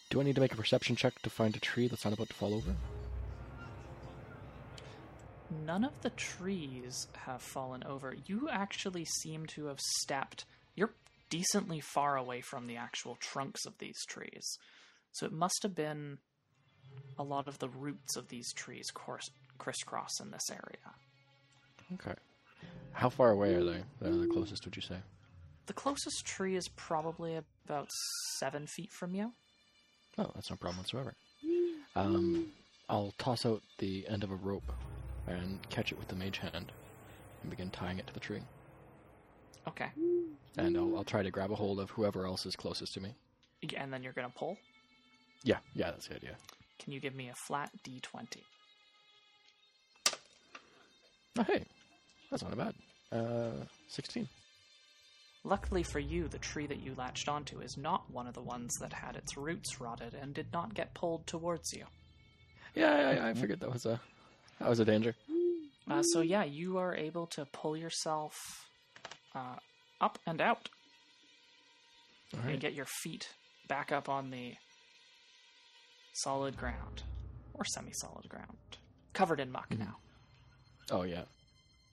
Do I need to make a perception check to find a tree that's not about to fall over? None of the trees have fallen over. You actually seem to have stepped. You're decently far away from the actual trunks of these trees. So it must have been a lot of the roots of these trees course, crisscross in this area. Okay. How far away are they? They're the closest, would you say? The closest tree is probably about seven feet from you. Oh, that's no problem whatsoever. Um, I'll toss out the end of a rope and catch it with the mage hand and begin tying it to the tree. Okay. And I'll, I'll try to grab a hold of whoever else is closest to me. Yeah, And then you're going to pull. Yeah, yeah, that's the idea. Can you give me a flat d20? Oh, hey, that's not bad. Uh, 16. Luckily for you, the tree that you latched onto is not one of the ones that had its roots rotted and did not get pulled towards you. Yeah, I, I figured that was a that was a danger. Uh, so yeah, you are able to pull yourself uh, up and out. All and get your feet back up on the solid ground or semi-solid ground, covered in muck Mhm. now. Oh yeah,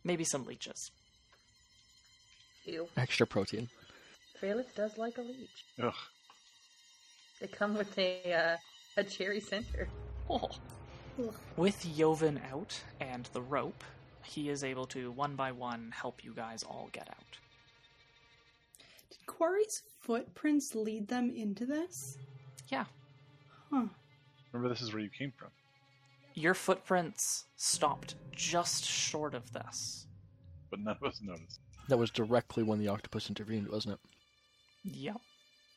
Maybe some leeches. Ew. extra protein. Phaleth does like a leech. Ugh. They come with a uh, a cherry center. Oh. With Joven out and the rope, he is able to one by one help you guys all get out. Did Quarry's footprints lead them into this? Yeah, Huh. Remember, this is where you came from. Your footprints stopped just short of this. But none of us noticed. That was directly when the octopus intervened, wasn't it? Yep.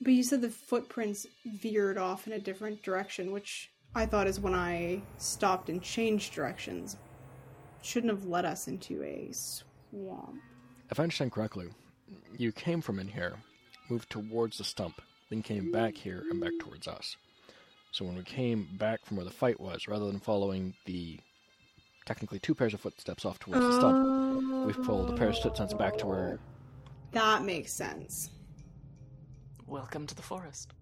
But you said the footprints veered off in a different direction, which I thought is when I stopped and changed directions. Shouldn't have led us into a swamp. If I understand correctly, you came from in here, moved towards the stump, then came back here and back towards us. So when we came back from where the fight was, rather than following the technically two pairs of footsteps off towards the stump, we've pulled a pair of footsteps back to where That makes sense. Welcome to the forest.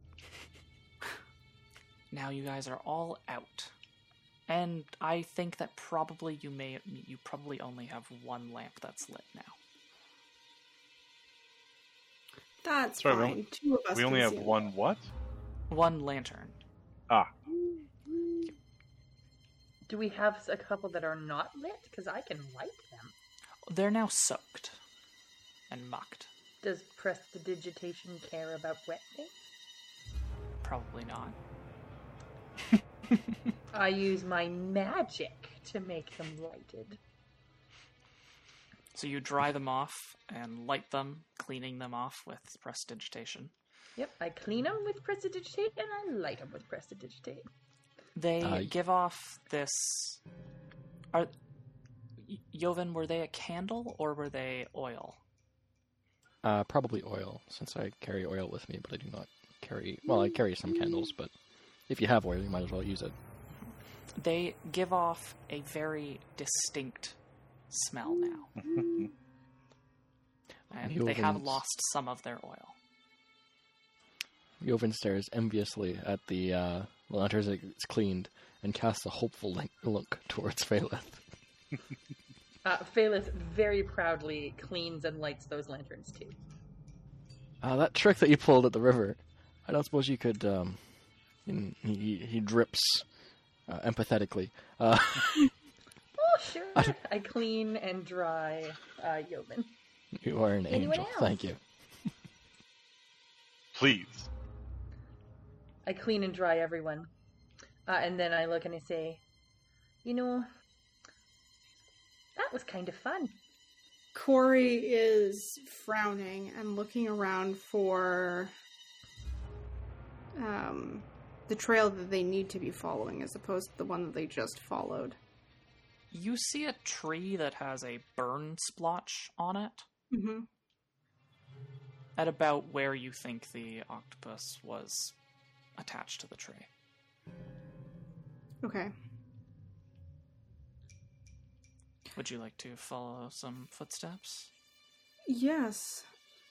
now you guys are all out. And I think that probably you may you probably only have one lamp that's lit now. That's Sorry, we fine. only- Two of us. we only have one what? One lantern. Ah, Do we have a couple that are not lit? Because I can light them. They're now soaked and mucked. Does prestidigitation care about wet things? Probably not. I use my magic to make them lighted. So you dry them off and light them, cleaning them off with prestidigitation. Yep, I clean them with prestidigitate and I light them with prestidigitate. They Uh, give off this. Are Y- Joven? Were they a candle or were they oil? uh, probably oil, since I carry oil with me, but I do not carry. Well, I carry some candles, but if you have oil, you might as well use it. They give off a very distinct smell now, and they have lost some of their oil. Joven stares enviously at the uh, lantern as it's cleaned and casts a hopeful link- look towards Phaleth. Uh, Phaleth very proudly cleans and lights those lanterns too. Uh, that trick that you pulled at the river, I don't suppose you could. Um, and he, he drips uh, empathetically. Uh, Oh, sure. I clean and dry uh, Joven. you are an Anyone angel. else? Thank you. please. I clean and dry everyone. Uh, and then I look and I say, you know, that was kind of fun. Corey is frowning and looking around for um, the trail that they need to be following as opposed to the one that they just followed. You see a tree that has a burn splotch on it Mm-hmm. at about where you think the octopus was attached to the tree. Okay. Would you like to follow some footsteps? Yes.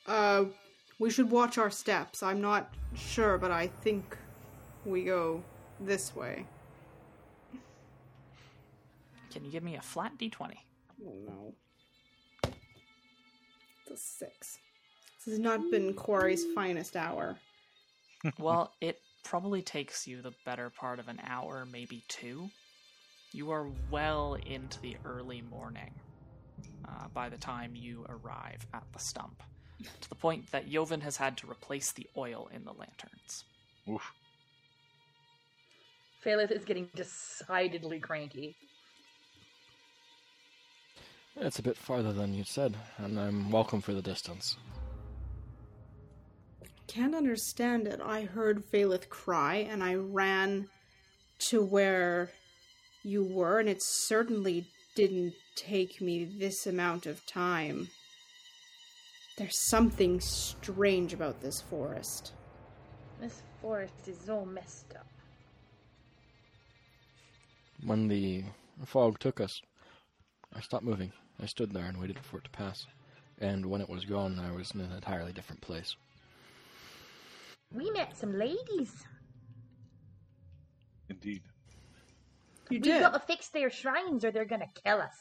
Uh, we should watch our steps. I'm not sure, but I think we go this way. Can you give me a flat d20? Oh no. It's a six. This has not been Corey's finest hour. well, it probably takes you the better part of an hour, maybe two. You are well into the early morning uh, by the time you arrive at the stump, to the point that Joven has had to replace the oil in the lanterns. Oof. Phaleth is getting decidedly cranky. It's a bit farther than you said, and I'm welcome for the distance. Can't understand it. I heard Phaleth cry and I ran to where you were, and it certainly didn't take me this amount of time. There's something strange about this forest. This forest is all messed up. When the fog took us, I stopped moving. I stood there and waited for it to pass. And when it was gone, I was in an entirely different place. We met some ladies. Indeed. You We did. gotta fix their shrines or they're gonna kill us.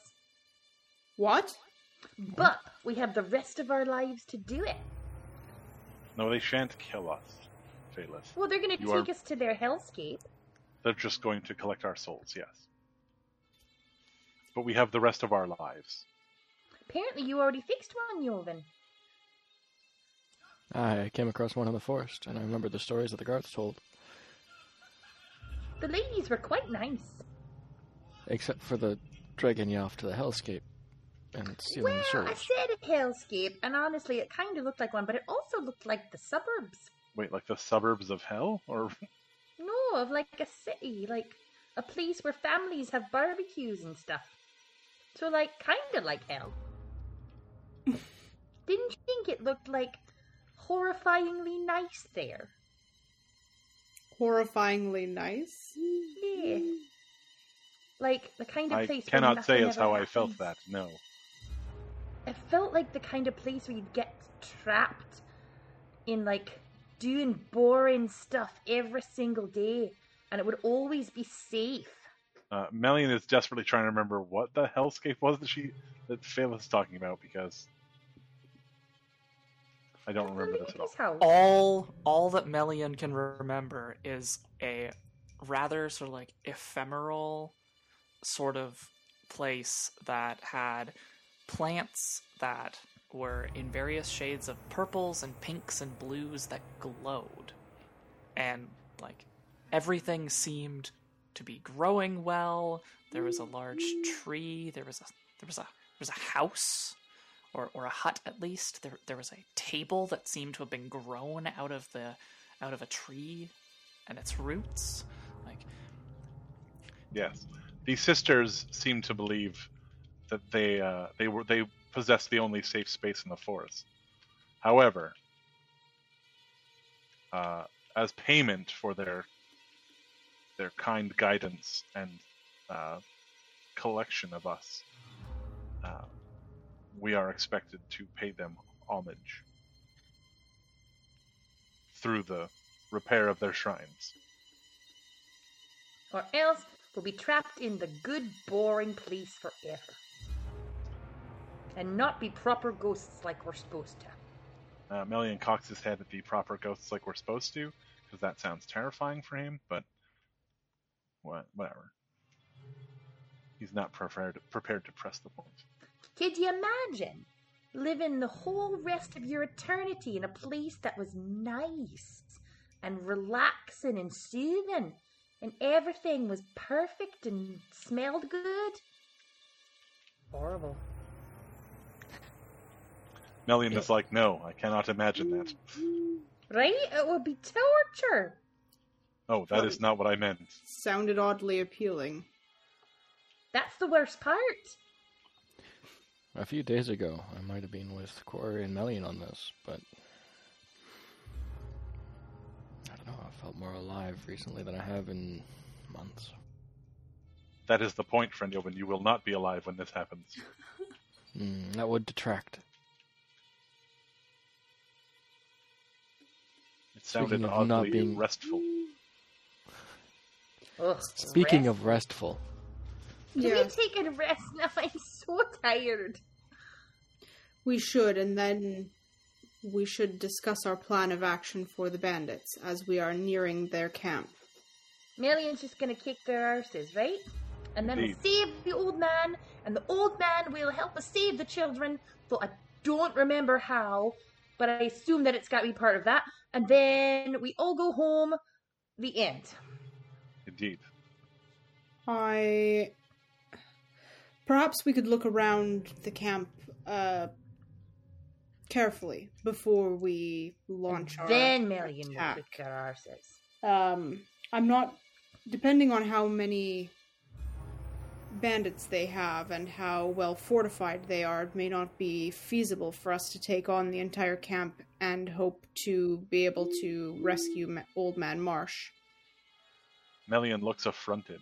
What? But we have the rest of our lives to do it. No, they shan't kill us, Phaleth. Well, they're gonna You take are- us to their hellscape. They're just going to collect our souls, yes. But we have the rest of our lives. Apparently, you already fixed one, Joven. I came across one in the forest, and I remember the stories that the guards told, The ladies were quite nice. except for the dragging you off to the hellscape and stealing well, the I souls. said a hellscape, and honestly, it kind of looked like one, but it also looked like the suburbs. Wait, like the suburbs of hell? Or No, of like a city, like a place where families have barbecues and stuff. So, like, kind of like hell. Didn't you think it looked like horrifyingly nice there? Horrifyingly nice. Yeah. Like the kind of I place. where cannot say nothing as ever how I felt that, no. It felt like the kind of place where you'd get trapped in like doing boring stuff every single day, and it would always be safe. Uh, Melian is desperately trying to remember what the hellscape was that she that Phaleth was talking about because I don't remember this at all. His house. all all that Melian can remember is a rather sort of like ephemeral sort of place that had plants that were in various shades of purples and pinks and blues that glowed. And like everything seemed to be growing well. There was a large tree. There was a there was a there was a house or, or a hut at least. There there was a table that seemed to have been grown out of the out of a tree and its roots. Like Yes, these sisters seem to believe that they uh, they were they possess the only safe space in the forest. However, uh, as payment for their their kind guidance and uh, collection of us, uh, we are expected to pay them homage through the repair of their shrines. Or else we'll be trapped in the good, boring place forever. And not be proper ghosts like we're supposed to. Uh, Melian cocks his head at the proper ghosts like we're supposed to, because that sounds terrifying for him, but what, whatever. He's not prepared, prepared to press the point. Could you imagine living the whole rest of your eternity in a place that was nice and relaxing and soothing and everything was perfect and smelled good? Horrible. Melian is like, no, I cannot imagine that. Mm-hmm. Right? It would be torture. Oh, that is not what I meant. Sounded oddly appealing. That's the worst part. A few days ago, I might have been with Corey and Melian on this, but I don't know. I felt more alive recently than I have in months. That is the point, friend Joven. You will not be alive when this happens. Mm, that would detract. It sounded Speaking of oddly not being- restful. Ugh, Speaking rest. of restful, Can Yes. we take a rest now? I'm so tired. We should, and then we should discuss our plan of action for the bandits as we are nearing their camp. Melian's just gonna kick their arses, right? And then Indeed. we'll save the old man, and the old man will help us save the children. Though I don't remember how, but I assume that it's got to be part of that. And then we all go home. The end. Indeed. I. Perhaps we could look around the camp uh, carefully before we launch our. then Melian will attack. kick their arses. Um, I'm not. Depending on how many bandits they have and how well fortified they are, it may not be feasible for us to take on the entire camp and hope to be able to rescue Ma- Old Man Marsh. Melian looks affronted.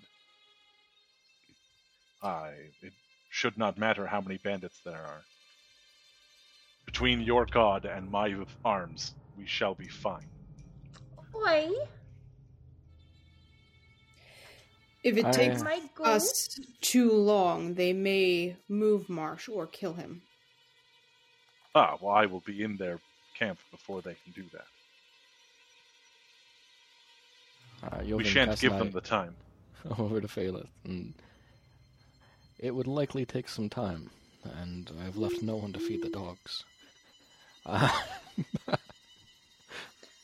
I. It should not matter how many bandits there are. Between your god and my arms, we shall be fine. Why? If it I- takes Might go. us too long, they may move Marsh or kill him. Ah, well, I will be in their camp before they can do that. Uh, we shan't give an them the time. over to Phaleth, and it would likely take some time, and I've left no one to feed the dogs. Uh,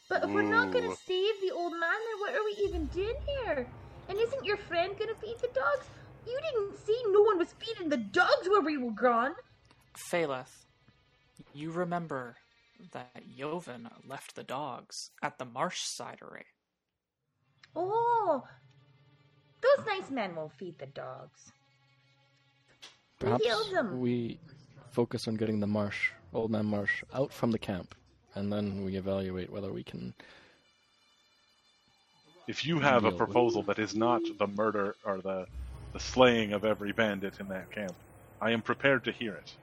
But if we're not gonna save the old man, then what are we even doing here? And isn't your friend gonna feed the dogs? You didn't see no one was feeding the dogs where we were gone. Phaleth, you remember that Joven left the dogs at the marsh cidery. Oh, those nice men will feed the dogs. Perhaps healed them. we focus on getting the marsh, old man marsh, out from the camp, and then we evaluate whether we can. If you have a proposal that is not the murder or the the slaying of every bandit in that camp, I am prepared to hear it.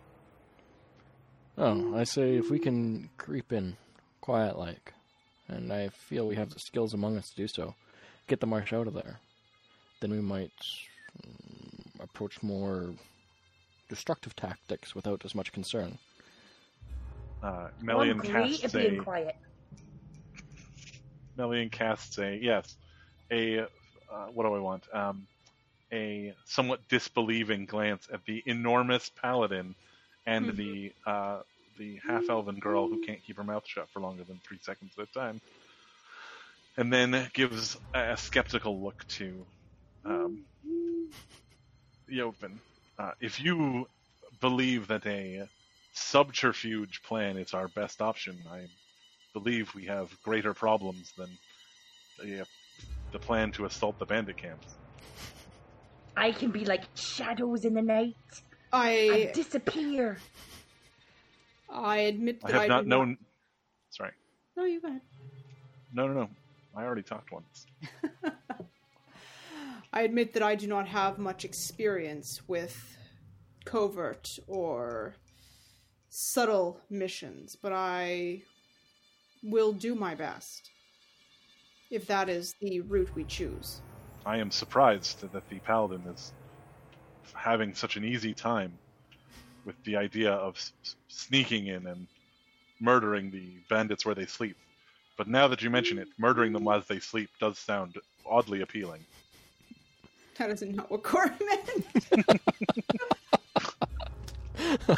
Oh, I say if we can creep in, quiet like, and I feel we have the skills among us to do so, get the marsh out of there, then we might mm, approach more destructive tactics without as much concern. Uh, Melian great casts at a quiet. Melian casts a yes, a uh, what do I want? Um, a somewhat disbelieving glance at the enormous paladin and the uh, the half elven girl who can't keep her mouth shut for longer than three seconds at a time, and then gives a, a skeptical look to um, Joven. Uh, if you believe that a subterfuge plan is our best option, I believe we have greater problems than the, the plan to assault the bandit camps. I can be like shadows in the night. I I disappear. I admit I that have not do known. Sorry. No, you go ahead. No, no, no. I already talked once. I admit that I do not have much experience with covert or subtle missions, but I will do my best if that is the route we choose. I am surprised that the paladin is having such an easy time with the idea of s- sneaking in and murdering the bandits where they sleep. But now that you mention it, murdering them as they sleep does sound oddly appealing. That is not what Corey meant.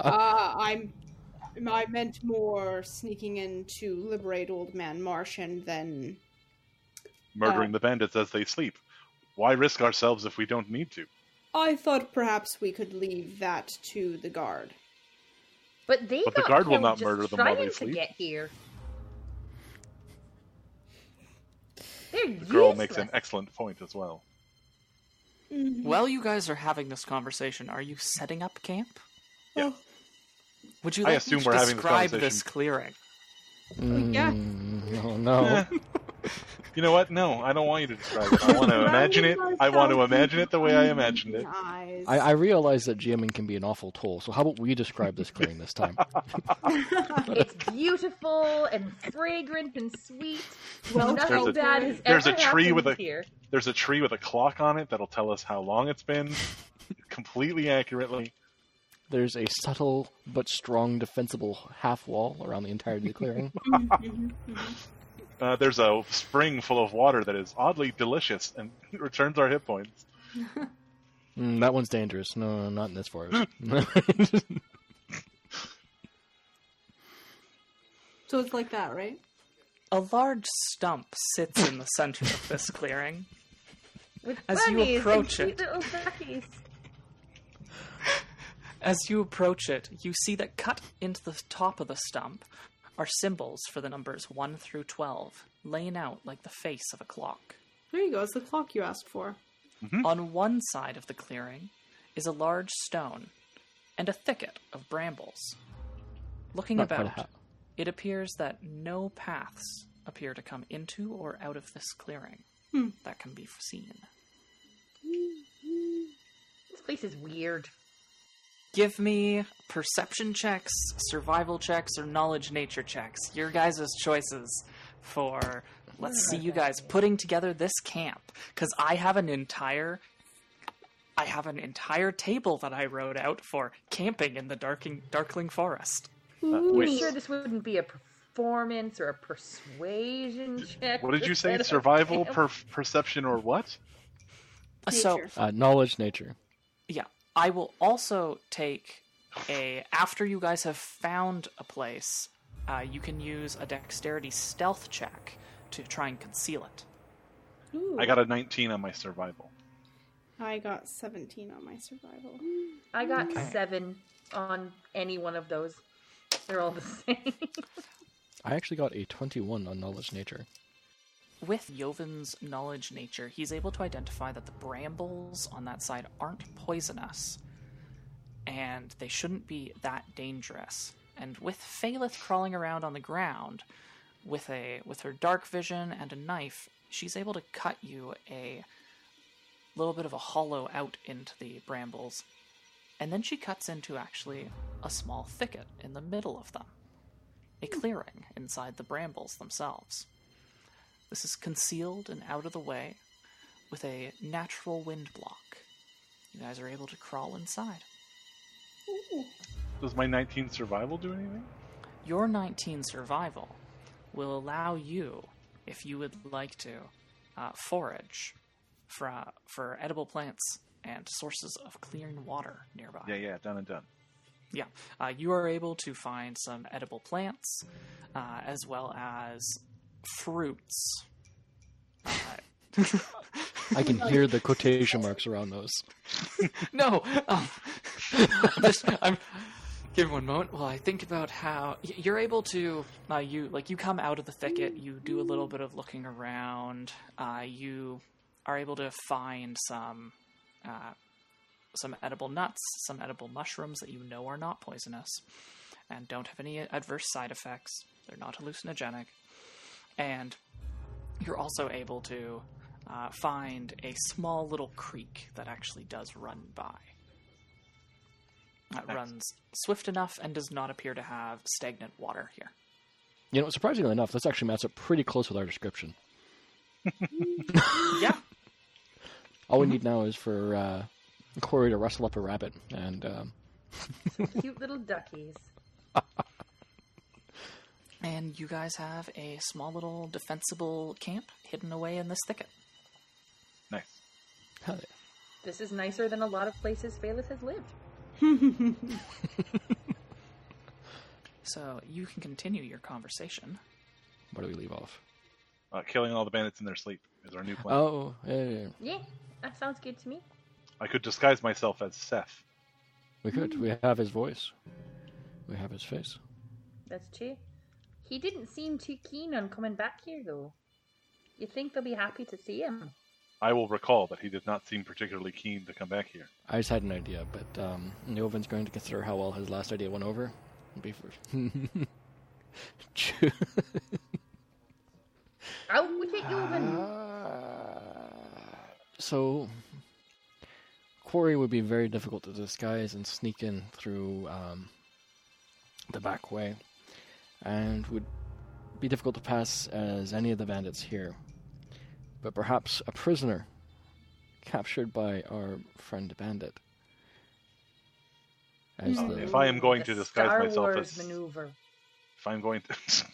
uh, I'm. I meant more sneaking in to liberate Old Man Marsh than. Murdering Uh. the bandits as they sleep. Why risk ourselves if we don't need to? I thought perhaps we could leave that to the guard. But they But the guard will not murder them while they trying to sleep. get here. They're The girl useless. makes an excellent point as well. While you guys are having this conversation, are you setting up camp? Yeah. Would you I like assume to we're having this describe this clearing? yeah. Mm, oh no. You know what? No, I don't want you to describe it. I want to imagine it. I want to imagine it the way I imagined it. I, I realize that GMing can be an awful toll, so how about we describe this clearing this time? It's beautiful and fragrant and sweet. Well, nothing There's a- bad has there's a tree with a- here. There's a tree with a clock on it that'll tell us how long it's been, completely accurately. There's a subtle but strong defensible half wall around the entirety of the clearing. Mm-hmm. Uh, there's a spring full of water that is oddly delicious and returns our hit points. Mm, that one's dangerous. No, no, not in this forest. So it's like that, right? A large stump sits in the center of this clearing. With As you approach it- cute little duckies. As you approach it, you see that cut into the top of the stump are symbols for the numbers 1 through 12, laying out like the face of a clock. There you go. It's the clock you asked for. On one side of the clearing is a large stone and a thicket of brambles. Looking Not about, it appears that no paths appear to come into or out of this clearing hmm. that can be seen. This place is weird. Give me perception checks, survival checks, or knowledge nature checks. Your guys' choices for let's see you guys putting together this camp because I have an entire I have an entire table that I wrote out for camping in the darking darkling forest. Uh, You wait, sure this wouldn't be a performance or a persuasion check? what did you say? Survival, per- perception, or what? So Uh, knowledge, nature. Yeah. I will also take a. After you guys have found a place, uh, you can use a dexterity stealth check to try and conceal it. Ooh. I got a 19 on my survival. I got 17 on my survival. I got Okay. seven on any one of those. They're all the same. I actually got a 21 on knowledge, nature. With Joven's knowledge nature, he's able to identify that the brambles on that side aren't poisonous, and they shouldn't be that dangerous. And with Phaleth crawling around on the ground, with a with her dark vision and a knife, she's able to cut you a little bit of a hollow out into the brambles, and then she cuts into actually a small thicket in the middle of them, a clearing inside the brambles themselves. This is concealed and out of the way with a natural wind block. You guys are able to crawl inside. Does my 19 survival do anything? Your 19 survival will allow you, if you would like to, uh, forage for, uh, for edible plants and sources of clean water nearby. Yeah, yeah, done and done. Yeah, uh, you are able to find some edible plants uh, as well as fruits. I can hear the quotation marks around those. no, um, I'm just, I'm. Give me one moment while I think about how you're able to. Uh, you like you come out of the thicket. You do a little bit of looking around. Uh, you are able to find some uh, some edible nuts, some edible mushrooms that you know are not poisonous and don't have any adverse side effects. They're not hallucinogenic, and you're also able to uh, find a small little creek that actually does run by. That Nice. runs swift enough and does not appear to have stagnant water here. You know, surprisingly enough, this actually matches up pretty close with our description. Yeah, All we need now is for uh, Corey to rustle up a rabbit, and um, Cute little duckies. And you guys have a small little defensible camp hidden away in this thicket. Nice. hell yeah. This is nicer than a lot of places Phaleth has lived. So you can continue your conversation. where do we leave off? Uh, killing all the bandits in their sleep is our new plan. Oh, yeah, yeah, yeah. Yeah, that sounds good to me. I could disguise myself as Seth. we could. We have his voice. We have his face. That's true. He didn't seem too keen on coming back here, though. You think they'll be happy to see him? I will recall that he did not seem particularly keen to come back here. I just had an idea, but um, Joven's going to consider how well his last idea went over. Before. Out with it, Joven! Uh, so, Quarry would be very difficult to disguise and sneak in through um, the back way, and would be difficult to pass as any of the bandits here. But perhaps a prisoner captured by our friend Bandit. As Uh, the, if I am going to disguise Star myself Wars as maneuver. if I'm going to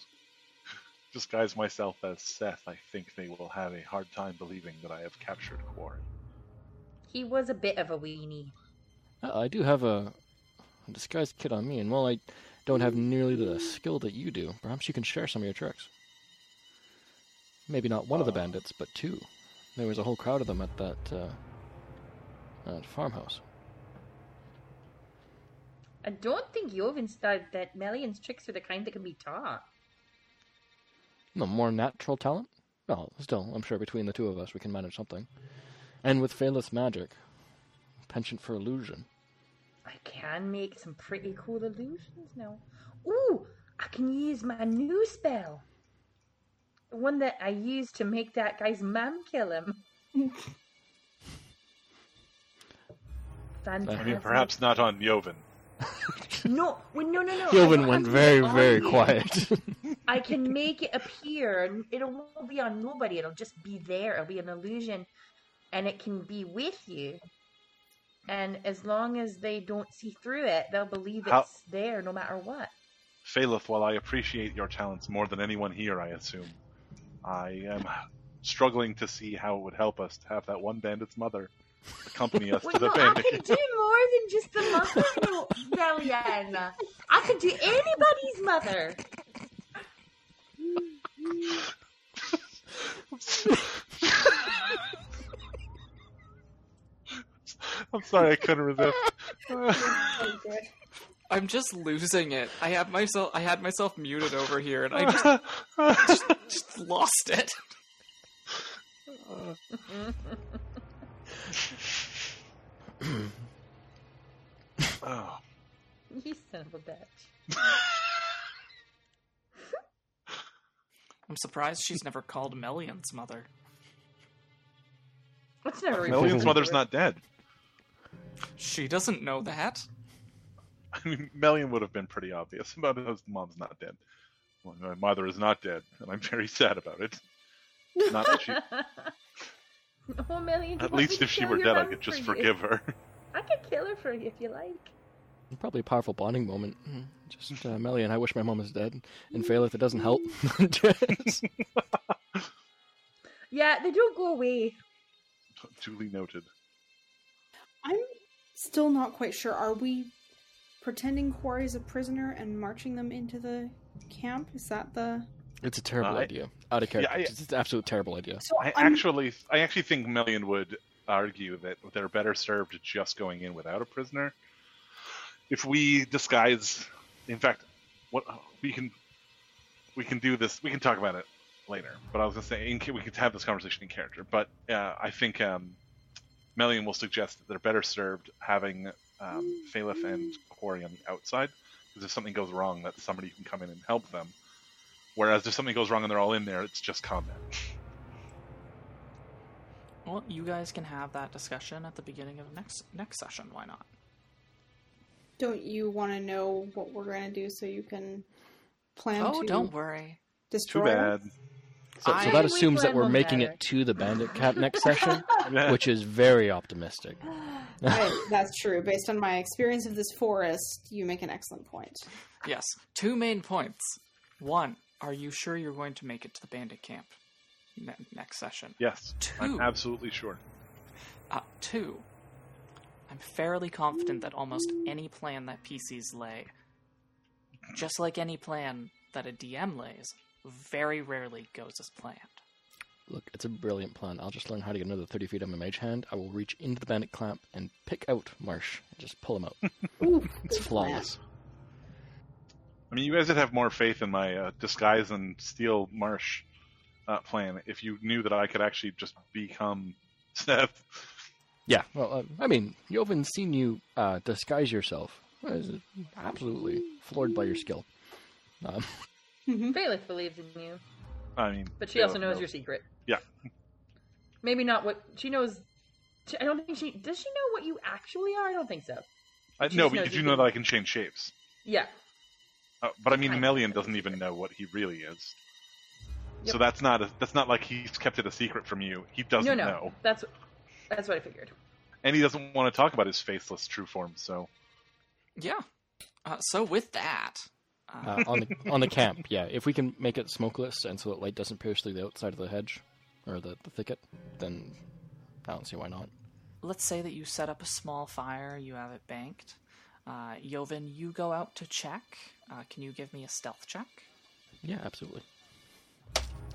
disguise myself as Seth, I think they will have a hard time believing that I have captured Quarry. He was a bit of a weenie. Uh, I do have a, a disguised kit on me, and while I don't have nearly the skill that you do, perhaps you can share some of your tricks. Maybe not one of the bandits, but two. There was a whole crowd of them at that uh, that farmhouse. I don't think Joven thought that Melian's tricks are the kind that can be taught. No more natural talent. Well, still, I'm sure between the two of us we can manage something. And with Phaleth's magic, penchant for illusion. I can make some pretty cool illusions now. Ooh, I can use my new spell. The one that I used to make that guy's mum kill him. Fantastic. I mean, perhaps not on Joven. No, well, no, no, no. I went have to be very, very you. quiet. I can make it appear. It won't be on nobody. It'll just be there. It'll be an illusion, and it can be with you. And as long as they don't see through it, they'll believe it's How- there no matter what. Phaleth, while I appreciate your talents more than anyone here, I assume, I am struggling to see how it would help us to have that one bandit's mother accompany us Well, to the no, I bandit. could do more than just the mother, no, I could do anybody's mother. I'm sorry, I couldn't resist. I'm just losing it. I had myself I had myself muted over here and I just just lost it. oh, You son of a bitch. I'm surprised she's never called Melian's mother. Let's never Melian's mother's not dead. She doesn't know that. I mean, Melian would have been pretty obvious about his mom's not dead. Well, my mother is not dead, and I'm very sad about it. Not that she. it. oh, Melian, do you At least if she were dead, I could just for you? forgive her. I could kill her for you if you like. Probably a powerful bonding moment. Mm, Just uh, Melian, I wish my mom was dead. And Phaleth, it doesn't help. Yeah, they don't go away. Duly noted. I'm still not quite sure. Are we pretending Quarry is a prisoner and marching them into the camp? Is that the? it's a terrible Uh, idea. Out of character. I- it's an absolute terrible idea. So I I'm- actually, I actually think Melian would argue that they're better served just going in without a prisoner. If we disguise, in fact, what we can, we can do this. We can talk about it later. But I was gonna say, in, we could have this conversation in character. But uh, I think um, Melian will suggest that they're better served having um, Phaleth and Quarry on the outside, because if something goes wrong, that somebody can come in and help them. Whereas if something goes wrong and they're all in there, it's just combat. Well, you guys can have that discussion at the beginning of next next session. Why not? Don't you want to know what we're going to do so you can plan Oh, to don't worry. destroy Too bad. us? So, so that assumes that we're making it to the bandit camp next session, which is very optimistic. I- that's true. Based on my experience of this forest, you make an excellent point. Yes. Two main points. One, are you sure you're going to make it to the bandit camp ne- next session? Yes, I'm Two. absolutely sure. Uh, two, I'm fairly confident that almost any plan that PCs lay, just like any plan that a DM lays, very rarely goes as planned. Look, it's a brilliant plan. I'll just learn how to get another 30 feet on my mage hand. I will reach into the bandit clamp and pick out Marsh and just pull him out. Ooh, It's good flawless. I mean, you guys would have more faith in my uh, disguise and steal marsh uh, plan if you knew that I could actually just become Seth. Yeah, well, uh, I mean, Joven's seen you uh, disguise yourself. Absolutely floored by your skill. Um, plan. Phaleth believes in you, I mean, but she they also don't knows your secret. Yeah. Maybe not what she knows. She, I don't think she does. She know what you actually are. I don't think so. I, she no, but you you know that I can change shapes? Yeah. Uh, but I mean, Melian doesn't even know what he really is. Yep. So that's not a, that's not like he's kept it a secret from you. He doesn't no, no. know, That's that's what I figured. and he doesn't want to talk about his faceless true form. So Yeah. Uh, so with that, uh, on the on the camp, yeah. If we can make it smokeless and so that light doesn't pierce through the outside of the hedge or the, the thicket, then I don't see why not. let's say that you set up a small fire, you have it banked. Uh, Joven, you go out to check. Uh, can you give me a stealth check? Yeah, absolutely.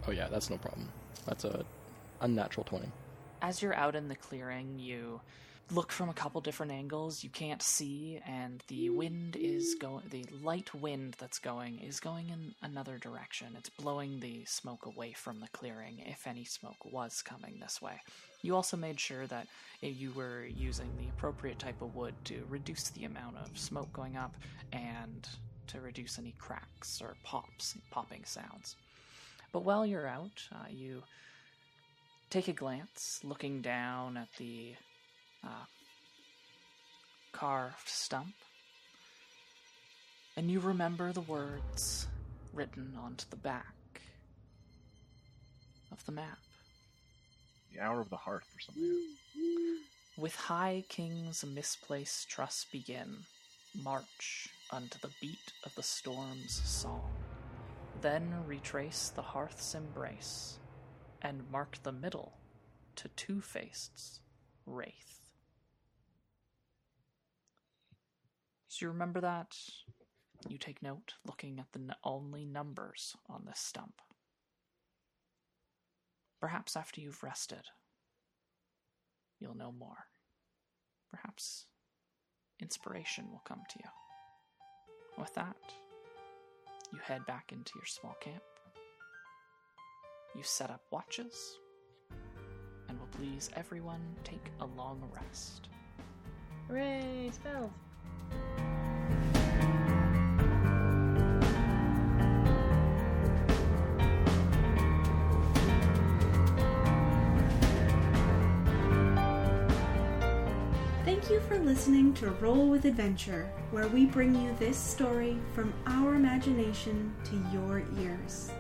Oh yeah, that's no problem. That's a unnatural twenty. as you're out in the clearing, you look from a couple different angles. You can't see, and the wind is going. The light wind that's going is going in another direction. It's blowing the smoke away from the clearing, if any smoke was coming this way. You also made sure that uh, you were using the appropriate type of wood to reduce the amount of smoke going up and to reduce any cracks or pops, popping sounds. But while you're out, uh, you take a glance, looking down at the uh, carved stump, and you remember the words written onto the back of the map. The hour of the hearth or something. With high kings misplaced trust begin, march unto the beat of the storm's song. Then retrace the hearth's embrace, and mark the middle to two faced's wraith. So you remember that? You take note, looking at the n- only numbers on this stump. Perhaps after you've rested, you'll know more. Perhaps inspiration will come to you. With that, you head back into your small camp. You set up watches, and will please everyone take a long rest. Hooray, spells. You for listening to Roll with Adventure, where we bring you this story from our imagination to your ears.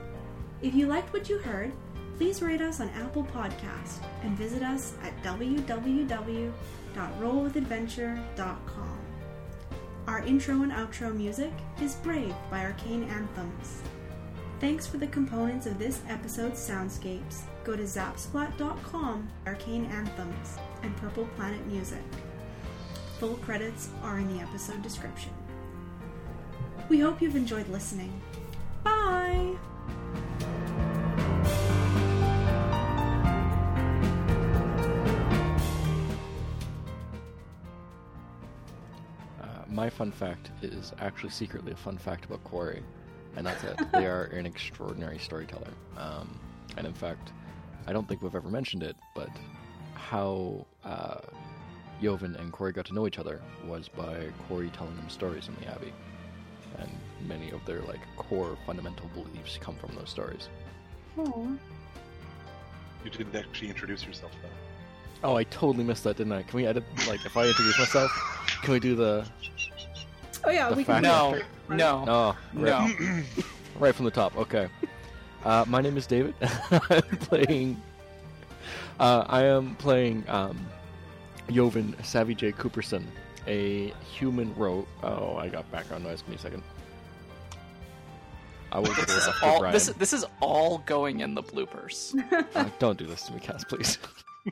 If you liked what you heard, please rate us on Apple Podcast and visit us at www.rollwithadventure.com. Our intro and outro music is Brave by Arcane Anthems. Thanks for the components of this episode's soundscapes. Go to zapsplat.com, Arcane Anthems, and Purple Planet Music. Full credits are in the episode description. We hope you've enjoyed listening. Bye! Uh, my fun fact is actually secretly a fun fact about Quarry, and that's it. they are an extraordinary storyteller. Um, and in fact, I don't think we've ever mentioned it, but how uh, Joven and Corey got to know each other was by Corey telling them stories in the Abbey. And many of their like core fundamental beliefs come from those stories. Aww. You didn't actually introduce yourself though. Oh, I totally missed that, didn't I? Can we edit like if I introduce myself? Can we do the Oh yeah, The we fact- can. No, no, oh right, no. right from the top? Okay. Uh, my name is David. I'm playing. Uh, I am playing um, Joven Savvy J. Cooperson, a human rogue. Oh, I got background noise. Give me a second. I will This is all. Brian. This this is all going in the bloopers. Uh, don't do this to me, Cass, please.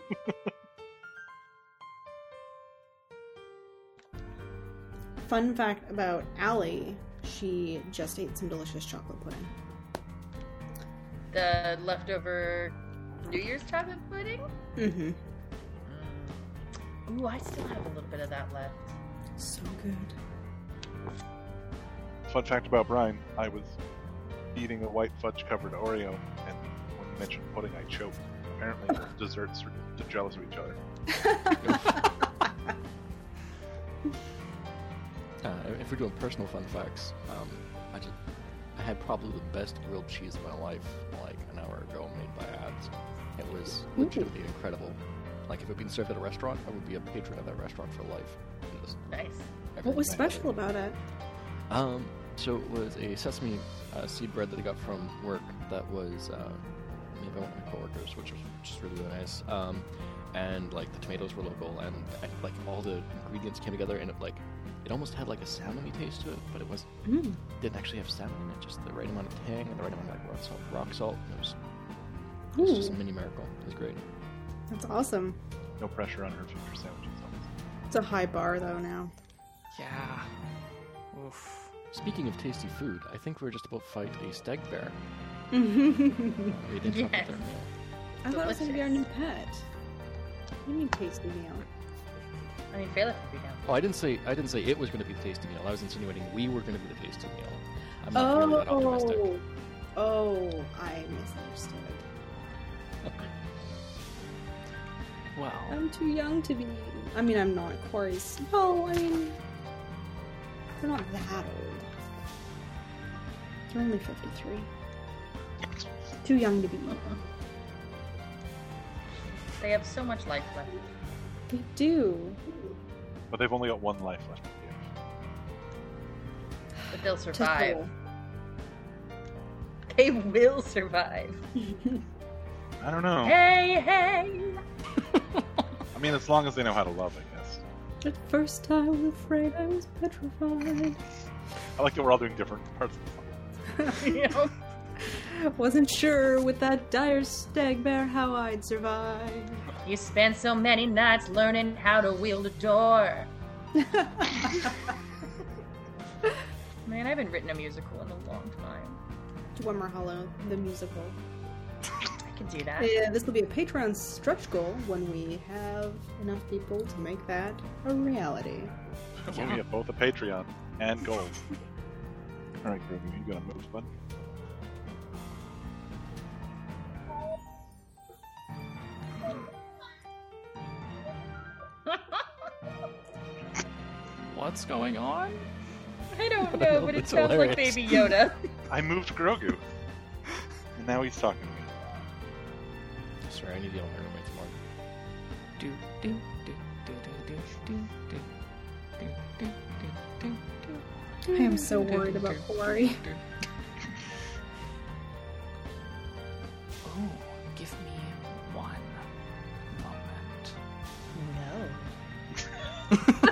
Fun fact about Allie: she just ate some delicious chocolate pudding. The leftover New Year's chocolate pudding? Mm-hmm. Ooh, I still have a little bit of that left. So good. Fun fact about Brian: I was eating a white fudge covered Oreo, and when you mentioned pudding, I choked. Apparently, desserts are jealous of each other. Uh, if we're doing personal fun facts, um, I just I had probably the best grilled cheese of my life like an hour ago, made by ads. It was legitimately incredible. Like if it had been served at a restaurant, I would be a patron of that restaurant for life. Just Nice. What was everything I special about it? Um, so it was a sesame uh, seed bread that I got from work that was uh, made by one of my coworkers, which was just really, really nice. Um, and like the tomatoes were local, and I, like all the ingredients came together, and it like it almost had like a salmony taste to it, but it was Mm. didn't actually have salmon in it, just the right amount of tang and the right amount of like rock salt. Rock salt. It was, it was just a mini miracle. It was great. That's awesome. No pressure on her future sandwiches. It's a high bar though now. Yeah. Oof. Speaking of tasty food, I think we're just about to fight a stag bear. I They didn't Yes. their meal. thought it was gonna be our new pet. What do you mean tasty meal? I mean, Phaleth would be down. Oh, I didn't say I didn't say it was going to be the tasty meal. I was insinuating we were going to be the tasty meal. I'm not really that optimistic. Oh, oh, I misunderstood. Well, I'm too young to be. I mean, I'm not Corey's. No, I mean, they're not that old. They're only 53. Too young to be. They have so much life left. They do. But they've only got one life left But They'll survive. They will survive. I don't know. Hey, hey. I mean, as long as they know how to love, I guess. At first I was afraid I was petrified. I like that we're all doing different parts of the song. You know? Wasn't sure with that dire stag bear how I'd survive. You spent so many nights learning how to wield a door. Man, I haven't written a musical in a long time. Dwemer Hollow, the musical. I can do that. Yeah, this will be a Patreon stretch goal when we have enough people to make that a reality. When we have both a Patreon and gold. Alright, Grogu, you gonna move, bud? What's going on? I don't know, know, but it it's sounds like. Baby Yoda. I moved Grogu. and now he's talking to me. Sorry, I need to yell at my roommates more. Do, do, do, do, do, do, do, do, do, do, do, do, I am so worried about Corey. Oh, give me one moment. No.